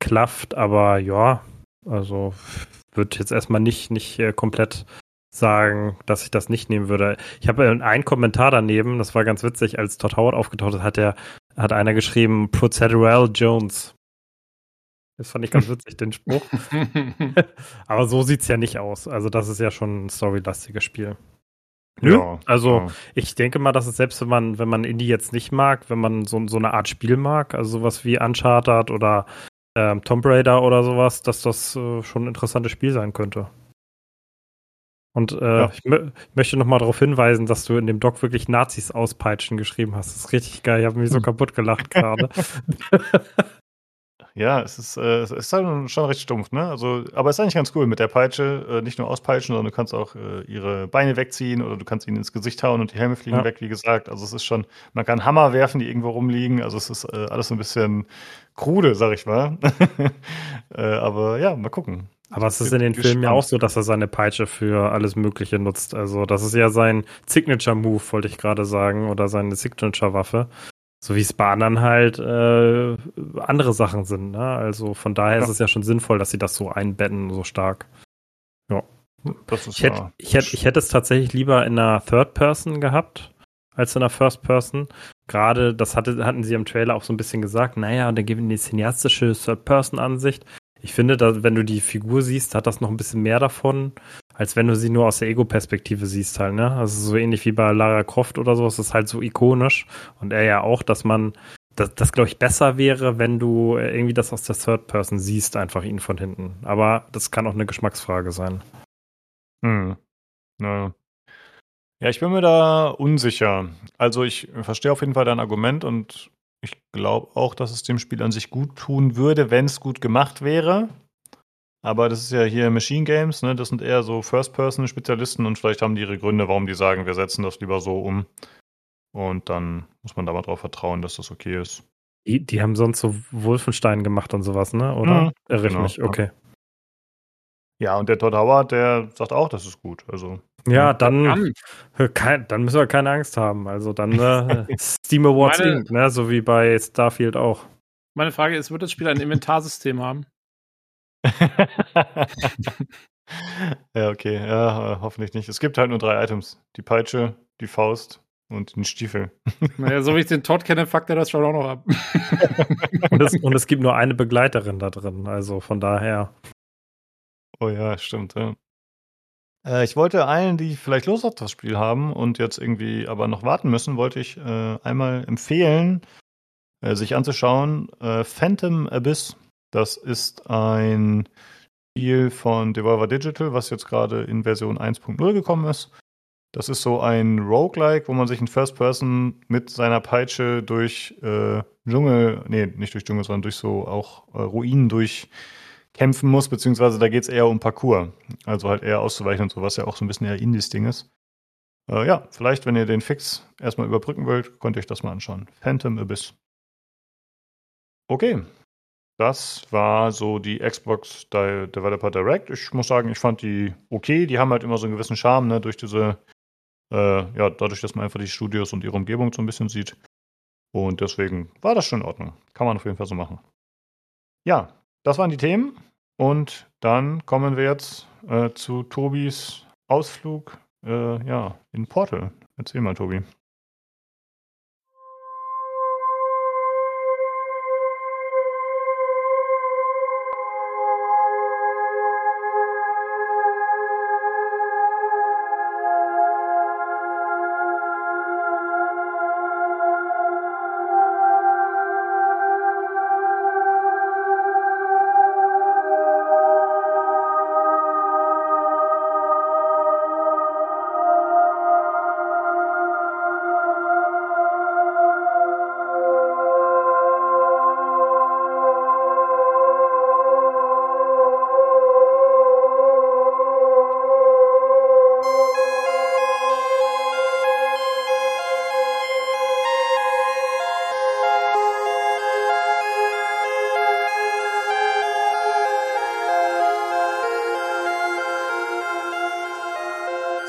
klafft, aber ja, also würde jetzt erstmal nicht, nicht äh, komplett sagen, dass ich das nicht nehmen würde. Ich habe äh, einen Kommentar daneben, das war ganz witzig, als Todd Howard aufgetaucht ist, hat der, hat einer geschrieben, Procedural Jones. Das fand ich ganz witzig, den Spruch. Aber so sieht's ja nicht aus. Also das ist ja schon ein storylastiges Spiel. Nö, Ja, also ja. ich denke mal, dass es selbst wenn man, wenn man Indie jetzt nicht mag, wenn man so, so eine Art Spiel mag, also sowas wie Uncharted oder ähm, Tomb Raider oder sowas, dass das äh, schon ein interessantes Spiel sein könnte. Und äh, Ja. ich, ich möchte nochmal darauf hinweisen, dass du in dem Doc wirklich Nazis auspeitschen geschrieben hast. Das ist richtig geil. Ich habe mich so kaputt gelacht gerade. Ja, es ist, äh, es ist halt schon recht stumpf, ne? Also, aber es ist eigentlich ganz cool mit der Peitsche. Äh, nicht nur auspeitschen, sondern du kannst auch äh, ihre Beine wegziehen oder du kannst ihnen ins Gesicht hauen und die Helme fliegen Ja. weg, wie gesagt. Also es ist schon, man kann Hammer werfen, die irgendwo rumliegen. Also es ist äh, alles so ein bisschen krude, sag ich mal. äh, aber ja, mal gucken. Aber es ist in den Filmen ja auch so, dass er seine Peitsche für alles Mögliche nutzt. Also das ist ja sein Signature-Move, wollte ich gerade sagen, oder seine Signature-Waffe. So wie es bei anderen halt äh, andere Sachen sind. Ne? Also von daher ist Ja. es ja schon sinnvoll, dass sie das so einbetten, so stark. Das ist Ich hätte, ja- ich, hätte, ich hätte es tatsächlich lieber in einer Third Person gehabt, als in einer First Person. Gerade, das hatte, hatten sie im Trailer auch so ein bisschen gesagt, naja, dann geben die cineastische Third Person Ansicht. Ich finde, dass, wenn du die Figur siehst, hat das noch ein bisschen mehr davon, als wenn du sie nur aus der Ego-Perspektive siehst halt, ne? Also so ähnlich wie bei Lara Croft oder so, es ist halt so ikonisch. Und er ja auch, dass man, das, das glaube ich besser wäre, wenn du äh, irgendwie das aus der Third Person siehst, einfach ihn von hinten. Aber das kann auch eine Geschmacksfrage sein. Hm. Ja. ja, ich bin mir da unsicher. Also ich verstehe auf jeden Fall dein Argument und ich glaube auch, dass es dem Spiel an sich gut tun würde, wenn es gut gemacht wäre. Aber das ist ja hier Machine Games, ne? Das sind eher so First-Person-Spezialisten und vielleicht haben die ihre Gründe, warum die sagen, wir setzen das lieber so um. Und dann muss man da mal drauf vertrauen, dass das okay ist. Die, die haben sonst so Wolfenstein gemacht und sowas, ne? Oder? Mhm, Irre ich genau, mich, ja. okay. Ja, und der Todd Howard, der sagt auch, das ist gut. Also, Ja, dann, Dann, kein, dann müssen wir keine Angst haben. Also dann äh, Steam Awards Meine- Inc., ne? So wie bei Starfield auch. meine Frage ist, wird das Spiel ein Inventarsystem haben? ja, okay. Ja, äh, hoffentlich nicht. Es gibt halt nur drei Items. Die Peitsche, die Faust und den Stiefel. Naja, so wie ich den Todd kenne, fuckt er das schon auch noch ab. Und es, und es gibt nur eine Begleiterin da drin. Also von daher. Oh ja, stimmt. Ja. Äh, ich wollte allen, die vielleicht Lust auf das Spiel haben und jetzt irgendwie aber noch warten müssen, wollte ich äh, einmal empfehlen, äh, sich anzuschauen. Äh, Phantom Abyss. Das ist ein Spiel von Devolver Digital, was jetzt gerade in Version 1.0 gekommen ist. Das ist so ein Roguelike, wo man sich in First Person mit seiner Peitsche durch äh, Dschungel, nee, nicht durch Dschungel, sondern durch so auch äh, Ruinen durchkämpfen muss, beziehungsweise da geht es eher um Parcours. Also halt eher auszuweichen und so, was ja auch so ein bisschen eher Indies-Ding ist. Äh, ja, vielleicht, wenn ihr den Fix erstmal überbrücken wollt, könnt ihr euch das mal anschauen. Phantom Abyss. Okay. Das war so die Xbox Developer Direct. Ich muss sagen, ich fand die okay. Die haben halt immer so einen gewissen Charme, ne, durch diese, äh, ja, dadurch, dass man einfach die Studios und ihre Umgebung so ein bisschen sieht. Und deswegen war das schon in Ordnung. Kann man auf jeden Fall so machen. Ja, das waren die Themen. Und dann kommen wir jetzt äh, zu Tobis Ausflug äh, ja, in Portal. Erzähl mal, Tobi.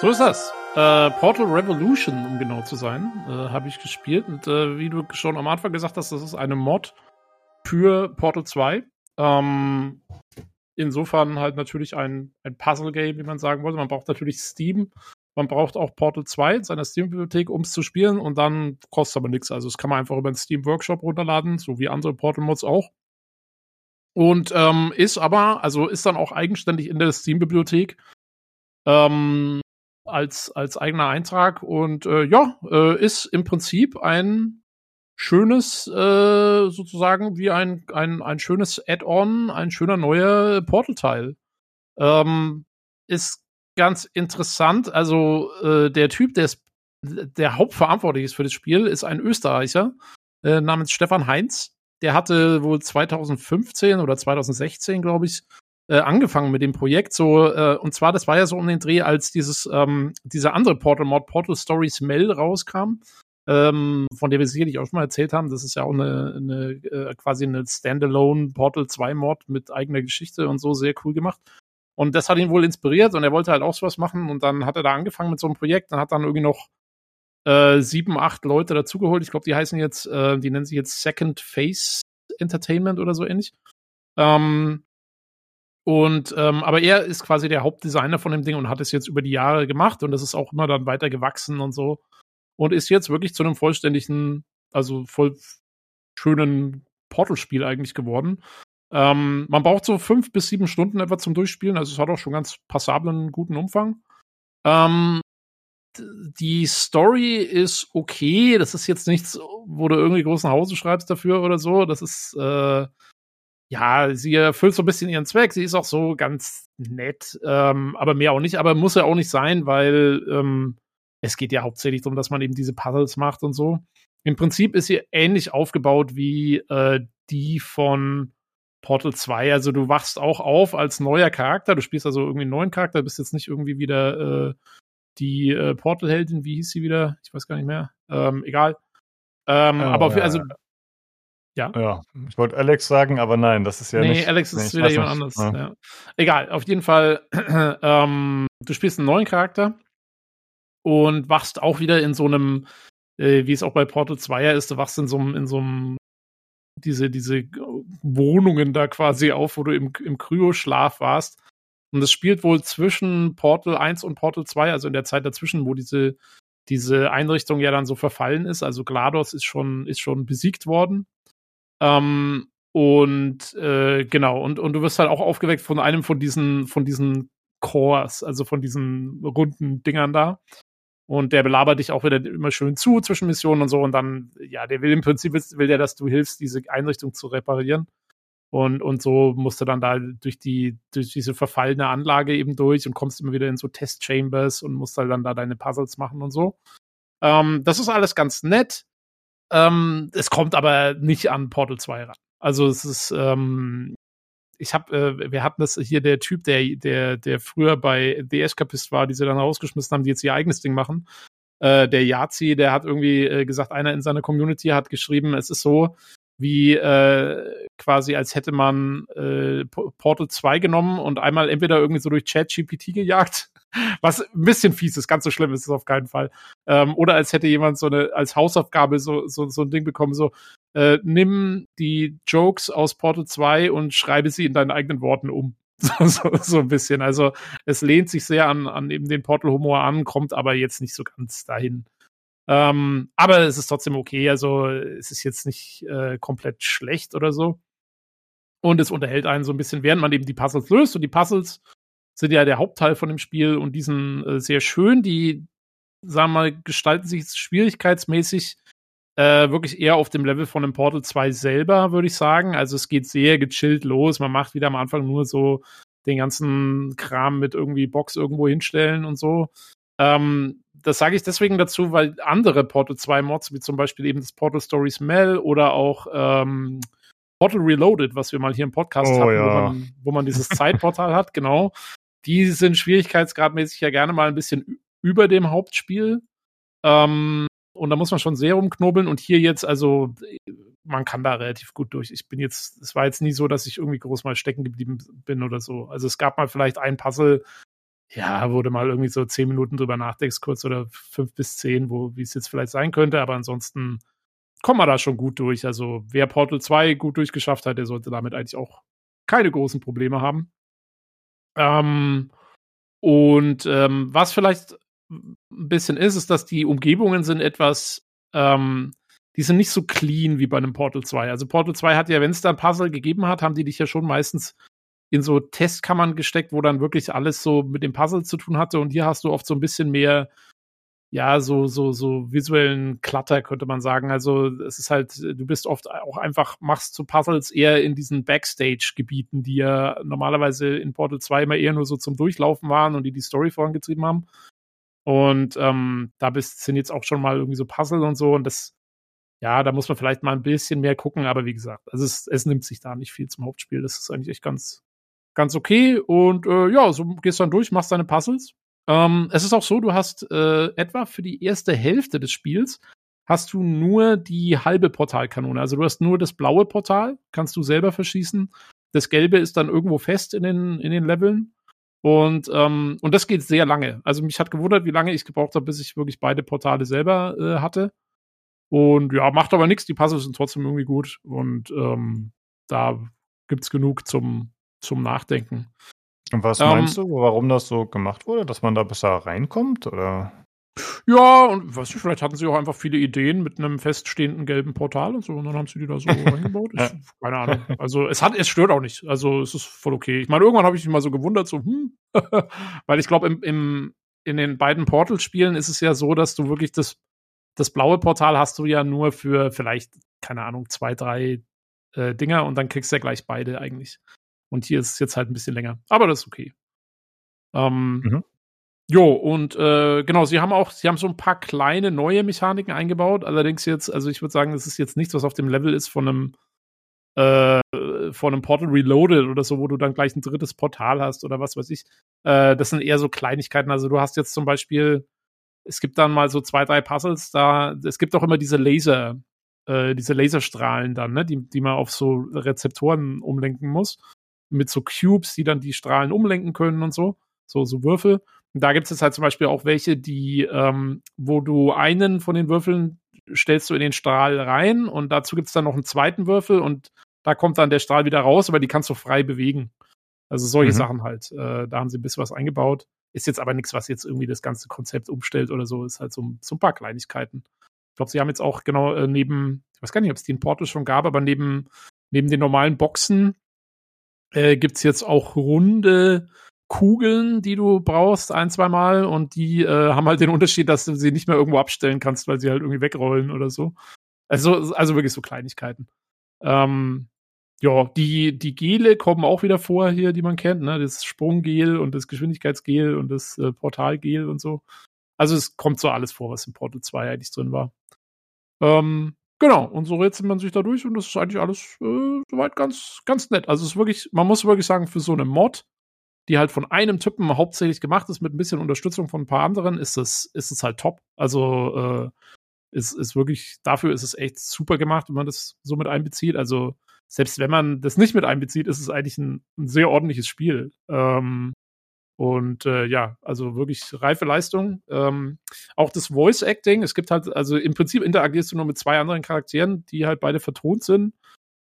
So ist das. Äh, Portal Revolution, um genau zu sein, äh, habe ich gespielt. Und äh, wie du schon am Anfang gesagt hast, das ist eine Mod für Portal 2. Ähm, insofern halt natürlich ein, ein Puzzle-Game, wie man sagen wollte. Man braucht natürlich Steam. Man braucht auch Portal 2 in seiner Steam-Bibliothek, um es zu spielen. Und dann kostet aber nichts. Also, das kann man einfach über den Steam Workshop runterladen, so wie andere Portal-Mods auch. Und ähm, ist aber, also ist dann auch eigenständig in der Steam-Bibliothek. Ähm, als, als eigener Eintrag und äh, ja, äh, ist im Prinzip ein schönes, äh, sozusagen wie ein, ein, ein schönes Add-on, ein schöner neuer Portal-Teil. Ähm, ist ganz interessant. Also äh, der Typ, der, ist, der hauptverantwortlich ist für das Spiel, ist ein Österreicher äh, namens Stefan Heinz. Der hatte wohl 2015 oder 2016, glaube ich, äh, angefangen mit dem Projekt. So, äh, und zwar, das war ja so um den Dreh, als dieses, ähm, dieser andere Portal-Mod, Portal Stories Mel, rauskam. Ähm, von der wir sicherlich auch schon mal erzählt haben. Das ist ja auch eine, eine äh, quasi eine Standalone Portal 2 Mod mit eigener Geschichte und so sehr cool gemacht. Und das hat ihn wohl inspiriert und er wollte halt auch sowas machen und dann hat er da angefangen mit so einem Projekt und hat dann irgendwie noch äh, sieben, acht Leute dazugeholt. Ich glaube, die heißen jetzt, äh, die nennen sich jetzt Second Face Entertainment oder so ähnlich. Ähm, und ähm, aber er ist quasi der Hauptdesigner von dem Ding und hat es jetzt über die Jahre gemacht und das ist auch immer dann weiter gewachsen und so. Und ist jetzt wirklich zu einem vollständigen, also voll schönen Portal-Spiel eigentlich geworden. Ähm, man braucht so fünf bis sieben Stunden etwa zum Durchspielen, also es hat auch schon ganz passablen, guten Umfang. Ähm, die Story ist okay. Das ist jetzt nichts, wo du irgendwie großen Hause schreibst dafür oder so. Das ist, äh, ja, sie erfüllt so ein bisschen ihren Zweck. Sie ist auch so ganz nett, ähm, aber mehr auch nicht. Aber muss ja auch nicht sein, weil ähm, es geht ja hauptsächlich darum, dass man eben diese Puzzles macht und so. Im Prinzip ist sie ähnlich aufgebaut wie äh, die von Portal 2. Also du wachst auch auf als neuer Charakter. Du spielst also irgendwie einen neuen Charakter, bist jetzt nicht irgendwie wieder äh, die äh, Portal-Heldin, wie hieß sie wieder? Ich weiß gar nicht mehr. Ähm, egal. Ähm, Ja, aber auf, ja, also Ja, ich wollte Alex sagen, aber nein, das ist ja nee, nicht. Alex ist nee, wieder jemand nicht. anderes. Ja. Ja. Egal, auf jeden Fall, ähm, du spielst einen neuen Charakter und wachst auch wieder in so einem, äh, wie es auch bei Portal 2 ja ist, du wachst in so einem, in so einem, diese, diese Wohnungen da quasi auf, wo du im, im Kryoschlaf warst. Und es spielt wohl zwischen Portal 1 und Portal 2, also in der Zeit dazwischen, wo diese, diese Einrichtung ja dann so verfallen ist. Also GLaDOS ist schon, ist schon besiegt worden. Ähm, und äh, genau, und, und du wirst halt auch aufgeweckt von einem von diesen, von diesen Cores, also von diesen runden Dingern da. Und der belabert dich auch wieder immer schön zu zwischen Missionen und so. Und dann, ja, der will im Prinzip, will der, dass du hilfst, diese Einrichtung zu reparieren. Und, und so musst du dann da durch die, durch diese verfallene Anlage eben durch und kommst immer wieder in so Test-Chambers und musst halt dann da deine Puzzles machen und so. Ähm, das ist alles ganz nett. Ähm, es kommt aber nicht an Portal 2 ran. Also es ist, ähm, ich habe, äh, wir hatten das hier, der Typ, der, der, der früher bei The Escapist war, die sie dann rausgeschmissen haben, die jetzt ihr eigenes Ding machen. Äh, der Yazi, der hat irgendwie äh, gesagt, einer in seiner Community hat geschrieben, es ist so, wie äh, quasi als hätte man äh, Portal 2 genommen und einmal entweder irgendwie so durch ChatGPT gejagt, was ein bisschen fies ist, ganz so schlimm ist es auf keinen Fall. Ähm, oder als hätte jemand so eine als Hausaufgabe so, so, so ein Ding bekommen, so äh, nimm die Jokes aus Portal 2 und schreibe sie in deinen eigenen Worten um. So, so, so ein bisschen. Also es lehnt sich sehr an, an eben den Portal-Humor an, kommt aber jetzt nicht so ganz dahin. Ähm, aber es ist trotzdem okay. Also es ist jetzt nicht äh, komplett schlecht oder so. Und es unterhält einen so ein bisschen, während man eben die Puzzles löst. Und die Puzzles sind ja der Hauptteil von dem Spiel und die sind äh, sehr schön. Die, sagen wir mal, gestalten sich schwierigkeitsmäßig äh, wirklich eher auf dem Level von dem Portal 2 selber, würde ich sagen. Also es geht sehr gechillt los. Man macht wieder am Anfang nur so den ganzen Kram mit irgendwie Box irgendwo hinstellen und so. Ähm, das sage ich deswegen dazu, weil andere Portal 2 Mods, wie zum Beispiel eben das Portal Stories Mel oder auch ähm, Portal Reloaded, was wir mal hier im Podcast Oh, hatten, ja. wo, man, wo man dieses Zeitportal hat, genau. Die sind schwierigkeitsgradmäßig ja gerne mal ein bisschen über dem Hauptspiel. Ähm, und da muss man schon sehr rumknobeln. Und hier jetzt, also, man kann da relativ gut durch. Ich bin jetzt, es war jetzt nie so, dass ich irgendwie groß mal stecken geblieben bin oder so. Also es gab mal vielleicht ein Puzzle, ja, du mal irgendwie so zehn Minuten drüber nachdenkst, kurz oder fünf bis zehn, wo, wie es jetzt vielleicht sein könnte, aber ansonsten kommt man da schon gut durch. Also wer Portal 2 gut durchgeschafft hat, der sollte damit eigentlich auch keine großen Probleme haben. Ähm, und ähm, was vielleicht ein bisschen ist, ist, dass die Umgebungen sind etwas, ähm, die sind nicht so clean wie bei einem Portal 2. Also Portal 2 hat ja, wenn es da ein Puzzle gegeben hat, haben die dich ja schon meistens in so Testkammern gesteckt, wo dann wirklich alles so mit dem Puzzle zu tun hatte. Und hier hast du oft so ein bisschen mehr, ja, so, so, so visuellen Klatter, könnte man sagen. Also es ist halt, du bist oft auch einfach, machst so Puzzles eher in diesen Backstage-Gebieten, die ja normalerweise in Portal 2 immer eher nur so zum Durchlaufen waren und die die Story vorangetrieben haben. Und ähm, da bist, sind jetzt auch schon mal irgendwie so Puzzle und so. Und das, ja, da muss man vielleicht mal ein bisschen mehr gucken. Aber wie gesagt, also es, es nimmt sich da nicht viel zum Hauptspiel. Das ist eigentlich echt ganz, ganz okay. Und äh, ja, so gehst dann durch, machst deine Puzzles. Ähm, es ist auch so, du hast äh, etwa für die erste Hälfte des Spiels hast du nur die halbe Portalkanone. Also du hast nur das blaue Portal, kannst du selber verschießen. Das gelbe ist dann irgendwo fest in den, in den Leveln. Und, ähm, und das geht sehr lange. Also mich hat gewundert, wie lange ich gebraucht habe, bis ich wirklich beide Portale selber äh, hatte. Und ja, macht aber nichts. Die Puzzles sind trotzdem irgendwie gut. Und ähm, da gibt's genug zum, zum Nachdenken. Und was Ähm, meinst du, warum das so gemacht wurde, dass man da besser reinkommt? Oder? Ja, und weiß ich, vielleicht hatten sie auch einfach viele Ideen mit einem feststehenden gelben Portal und so, und dann haben sie die da so reingebaut. Ich, keine Ahnung. Also es hat, es stört auch nicht. Also es ist voll okay. Ich meine, irgendwann habe ich mich mal so gewundert, so, hm, weil ich glaube, im, im, in den beiden Portal-Spielen ist es ja so, dass du wirklich das, das blaue Portal hast du ja nur für vielleicht, keine Ahnung, zwei, drei äh, Dinger und dann kriegst du ja gleich beide eigentlich. Und hier ist es jetzt halt ein bisschen länger. Aber das ist okay. Ähm, Mhm. Jo, und äh, genau, sie haben auch, sie haben so ein paar kleine neue Mechaniken eingebaut. Allerdings jetzt, also ich würde sagen, das ist jetzt nichts, was auf dem Level ist von einem äh, vor einem Portal Reloaded oder so, wo du dann gleich ein drittes Portal hast oder was weiß ich. Äh, das sind eher so Kleinigkeiten. Also du hast jetzt zum Beispiel, es gibt dann mal so zwei, drei Puzzles da, es gibt auch immer diese Laser, äh, diese Laserstrahlen dann, ne, die, die man auf so Rezeptoren umlenken muss. Mit so Cubes, die dann die Strahlen umlenken können und so. So, so Würfel. Und da gibt es halt zum Beispiel auch welche, die, ähm, wo du einen von den Würfeln stellst du in den Strahl rein und dazu gibt es dann noch einen zweiten Würfel und da kommt dann der Strahl wieder raus, aber die kannst du frei bewegen. Also solche mhm. Sachen halt. Äh, da haben sie ein bisschen was eingebaut. Ist jetzt aber nichts, was jetzt irgendwie das ganze Konzept umstellt oder so. Ist halt so, so ein paar Kleinigkeiten. Ich glaube, sie haben jetzt auch genau äh, neben, ich weiß gar nicht, ob es die in Porto schon gab, aber neben, neben den normalen Boxen äh, gibt jetzt auch runde Kugeln, die du brauchst, ein, zwei Mal. Und die äh, haben halt den Unterschied, dass du sie nicht mehr irgendwo abstellen kannst, weil sie halt irgendwie wegrollen oder so. Also, also wirklich so Kleinigkeiten. Ähm, ja, die, die Gele kommen auch wieder vor hier, die man kennt, ne? Das Sprunggel und das Geschwindigkeitsgel und das äh, Portalgel und so. Also es kommt so alles vor, was in Portal 2 eigentlich drin war. Ähm, genau, und so rätselt man sich da durch und das ist eigentlich alles äh, soweit ganz, ganz nett. Also es ist wirklich, man muss wirklich sagen, für so eine Mod, die halt von einem Typen hauptsächlich gemacht ist, mit ein bisschen Unterstützung von ein paar anderen, ist es, ist es halt top. Also äh, ist, ist wirklich, dafür ist es echt super gemacht, wenn man das so mit einbezieht. Also selbst wenn man das nicht mit einbezieht, ist es eigentlich ein, ein sehr ordentliches Spiel. Ähm, und äh, ja, also wirklich reife Leistung. Ähm, auch das Voice Acting, es gibt halt, also im Prinzip interagierst du nur mit zwei anderen Charakteren, die halt beide vertont sind.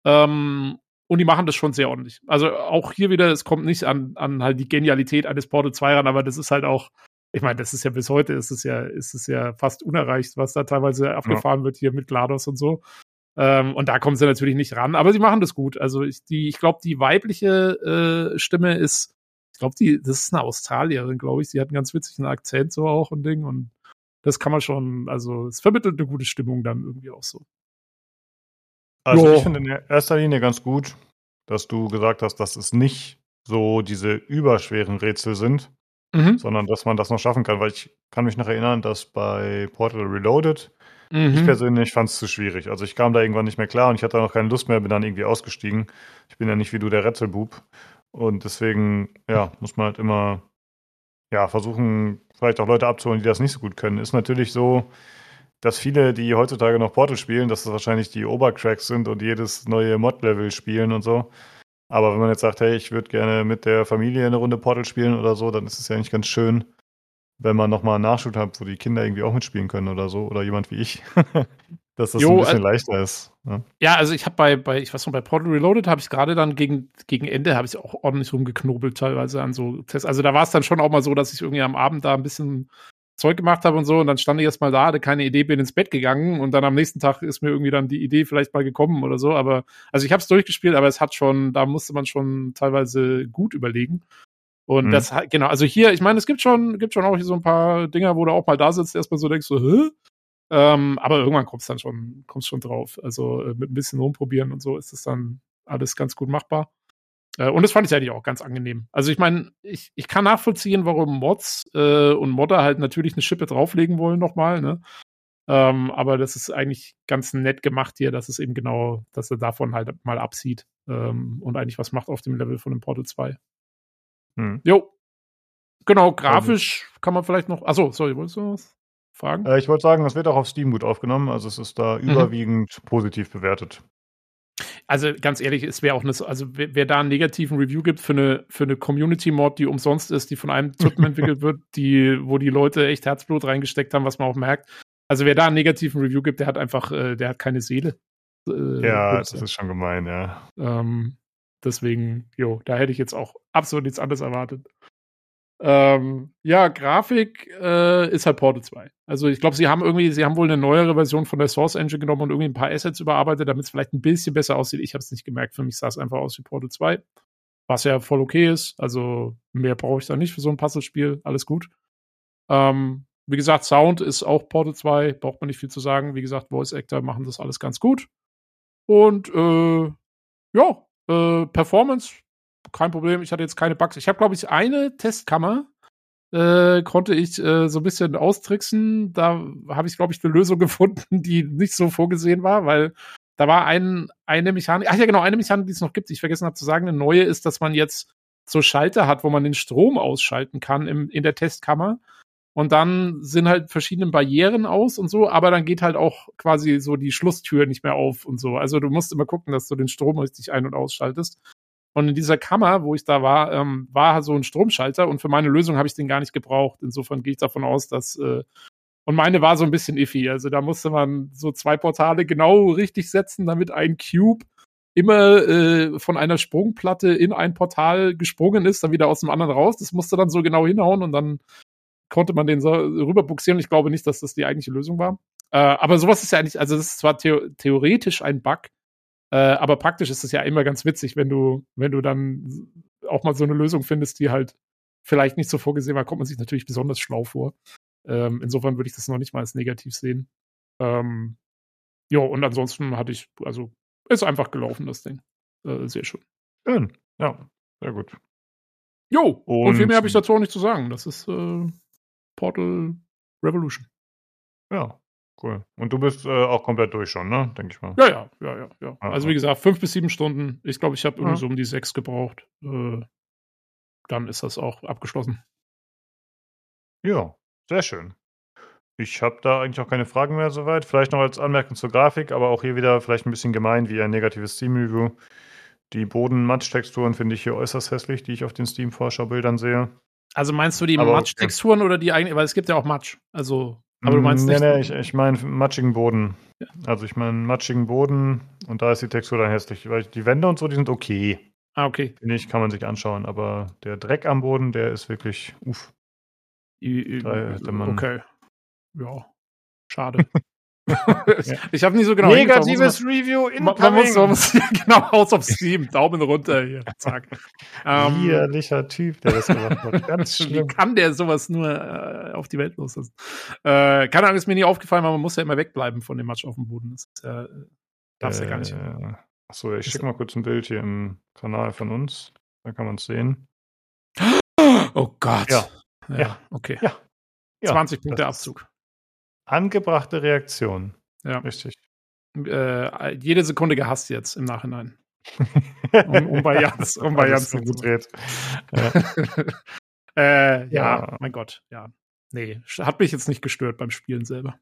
Ähm, und die machen das schon sehr ordentlich. Also auch hier wieder, es kommt nicht an, an halt die Genialität eines Portal 2 ran, aber das ist halt auch, ich meine, das ist ja bis heute, ist es ja, ist es ja fast unerreicht, was da teilweise abgefahren ja. wird hier mit GLaDOS und so. Ähm, und da kommen sie natürlich nicht ran, aber sie machen das gut. Also ich, die, ich glaube, die weibliche äh, Stimme ist, ich glaube, die, das ist eine Australierin, glaube ich. Sie hat einen ganz witzigen Akzent so auch und Ding und das kann man schon, also es vermittelt eine gute Stimmung dann irgendwie auch so. Also jo. ich finde in erster Linie ganz gut, dass du gesagt hast, dass es nicht so diese überschweren Rätsel sind, mhm. sondern dass man das noch schaffen kann, weil ich kann mich noch erinnern, dass bei Portal Reloaded mhm. ich persönlich fand es zu schwierig. Also ich kam da irgendwann nicht mehr klar und ich hatte auch keine Lust mehr, bin dann irgendwie ausgestiegen. Ich bin ja nicht wie du der Rätselbub und deswegen ja muss man halt immer ja versuchen, vielleicht auch Leute abzuholen, die das nicht so gut können. Ist natürlich so, dass viele, die heutzutage noch Portal spielen, dass das wahrscheinlich die Obercracks sind und jedes neue Mod-Level spielen und so. Aber wenn man jetzt sagt, hey, ich würde gerne mit der Familie eine Runde Portal spielen oder so, dann ist es ja eigentlich ganz schön, wenn man nochmal einen Nachschub hat, wo die Kinder irgendwie auch mitspielen können oder so, oder jemand wie ich. dass das jo, ein bisschen äh, leichter ist. Ja, ja also ich habe bei, bei, ich weiß noch, bei Portal Reloaded habe ich gerade dann gegen, gegen Ende habe ich auch ordentlich rumgeknobelt teilweise an so Tests. Also da war es dann schon auch mal so, dass ich irgendwie am Abend da ein bisschen Zeug gemacht habe und so und dann stand ich erst mal da, hatte keine Idee, bin ins Bett gegangen und dann am nächsten Tag ist mir irgendwie dann die Idee vielleicht mal gekommen oder so, aber also ich habe es durchgespielt, aber es hat schon, da musste man schon teilweise gut überlegen. Und mhm. das genau, also hier, ich meine, es gibt schon gibt schon auch hier so ein paar Dinger, wo du auch mal da sitzt, erstmal so denkst so, hä? Ähm, aber irgendwann kommst dann schon kommst schon drauf. Also äh, mit ein bisschen rumprobieren und so ist es dann alles ganz gut machbar. Äh, und das fand ich eigentlich auch ganz angenehm. Also ich meine, ich, ich kann nachvollziehen, warum Mods äh, und Modder halt natürlich eine Schippe drauflegen wollen nochmal, ne? Ähm, aber das ist eigentlich ganz nett gemacht hier, dass es eben genau, dass er davon halt mal absieht ähm, und eigentlich was macht auf dem Level von dem Portal 2. Hm. Jo. Genau, grafisch also. kann man vielleicht noch. Achso, sorry, wolltest du was fragen? Äh, ich wollte sagen, es wird auch auf Steam gut aufgenommen, also es ist da mhm. überwiegend positiv bewertet. Also ganz ehrlich, es wäre auch eine, also wer, wer, da einen negativen Review gibt für eine, für eine Community-Mod, die umsonst ist, die von einem Typen entwickelt wird, die, wo die Leute echt Herzblut reingesteckt haben, was man auch merkt. Also wer da einen negativen Review gibt, der hat einfach, äh, der hat keine Seele. Äh, ja, das ist schon gemein, ja. Ähm, deswegen, jo, da hätte ich jetzt auch absolut nichts anderes erwartet. Ähm, ja, Grafik äh, ist halt Portal 2. Also ich glaube, sie haben irgendwie, sie haben wohl eine neuere Version von der Source Engine genommen und irgendwie ein paar Assets überarbeitet, damit es vielleicht ein bisschen besser aussieht. Ich habe es nicht gemerkt. Für mich sah es einfach aus wie Portal 2. Was ja voll okay ist. Also mehr brauche ich da nicht für so ein Puzzlespiel. Alles gut. Ähm, wie gesagt, Sound ist auch Portal 2, braucht man nicht viel zu sagen. Wie gesagt, Voice Actor machen das alles ganz gut. Und äh, ja, äh, Performance kein Problem. Ich hatte jetzt keine Bugs. Ich habe, glaube ich, eine Testkammer. Äh, konnte ich äh, so ein bisschen austricksen. Da habe ich, glaube ich, eine Lösung gefunden, die nicht so vorgesehen war, weil da war ein, eine Mechanik, ach ja genau, eine Mechanik, die es noch gibt, die ich vergessen habe zu sagen, eine neue ist, dass man jetzt so Schalter hat, wo man den Strom ausschalten kann im, in der Testkammer. Und dann sind halt verschiedene Barrieren aus und so, aber dann geht halt auch quasi so die Schlusstür nicht mehr auf und so. Also du musst immer gucken, dass du den Strom richtig ein- und ausschaltest. Und in dieser Kammer, wo ich da war, ähm, war so ein Stromschalter und für meine Lösung habe ich den gar nicht gebraucht. Insofern gehe ich davon aus, dass äh, und meine war so ein bisschen iffy. Also da musste man so zwei Portale genau richtig setzen, damit ein Cube immer äh, von einer Sprungplatte in ein Portal gesprungen ist, dann wieder aus dem anderen raus. Das musste dann so genau hinhauen und dann konnte man den so rüberbuxieren. Ich glaube nicht, dass das die eigentliche Lösung war. Äh, aber sowas ist ja eigentlich, also das ist zwar theo theoretisch ein Bug, äh, aber praktisch ist es ja immer ganz witzig, wenn du, wenn du dann auch mal so eine Lösung findest, die halt vielleicht nicht so vorgesehen war, kommt man sich natürlich besonders schlau vor. Ähm, insofern würde ich das noch nicht mal als negativ sehen. Ähm, ja, und ansonsten hatte ich, also ist einfach gelaufen, das Ding. Äh, sehr schön. Schön. Ja, sehr gut. Jo, und, und viel mehr habe ich dazu auch nicht zu sagen. Das ist äh, Portal Revolution. Ja, cool. Und du bist äh, auch komplett durch schon, ne? Denke ich mal. Ja, ja, ja, ja. ja. Ah, also wie gesagt, fünf bis sieben Stunden. Ich glaube, ich habe irgendwie ja. so um die sechs gebraucht. Äh, dann ist das auch abgeschlossen. Ja, sehr schön. Ich habe da eigentlich auch keine Fragen mehr soweit. Vielleicht noch als Anmerkung zur Grafik, aber auch hier wieder vielleicht ein bisschen gemein wie ein negatives Steam-Review. Die Boden-Matsch-Texturen finde ich hier äußerst hässlich, die ich auf den Steam-Vorschau-Bildern sehe. Also meinst du die Matsch-Texturen okay. oder die eigenen? Weil es gibt ja auch Matsch. Also, aber du meinst nee, nicht. Nee, nee, ich, ich meine matschigen Boden. Ja. Also ich meine matschigen Boden und da ist die Textur dann hässlich. Weil die Wände und so, die sind okay. Ah, okay. Finde ich, kann man sich anschauen. Aber der Dreck am Boden, der ist wirklich, uff. okay. Ja. Schade. ich habe nicht so genau. Negatives Review in man, man muss, man muss genau aus auf Steam. Daumen runter hier. Zack. Ähm, Widerlicher Typ, der das gemacht hat. Ganz schlimm. Wie kann der sowas nur äh, auf die Welt loslassen? Äh, keine Ahnung, ist mir nie aufgefallen, aber man muss ja immer wegbleiben von dem Matsch auf dem Boden. Das äh, darfst äh, ja gar nicht. Äh, Achso, ich schicke mal kurz ein Bild hier im Kanal von uns. Da kann man es sehen. Oh Gott. Ja. Ja, ja. okay. Ja 20 Punkte Abzug. Angebrachte Reaktion. Ja. Richtig. Äh, jede Sekunde gehasst jetzt im Nachhinein. um, um bei Jans, um bei Jans so gut dreht. Ja. äh, ja. ja, mein Gott, ja. Nee, hat mich jetzt nicht gestört beim Spielen selber.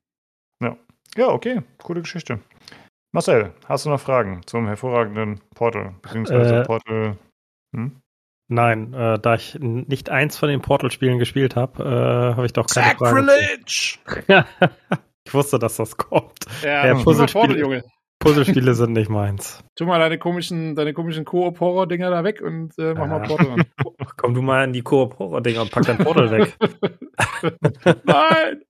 Ja. Ja, okay, coole Geschichte. Marcel, hast du noch Fragen zum hervorragenden Portal, beziehungsweise äh, Portal? Hm? Nein, äh, da ich nicht eins von den Portal-Spielen gespielt habe, äh, habe ich doch keine Sacrilege! Frage. ich wusste, dass das kommt. Ja, ja Puzzlespiele, Junge. Puzzlespiele sind nicht meins. Tu mal deine komischen, deine komischen Koop-Horror-Dinger da weg und äh, mach ja. mal Portal an. Komm du mal in die Koop-Horror-Dinger und pack dein Portal weg. Nein!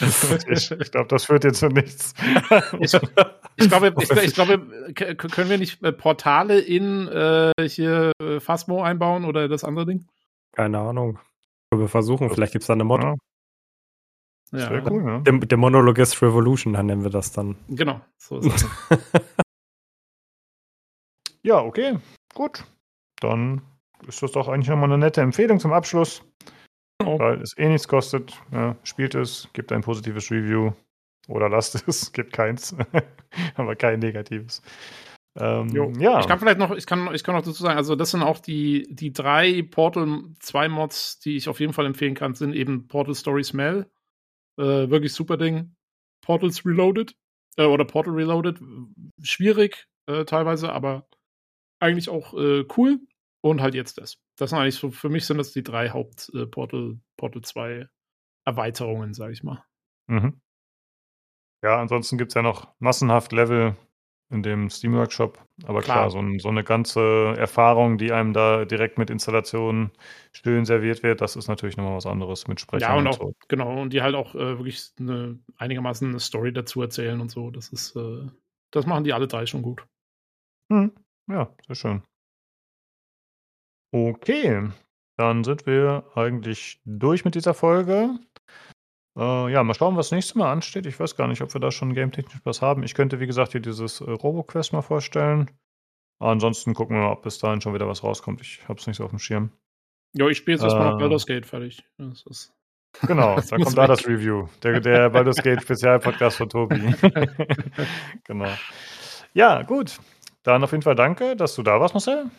Ich, ich glaube, das führt jetzt zu nichts. Ich, ich glaube, ich, ich, glaube, können wir nicht äh, Portale in äh, hier äh, Phasmo einbauen oder das andere Ding? Keine Ahnung. Wir versuchen, vielleicht gibt es da eine Mod. Ja. Das wäre cool, ja. Der, der Monologist Revolution, dann nennen wir das dann. Genau, so ist es. ja, okay, gut. Dann ist das doch eigentlich nochmal eine nette Empfehlung zum Abschluss. Oh. Weil es eh nichts kostet. Ja, spielt es, gibt ein positives Review oder lasst es, gibt keins. Aber kein negatives. Ähm, ja. Ich kann vielleicht noch, ich kann, ich kann noch dazu sagen, also das sind auch die, die drei Portal 2 Mods, die ich auf jeden Fall empfehlen kann, sind eben Portal Story Smell. Äh, wirklich super Ding. Portals Reloaded. Äh, oder Portal Reloaded. Schwierig äh, teilweise, aber eigentlich auch äh, cool. Und halt jetzt das. Das sind eigentlich so, für mich sind das die drei Haupt äh, Portal, Portal 2 Erweiterungen, sag ich mal. Mhm. Ja, ansonsten gibt es ja noch massenhaft Level in dem Steam Workshop. Aber klar, klar so, ein, so, eine ganze Erfahrung, die einem da direkt mit Installationen schön serviert wird, das ist natürlich nochmal was anderes mit Sprechern. Ja, und, und auch, so. genau, und die halt auch äh, wirklich eine, einigermaßen eine Story dazu erzählen und so. Das ist, äh, das machen die alle drei schon gut. Hm. Ja, sehr schön. Okay, dann sind wir eigentlich durch mit dieser Folge. Äh, ja, mal schauen, was nächstes Mal ansteht. Ich weiß gar nicht, ob wir da schon game-technisch was haben. Ich könnte, wie gesagt, hier dieses äh, RoboQuest mal vorstellen. ansonsten gucken wir mal, ob bis dahin schon wieder was rauskommt. Ich habe es nicht so auf dem Schirm. Ja, ich spiele jetzt erstmal äh, noch Baldur's Gate fertig. Das ist genau, da kommt da das Review. Der, der Baldur's Gate Spezialpodcast von Tobi. genau. Ja, gut. Dann auf jeden Fall danke, dass du da warst, Marcel.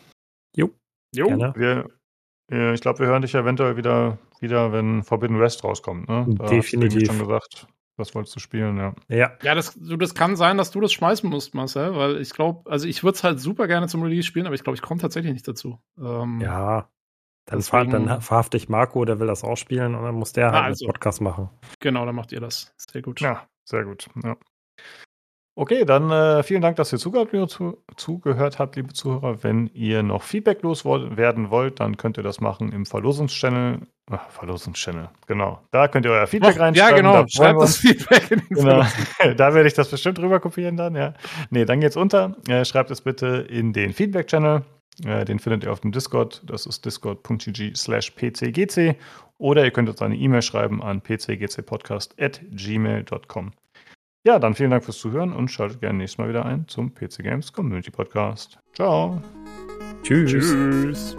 Jo. Jo. Gerne. Wir, ich glaube, wir hören dich eventuell wieder, wieder, wenn Forbidden West rauskommt. Ne? Da hast du Definitiv. schon gesagt, das wolltest du spielen, ja. Ja. Ja, das, du, das kann sein, dass du das schmeißen musst, Marcel, weil ich glaube, also ich würde es halt super gerne zum Release spielen, aber ich glaube, ich komme tatsächlich nicht dazu. Ähm, Ja. Dann, Deswegen- dann verhafte ich Marco, der will das auch spielen und dann muss der Ah, halt also. einen Podcast machen. Genau, dann macht ihr das. Sehr gut. Ja, sehr gut. Ja. Okay, dann äh, vielen Dank, dass ihr zugehört, liebe zu, zugehört habt, liebe Zuhörer. Wenn ihr noch Feedback loswerden wollt, dann könnt ihr das machen im Verlosungs-Channel. Ach, Verlosungs-Channel, genau. Da könnt ihr euer Feedback reinschreiben. ja, genau. Da Schreibt das Feedback in den Genau. Da werde ich das bestimmt rüber kopieren dann, ja. Nee, dann geht's unter. Äh, schreibt es bitte in den Feedback-Channel. Äh, den findet ihr auf dem Discord. Das ist discord.gg slash pcgc. Oder ihr könnt uns eine E-Mail schreiben an pcgcpodcast.gmail.com. Ja, dann vielen Dank fürs Zuhören und schaltet gerne nächstes Mal wieder ein zum PC Games Community Podcast. Ciao. Tschüss. Tschüss.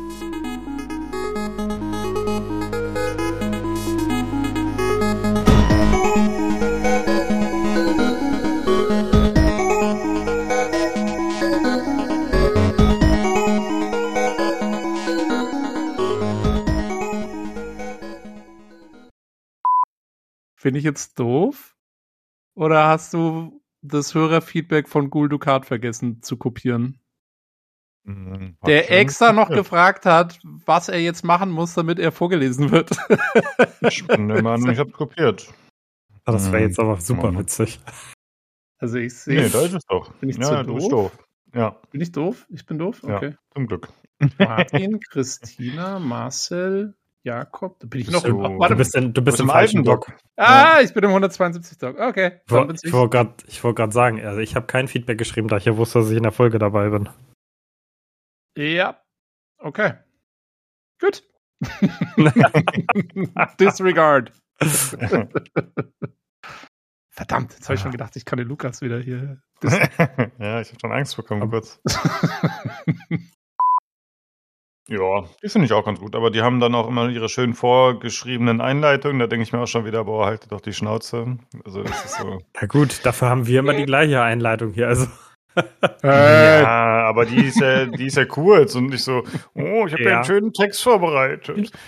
Finde ich jetzt doof? Oder hast du das Hörerfeedback von Gul Dukat vergessen zu kopieren? Mhm, Der extra noch kopiert. gefragt hat, was er jetzt machen muss, damit er vorgelesen wird. Ich bin der Meinung, ich habe kopiert. Ah, das wäre Mhm. jetzt aber super Mhm. witzig. Also ich sehe. Nee, da ist es doch. Bin ich ja, zu du bist doof? doof. Ja, Bin ich doof? Ich bin doof? Ja. Okay. zum Glück. Martin, Christina, Marcel, Jakob. Da bin ich noch Bist im. du- Warte, Du bist, in, du bist im im alten Block. Block. ah, ich bin im 172 Tag. Okay. Ich woll- bin's Ich wollte gerade ich sagen, also ich habe kein Feedback geschrieben, da ich ja wusste, dass ich in der Folge dabei bin. Ja. Okay. Gut. Disregard. Verdammt, jetzt habe ich schon gedacht, ich kann den Lukas wieder hier. ja, ich habe schon Angst bekommen kurz. Ja, die finde ich auch ganz gut, aber die haben dann auch immer ihre schön vorgeschriebenen Einleitungen. Da denke ich mir auch schon wieder, boah, haltet doch die Schnauze. Also das ist so. Na gut, dafür haben wir immer die gleiche Einleitung hier. Also Äh, Ja, aber die ist ja, die ist ja kurz und nicht so, oh, ich habe ja. Ja. einen schönen Text vorbereitet.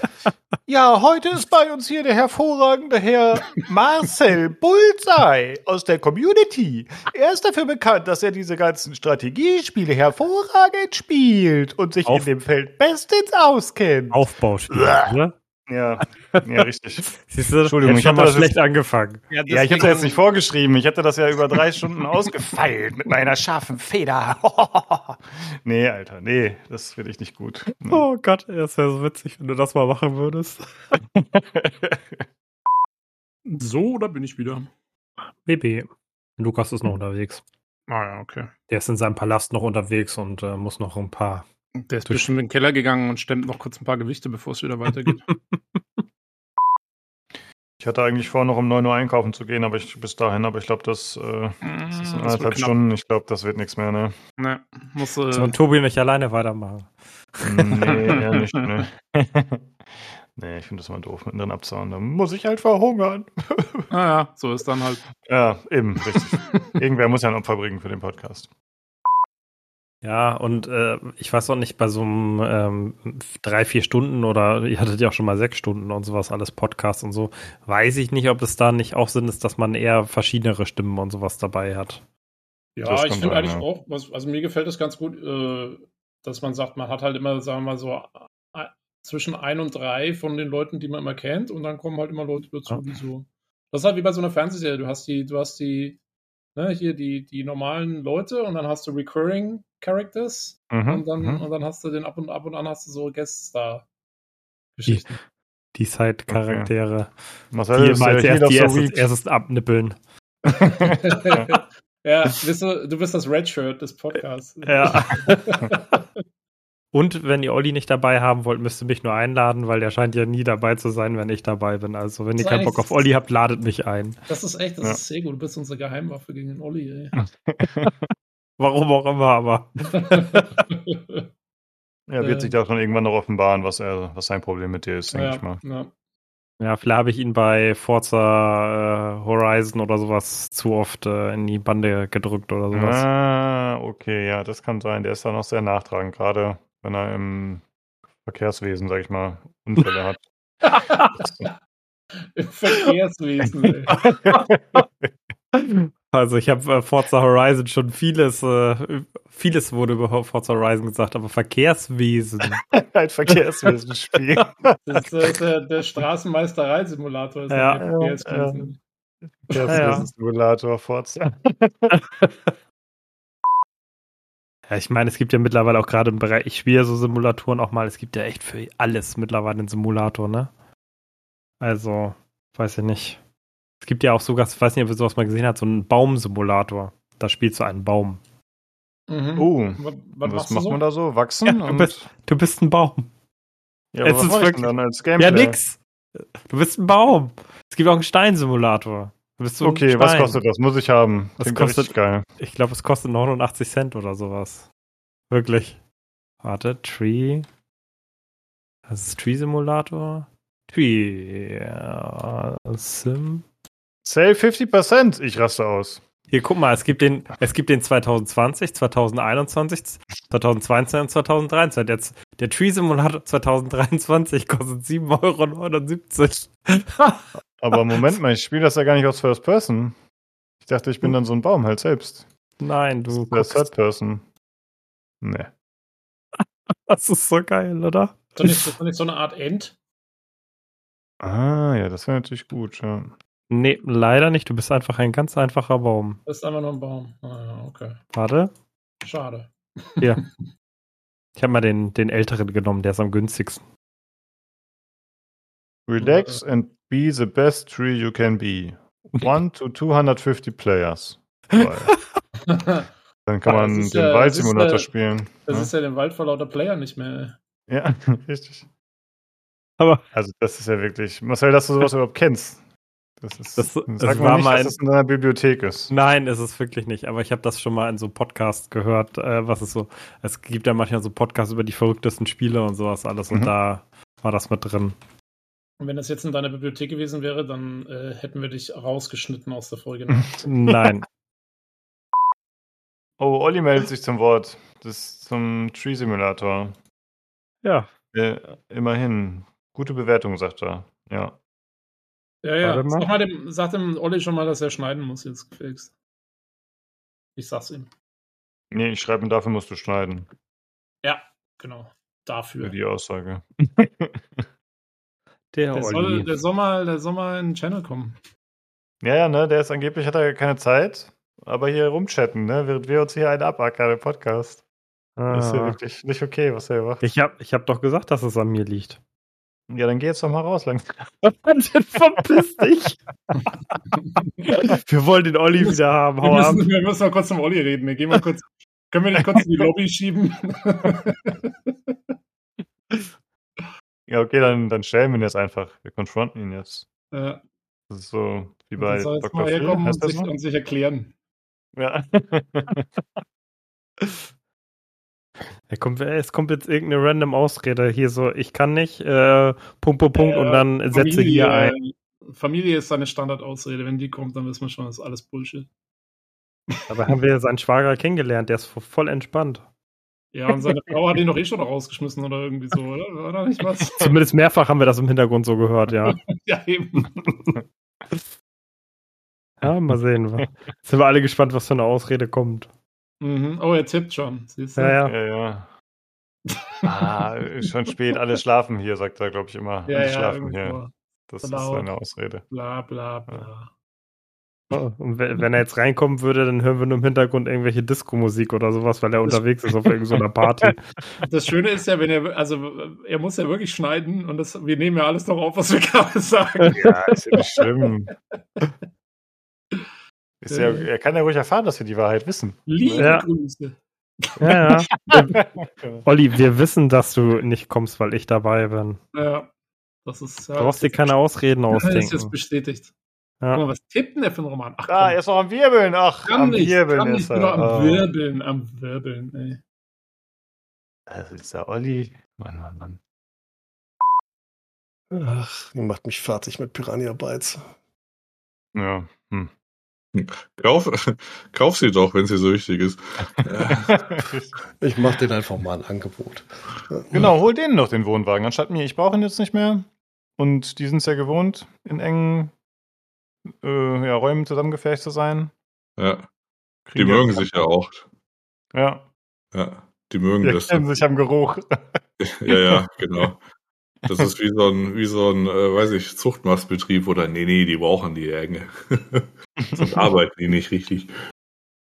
Ja, heute ist bei uns hier der hervorragende Herr Marcel Bullseye aus der Community. Er ist dafür bekannt, dass er diese ganzen Strategiespiele hervorragend spielt und sich Auf- in dem Feld bestens auskennt. Aufbauspiel, oder? Ja, ja, richtig. Siehst du, Entschuldigung, ich mal das schlecht angefangen. ja, Ja, ich hätte jetzt nicht vorgeschrieben. Ich hätte das ja über drei Stunden ausgefeilt mit meiner scharfen Feder. nee, Alter, nee, das finde ich nicht gut. Nee. Oh Gott, das wäre so witzig, wenn du das mal machen würdest. So, da bin ich wieder. BB. Lukas ist noch unterwegs. Ah ja, okay. Der ist in seinem Palast noch unterwegs und äh, muss noch ein paar. Der ist bestimmt in den Keller gegangen und stemmt noch kurz ein paar Gewichte, bevor es wieder weitergeht. Ich hatte eigentlich vor, noch um 9 Uhr einkaufen zu gehen, aber ich bis dahin, aber ich glaube, das, äh, das ist wird anderthalb. Stunden. Ich glaube, das wird nichts mehr, ne? Ne, muss, So, äh, und Tobi nicht alleine weitermachen. Nee, eher nicht, ne. nee, ich finde das mal doof, mittendrin abzuhauen. Da muss ich halt verhungern. naja, so ist dann halt. ja, eben, richtig. Irgendwer muss ja ein Opfer bringen für den Podcast. Ja, und äh, ich weiß auch nicht, bei so einem ähm, drei, vier Stunden oder ihr hattet ja auch schon mal sechs Stunden und sowas, alles Podcasts und so, weiß ich nicht, ob es da nicht auch Sinn ist, dass man eher verschiedenere Stimmen und sowas dabei hat. Ja, Das ich finde eigentlich ja. auch, was, also mir gefällt das ganz gut, äh, dass man sagt, man hat halt immer, sagen wir mal so, äh, zwischen ein und drei von den Leuten, die man immer kennt, und dann kommen halt immer Leute dazu, Ja. die so. Das ist halt wie bei so einer Fernsehserie. Du hast die, du hast die, ne, hier die, die normalen Leute und dann hast du Recurring Characters Mhm, und dann, mhm. und dann hast du den ab und ab und an hast du so Guest Star Geschichten. Die Side-Charaktere, Marcel die immer als erst, die of erstes, abnippeln. ja, bist du, du bist das Red Shirt des Podcasts. Ja. Und wenn ihr Olli nicht dabei haben wollt, müsst ihr mich nur einladen, weil der scheint ja nie dabei zu sein, wenn ich dabei bin. Also wenn ihr Das ist keinen Bock auf Olli habt, ladet mich ein. Das ist echt, das Ja. ist sehr gut. Du bist unsere Geheimwaffe gegen den Olli, ey. Warum auch immer, aber. Er wird Äh. sich da schon irgendwann noch offenbaren, was er, was sein Problem mit dir ist, denke ich mal. ja. Ja, vielleicht habe ich ihn bei Forza äh, Horizon oder sowas zu oft äh, in die Bande gedrückt oder sowas. Ah, okay, ja, das kann sein. Der ist da noch sehr nachtragend, gerade wenn er im Verkehrswesen, sag ich mal, Unfälle hat. Im Verkehrswesen. Also ich habe äh, Forza Horizon schon vieles, äh, vieles wurde über Forza Horizon gesagt, aber Verkehrswesen. Ein Verkehrswesenspiel. Das ist äh, der, der Straßenmeisterei-Simulator. Ist Ja. ja, Verkehrswesen. Verkehrswesensimulator Forza. Ja, ich meine, es gibt ja mittlerweile auch gerade im Bereich, ich spiele so Simulatoren auch mal, es gibt ja echt für alles mittlerweile einen Simulator, ne? Also, weiß ich nicht. Es gibt ja auch sogar, ich weiß nicht, ob ihr sowas mal gesehen habt, so einen Baumsimulator. Da spielst du einen Baum. Mhm. Oh, Was, was macht so? man da so? Wachsen? Ja, du und, bist- Du bist ein Baum. ja, aber es was ist mach ich denn wirklich- dann als Gameplay? Ja, nix. Du bist ein Baum. Es gibt auch einen Steinsimulator. Okay, was kostet das? Muss ich haben. Klingt ja kostet- geil. Ich glaube, es kostet 89 Cent oder sowas. Wirklich. Warte, Tree. Das ist Tree Simulator. Tree Sim. Save 50%. Ich raste aus. Hier, guck mal, es gibt den, es gibt den 2020, 2021, 2022 und 2023. Jetzt, der Tree Simulator 2023 kostet 7,79 Euro. Aber Moment mal, ich spiele das ja gar nicht aus First Person. Ich dachte, ich bin dann so ein Baum halt selbst. Nein, du Das. Third Person. Nee. Das ist so geil, oder? Nicht, ist doch nicht so eine Art End? Ah, ja, das wäre natürlich gut, ja. Nee, leider nicht. Du bist einfach ein ganz einfacher Baum. Das ist einfach nur ein Baum. Ah, ja, okay. Warte. Schade. Hier. Ich habe mal den, den älteren genommen, der ist am günstigsten. Relax and be the best tree you can be. One to 250 players. Dann kann Ah, man das den ja- das Waldsimulator ja- spielen. Das ne? ist ja den Wald vor lauter Player nicht mehr. Ja, richtig. Aber Also das ist ja wirklich. Marcel, dass du sowas überhaupt kennst. Das ist. Das- sag das mal war nicht, mal dass es in deiner Bibliothek ist. nein, ist es wirklich nicht. Aber ich habe das schon mal in so Podcasts gehört, äh, was es so. Es gibt ja manchmal so Podcasts über die verrücktesten Spiele und sowas alles. Und Mhm. da war das mit drin. Und wenn das jetzt in deiner Bibliothek gewesen wäre, dann äh, hätten wir dich rausgeschnitten aus der Folge. Ne? Nein. Oh, Olli meldet sich zum Wort. Das ist zum Tree Simulator. ja. Äh, immerhin. Gute Bewertung, sagt er. Ja. Ja, ja. Mal. Sag, mal dem, sag dem Olli schon mal, dass er schneiden muss jetzt gefälligst. Ich sag's ihm. Nee, ich schreibe, dafür musst du schneiden. Ja, genau. Für Dafür. die Aussage. Der, Der soll, der, soll mal, der soll mal in den Channel kommen. Ja, ja, ne, der ist angeblich, hat er keine Zeit, aber hier rumchatten, ne, während wir uns hier einen abackern im Podcast. Das ist ja ah. wirklich nicht okay, was er macht. Ich habe ich hab doch gesagt, dass es an mir liegt. Ja, dann geh jetzt doch mal raus langsam. Verpiss dich. Wir wollen den Olli wieder haben. Wir Hau ab. müssen, wir müssen mal kurz zum Olli reden. Wir gehen mal kurz. Können wir dich kurz in die Lobby schieben? Ja, okay, dann, dann stellen wir ihn jetzt einfach. Wir konfronten ihn jetzt. ja, Das ist so wie bei soll jetzt Dr. mal Phil, herkommen und sich, und sich erklären. Ja. Er kommt, es kommt jetzt irgendeine random Ausrede hier so, ich kann nicht, äh, Punkt, Punkt, Punkt Äh, und dann setze hier ein. Familie ist seine Standardausrede. Wenn die kommt, dann wissen wir schon, das ist alles Bullshit. Aber haben wir seinen Schwager kennengelernt, der ist vo- voll entspannt. Ja, und seine Frau hat ihn doch eh schon rausgeschmissen oder irgendwie so, oder? War da nicht was? Zumindest mehrfach haben wir das im Hintergrund so gehört, ja. ja, eben. Ja, mal sehen. wir. Jetzt sind wir alle gespannt, was für eine Ausrede kommt. Mhm. Oh, er tippt schon. Siehst du? Ja, ja. ja, ja. Ah, ist schon spät, alle schlafen hier, sagt er, glaube ich, immer. ja, alle ja schlafen hier. Das ist Laut. seine Ausrede. Bla, bla, bla. Oh, Und we- wenn er jetzt reinkommen würde, dann hören wir nur im Hintergrund irgendwelche Disco-Musik oder sowas, weil er unterwegs ist auf irgendeiner Party. Das Schöne ist ja, wenn er, also er muss ja wirklich schneiden und das, wir nehmen ja alles doch auf, was wir gerade sagen. Ja, ist ja nicht schlimm. Ist ja, er kann ja ruhig erfahren, dass wir die Wahrheit wissen. Liebe Ja. Grüße. Ja, ja. Olli, wir wissen, dass du nicht kommst, weil ich dabei bin. Ja, das ist. Ja, Du brauchst dir keine Ausreden Das ist jetzt ausdenken. bestätigt. Ja. Guck mal, was tippt denn der für ein Roman? Ach, Ah, komm, er ist noch am Wirbeln. Ach, kann am nicht, Wirbeln kann nicht, ist nur er. am Oh. Wirbeln, am Wirbeln, ey. Ist der Olli. Mann, Mann, Mann. Ach, ihr macht mich fertig mit Piranha Bytes. Ja. Hm. Kauf, kauf sie doch, wenn sie so wichtig ist. Ich mache den einfach mal ein Angebot. genau, hol denen noch den Wohnwagen anstatt mir. Ich brauche ihn jetzt nicht mehr. Und die sind es ja gewohnt, in engen äh, ja, Räumen zusammengefärbt zu sein. Ja. Die mögen sich ja auch. Ja, Ja. Die mögen die das. erkennen sich am Geruch. Ja, ja, genau. Das ist wie so ein, wie so ein, äh, weiß ich, Zuchtmastbetrieb oder nee, nee, die brauchen die Enge. Sonst arbeiten die nicht richtig.